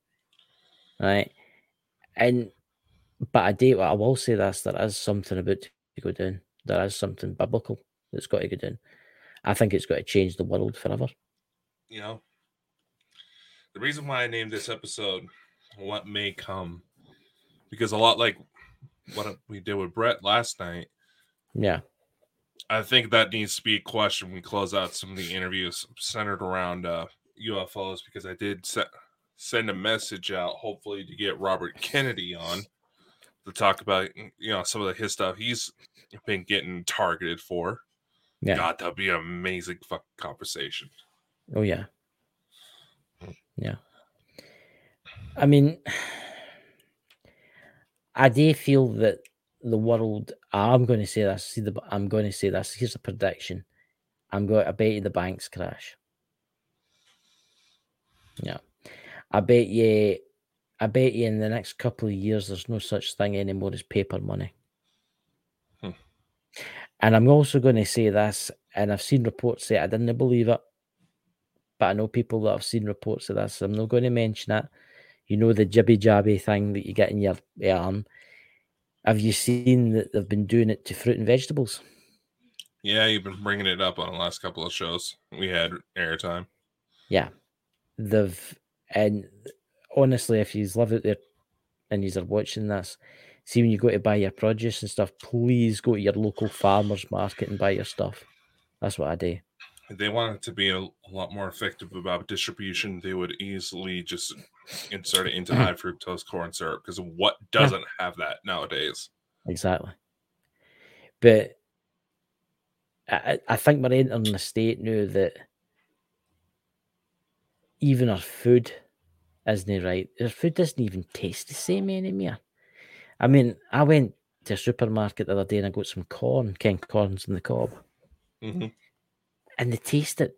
Right. And but I do I will say this, there is something about to go down. There is something biblical that's got to go down. I think it's going to change the world forever. you know the reason why i named this episode what may come because a lot like what we did with bret last night Yeah. i think that needs to be a question we close out some of the interviews centered around uh ufos because i did se- send a message out hopefully to get robert kennedy on to talk about you know some of the his stuff he's been getting targeted for Yeah. god that'd be an amazing fucking conversation Oh yeah. Yeah. I mean I do feel that the world I'm going to say this. See the I'm going to say this. Here's a prediction. I'm going I bet you the banks crash. Yeah. I bet you I bet you in the next couple of years there's no such thing anymore as paper money. Hmm. And I'm also going to say this, and I've seen reports say I didn't believe it, but I know people that have seen reports of this. I'm not going to mention it. You know the jibby jabby thing that you get in your arm. Have you seen that they've been doing it to fruit and vegetables? Yeah, you've been bringing it up on the last couple of shows. We had airtime. Yeah, they've and honestly, if you live out there and you are watching this, see when you go to buy your produce and stuff, please go to your local farmers market and buy your stuff. That's what I do. If they wanted to be a, a lot more effective about distribution, they would easily just insert it into mm. high fructose corn syrup because what doesn't have that nowadays? Exactly. But I, I think we're entering a state now that even our food isn't right. Our food doesn't even taste the same anymore. I mean, I went to a supermarket the other day and I got some corn, Ken corns in the cob, hmm and they tasted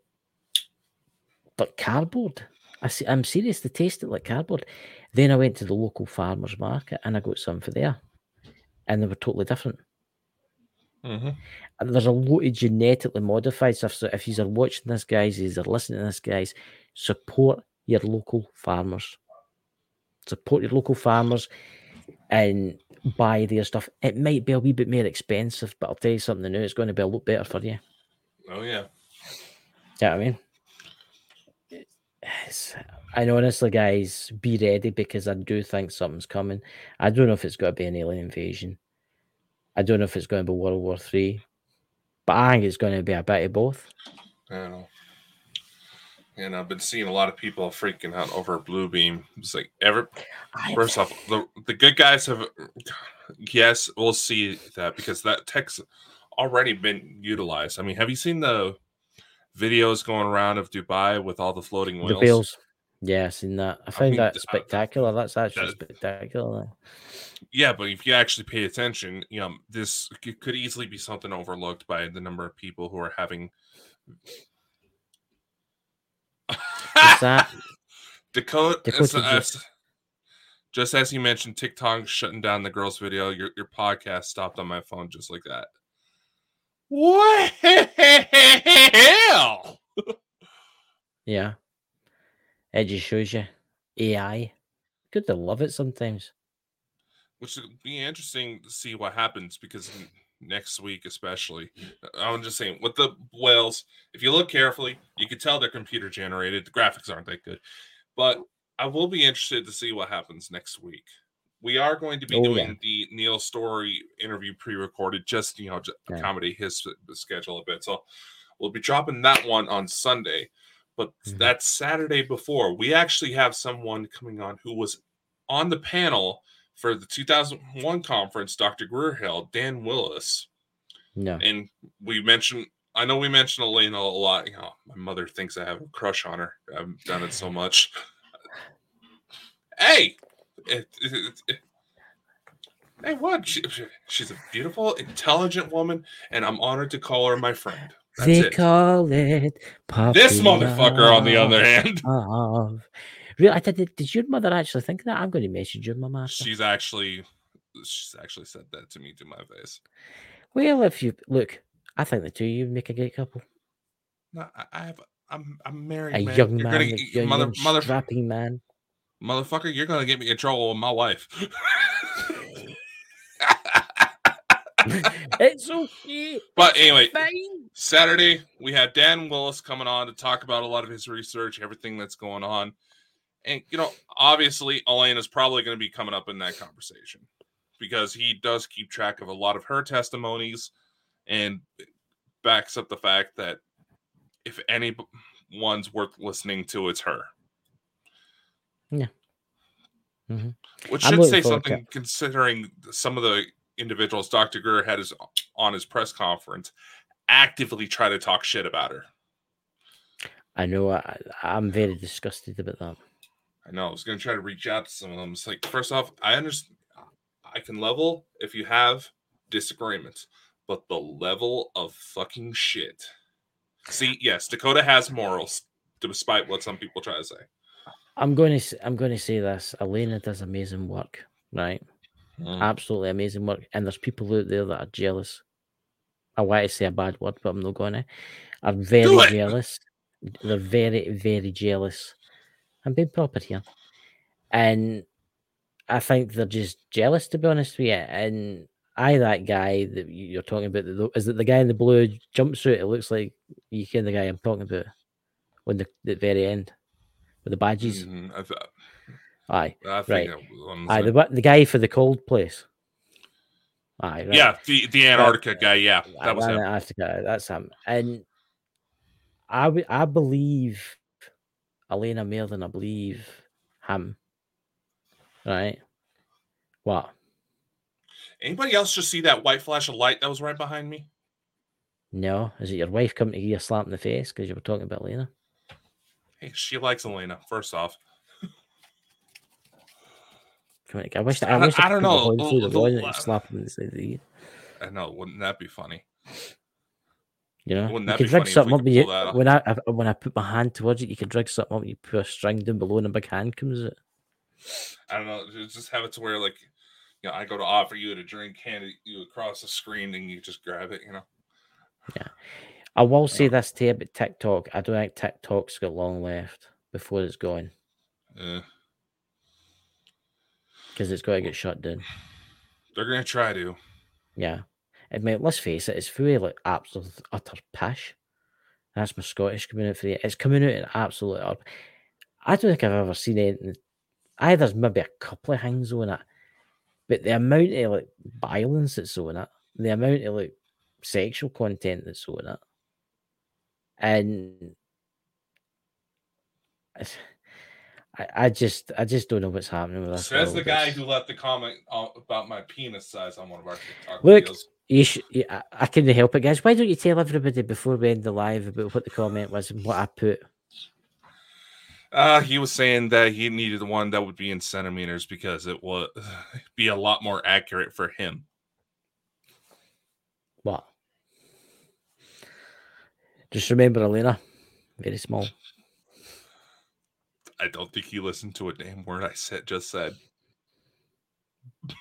like cardboard. I see, I'm serious, they tasted like cardboard. Then I went to the local farmer's market and I got some for there, and they were totally different. hmm And there's a lot of genetically modified stuff. So if you are watching this, guys, if you are listening to this, guys, support your local farmers. Support your local farmers and buy their stuff. It might be a wee bit more expensive, but I'll tell you something new. It's going to be a lot better for you. Oh yeah. You know what I mean? It's, and honestly, guys, be ready because I do think something's coming. I don't know if it's going to be an alien invasion. I don't know if it's going to be World War Three, but I think it's going to be a bit of both. I don't know. And I've been seeing a lot of people freaking out over Blue Beam. It's like ever first off, the, the good guys have yes, we'll see that because that tech's already been utilized. I mean, have you seen the videos going around of Dubai with all the floating The whales. whales. Yeah, I seen that. I found mean, that uh, spectacular. That's actually that- spectacular. Yeah, but if you actually pay attention, you know, this could easily be something overlooked by the number of people who are having. That *laughs* Dakota, Dakota as- uh, just- as- just as you mentioned, TikTok shutting down the girls' video, your your podcast stopped on my phone just like that. What hell? *laughs* yeah? It just shows you AI. Good to love it sometimes. Which would be interesting to see what happens because next week, especially, I'm just saying with the whales, if you look carefully, you can tell they're computer generated. The graphics aren't that good, but I will be interested to see what happens next week. We are going to be Oh, doing yeah. the Neil Story interview pre-recorded, just you know, to Yeah. accommodate his schedule a bit. So we'll be dropping that one on Sunday. But Mhm. that Saturday before, we actually have someone coming on who was on the panel for the 2001 conference, Dr. Greer held, Dan Willis. No. And we mentioned, I know we mentioned Elena a lot. You know, my mother thinks I have a crush on her. I've done it so much. Hey, it, it, it- hey, what? She, she- she's a beautiful, intelligent woman, and I'm honored to call her my friend. That's they it. call it This motherfucker, on the other hand, love. *laughs* Really, I did, did your mother actually think that? I'm going to message your mum after. she's actually, she's actually said that to me to my face. Well, if you look, I think the two of you make a great couple. No, I, I have. I'm I'm married, A man. young you're man, gonna a young, mother young mother strapping man. motherfucker. You're gonna get me in trouble with my wife. *laughs* it's okay. *laughs* but anyway. Saturday we had Dan Willis coming on to talk about a lot of his research, everything that's going on, and you know, obviously, Elena is probably going to be coming up in that conversation because he does keep track of a lot of her testimonies and backs up the fact that if anyone's worth listening to, it's her. Yeah. Mhm. Which should say something considering some of the individuals Dr. Greer had his, on his press conference actively try to talk shit about her. I know. I, I'm very disgusted about that. I know. I was going to try to reach out to some of them. It's like, first off, I understand. I can level if you have disagreements, but the level of fucking shit. See, yes, Dakota has morals, despite what some people try to say. I'm going to. I'm going to say this. Elena does amazing work, right? Mm. Absolutely amazing work. And there's people out there that are jealous. I want to say a bad word, but I'm not going to. Are very jealous. They're very, very jealous. I'm being proper here. And I think they're just jealous, to be honest with you. And I, that guy that you- you're talking about, the- is it the guy in the blue jumpsuit? It looks like you can the guy I'm talking about when the, the very end with the badges. Mhm, I, th- Aye. I think Right. Aye, the, the guy for the cold place. Aye, right. yeah, the, the Antarctica guy. Yeah, I- that was him. I That's him. And I I believe Elena more than I believe him. Right? What? Anybody else just see that white flash of light that was right behind me? No? Is it your wife coming to give you a slap in the face because you were talking about Elena? Hey, she likes Elena, first off. I wish I I, wish I don't could know, the the- the- the side of the ear. I know, wouldn't that be funny? You know, Wouldn't you be drag something up. You, when I I- when I put my hand towards it, you can drag something up. You put a string down below, and a big hand comes out. I don't know. Just have it to where, like, you know, I go to offer you a drink, hand it you across the screen, and you just grab it. You know, Yeah. I will say this to you about TikTok. I don't think TikTok's got long left before it's going Yeah. because it's got to get shut down. they're gonna try to. Yeah. I mean, let's face it, it's fully like absolute utter pish. That's my Scottish coming out for you. It's coming out in absolute. I don't think I've ever seen anything. I there's maybe a couple of things on it, but the amount of like violence that's on it, the amount of like sexual content that's on it, and *sighs* I, I just I just don't know what's happening with this. Says the guy who left the comment about my penis size on one of our TikTok Look, videos. You sh- I, I couldn't help it, guys. Why don't you tell everybody before we end the live about what the comment was and what I put? Uh, he was saying that he needed one that would be in centimeters because it would *sighs* be a lot more accurate for him. What? Just remember, Elena, very small. I don't think he listened to a damn word I said just said.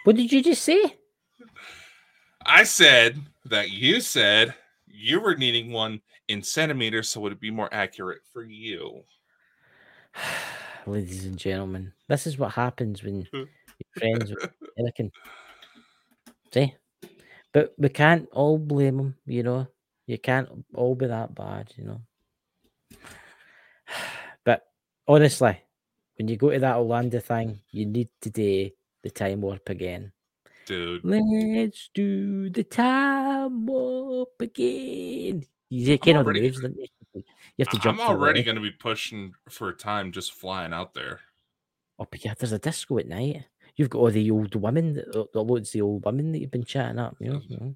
What did you just say? I said that you said you were needing one in centimeters so it would be more accurate for you. *sighs* Ladies and gentlemen, this is what happens when you're friends with *laughs* Anakin. See? But we can't all blame them, you know. You can't all be that bad, you know. *sighs* But honestly, when you go to that Orlando thing, you need to do the time warp again. Dude, Let's do the time warp again. You get on the moves, don't you? You have to jump. I'm already going to be pushing for time just flying out there. Oh, but yeah, there's a disco at night. You've got all the old women, that- uh, the loads the old women that you've been chatting up. You know, you know.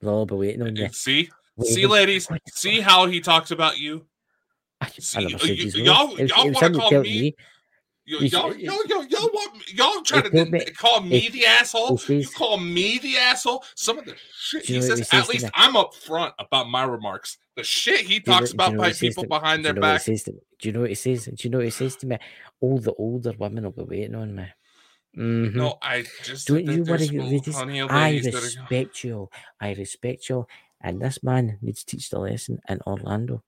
they'll all be waiting on you. See? Waiting. See, ladies? See how he talks about you? I, See, I never said y- his y'all- name. It was- y'all wanna him call told me- Yo, y'all, yo, yo, y'all want y'all trying to call me it- the asshole? You call me the asshole? Some of the shit he says, at least? I'm upfront about my remarks. The shit he Do you talks know- you about know by what people behind their you know what he back. Do you know what he says? Do you know what he says to me? All the older women will be waiting on me. Mhm. No, I just Don't you worry, ladies. I ladies that are- respect you. I respect you. And this man needs to teach the lesson in Orlando.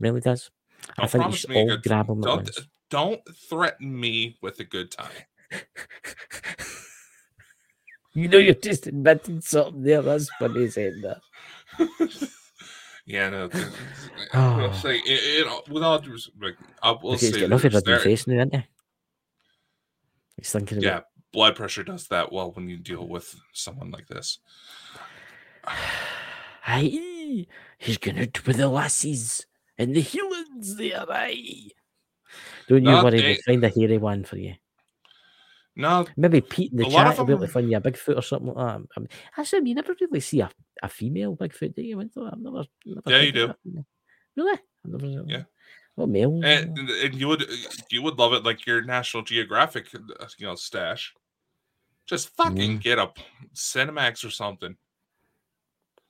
Really does. I think you promise should all grab him at once. Don't threaten me with a good time. you know you're just inventing something there. That's funny saying that. *laughs* yeah, no. th- th- Oh. I'll say it, it, with all due respect, I will Look, he's say getting off your this, bloody there- face now, isn't he? He's thinking about yeah, blood pressure does that well when you deal with someone like this. *sighs* Aye, he's gonna out with the lassies and the healings there, aye. Don't you No, worry, we'll find a hairy one for you. No, Maybe Pete in the chat will be able to find you a Bigfoot or something like that. I mean, I actually, you never really see a, a female Bigfoot, do you? I've never, never Yeah, you do. that. Really? Never, Yeah. What male? and, and you would you would love it like your National Geographic, uh, you know, stash. Just fucking Mm. get a Cinemax or something.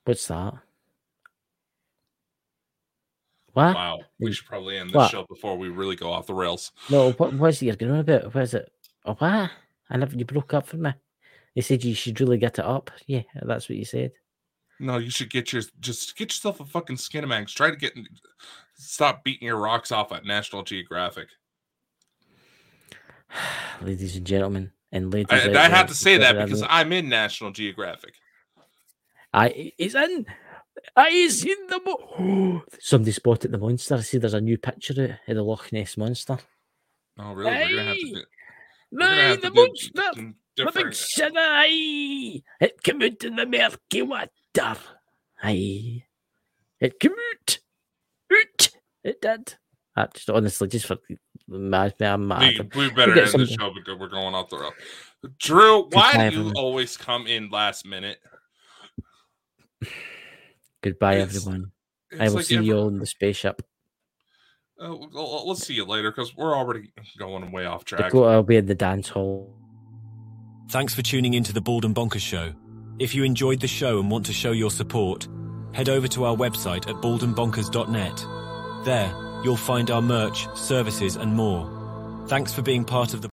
What's that? What? Wow, we should probably end this What? show before we really go off the rails. No, what was it you're going on about? Where's it? Oh, what? I never, you broke up for me. You said you should really get it up. Yeah, that's what you said. No, you should get your just get yourself a fucking Skinamax. Try to get stop beating your rocks off at National Geographic. *sighs* Ladies and gentlemen, and ladies. I, I to say that because I'm in National Geographic. I he's in. I seen the mo- *gasps* Somebody spotted the monster. I see there's a new picture of the Loch Ness monster. Oh, really? We're gonna have to. Aye. Do, Aye, the monster. The big sinner, aye. It came out in the murky water. Aye. It came out. Out. It did. I just honestly, just for mad I'm We, mad. we better end the show because we're going off the road. Drew, why do you always come in last minute? Goodbye, It's- everyone. It's I will like see every- you all in the spaceship. Uh, we'll, we'll- we'll see you later because we're already going way off track. Dakota will be in the dance hall. Thanks for tuning into the Bald and Bonkers Show. If you enjoyed the show and want to show your support, head over to our website at baldandbonkers.net. There, you'll find our merch, services, and more. Thanks for being part of the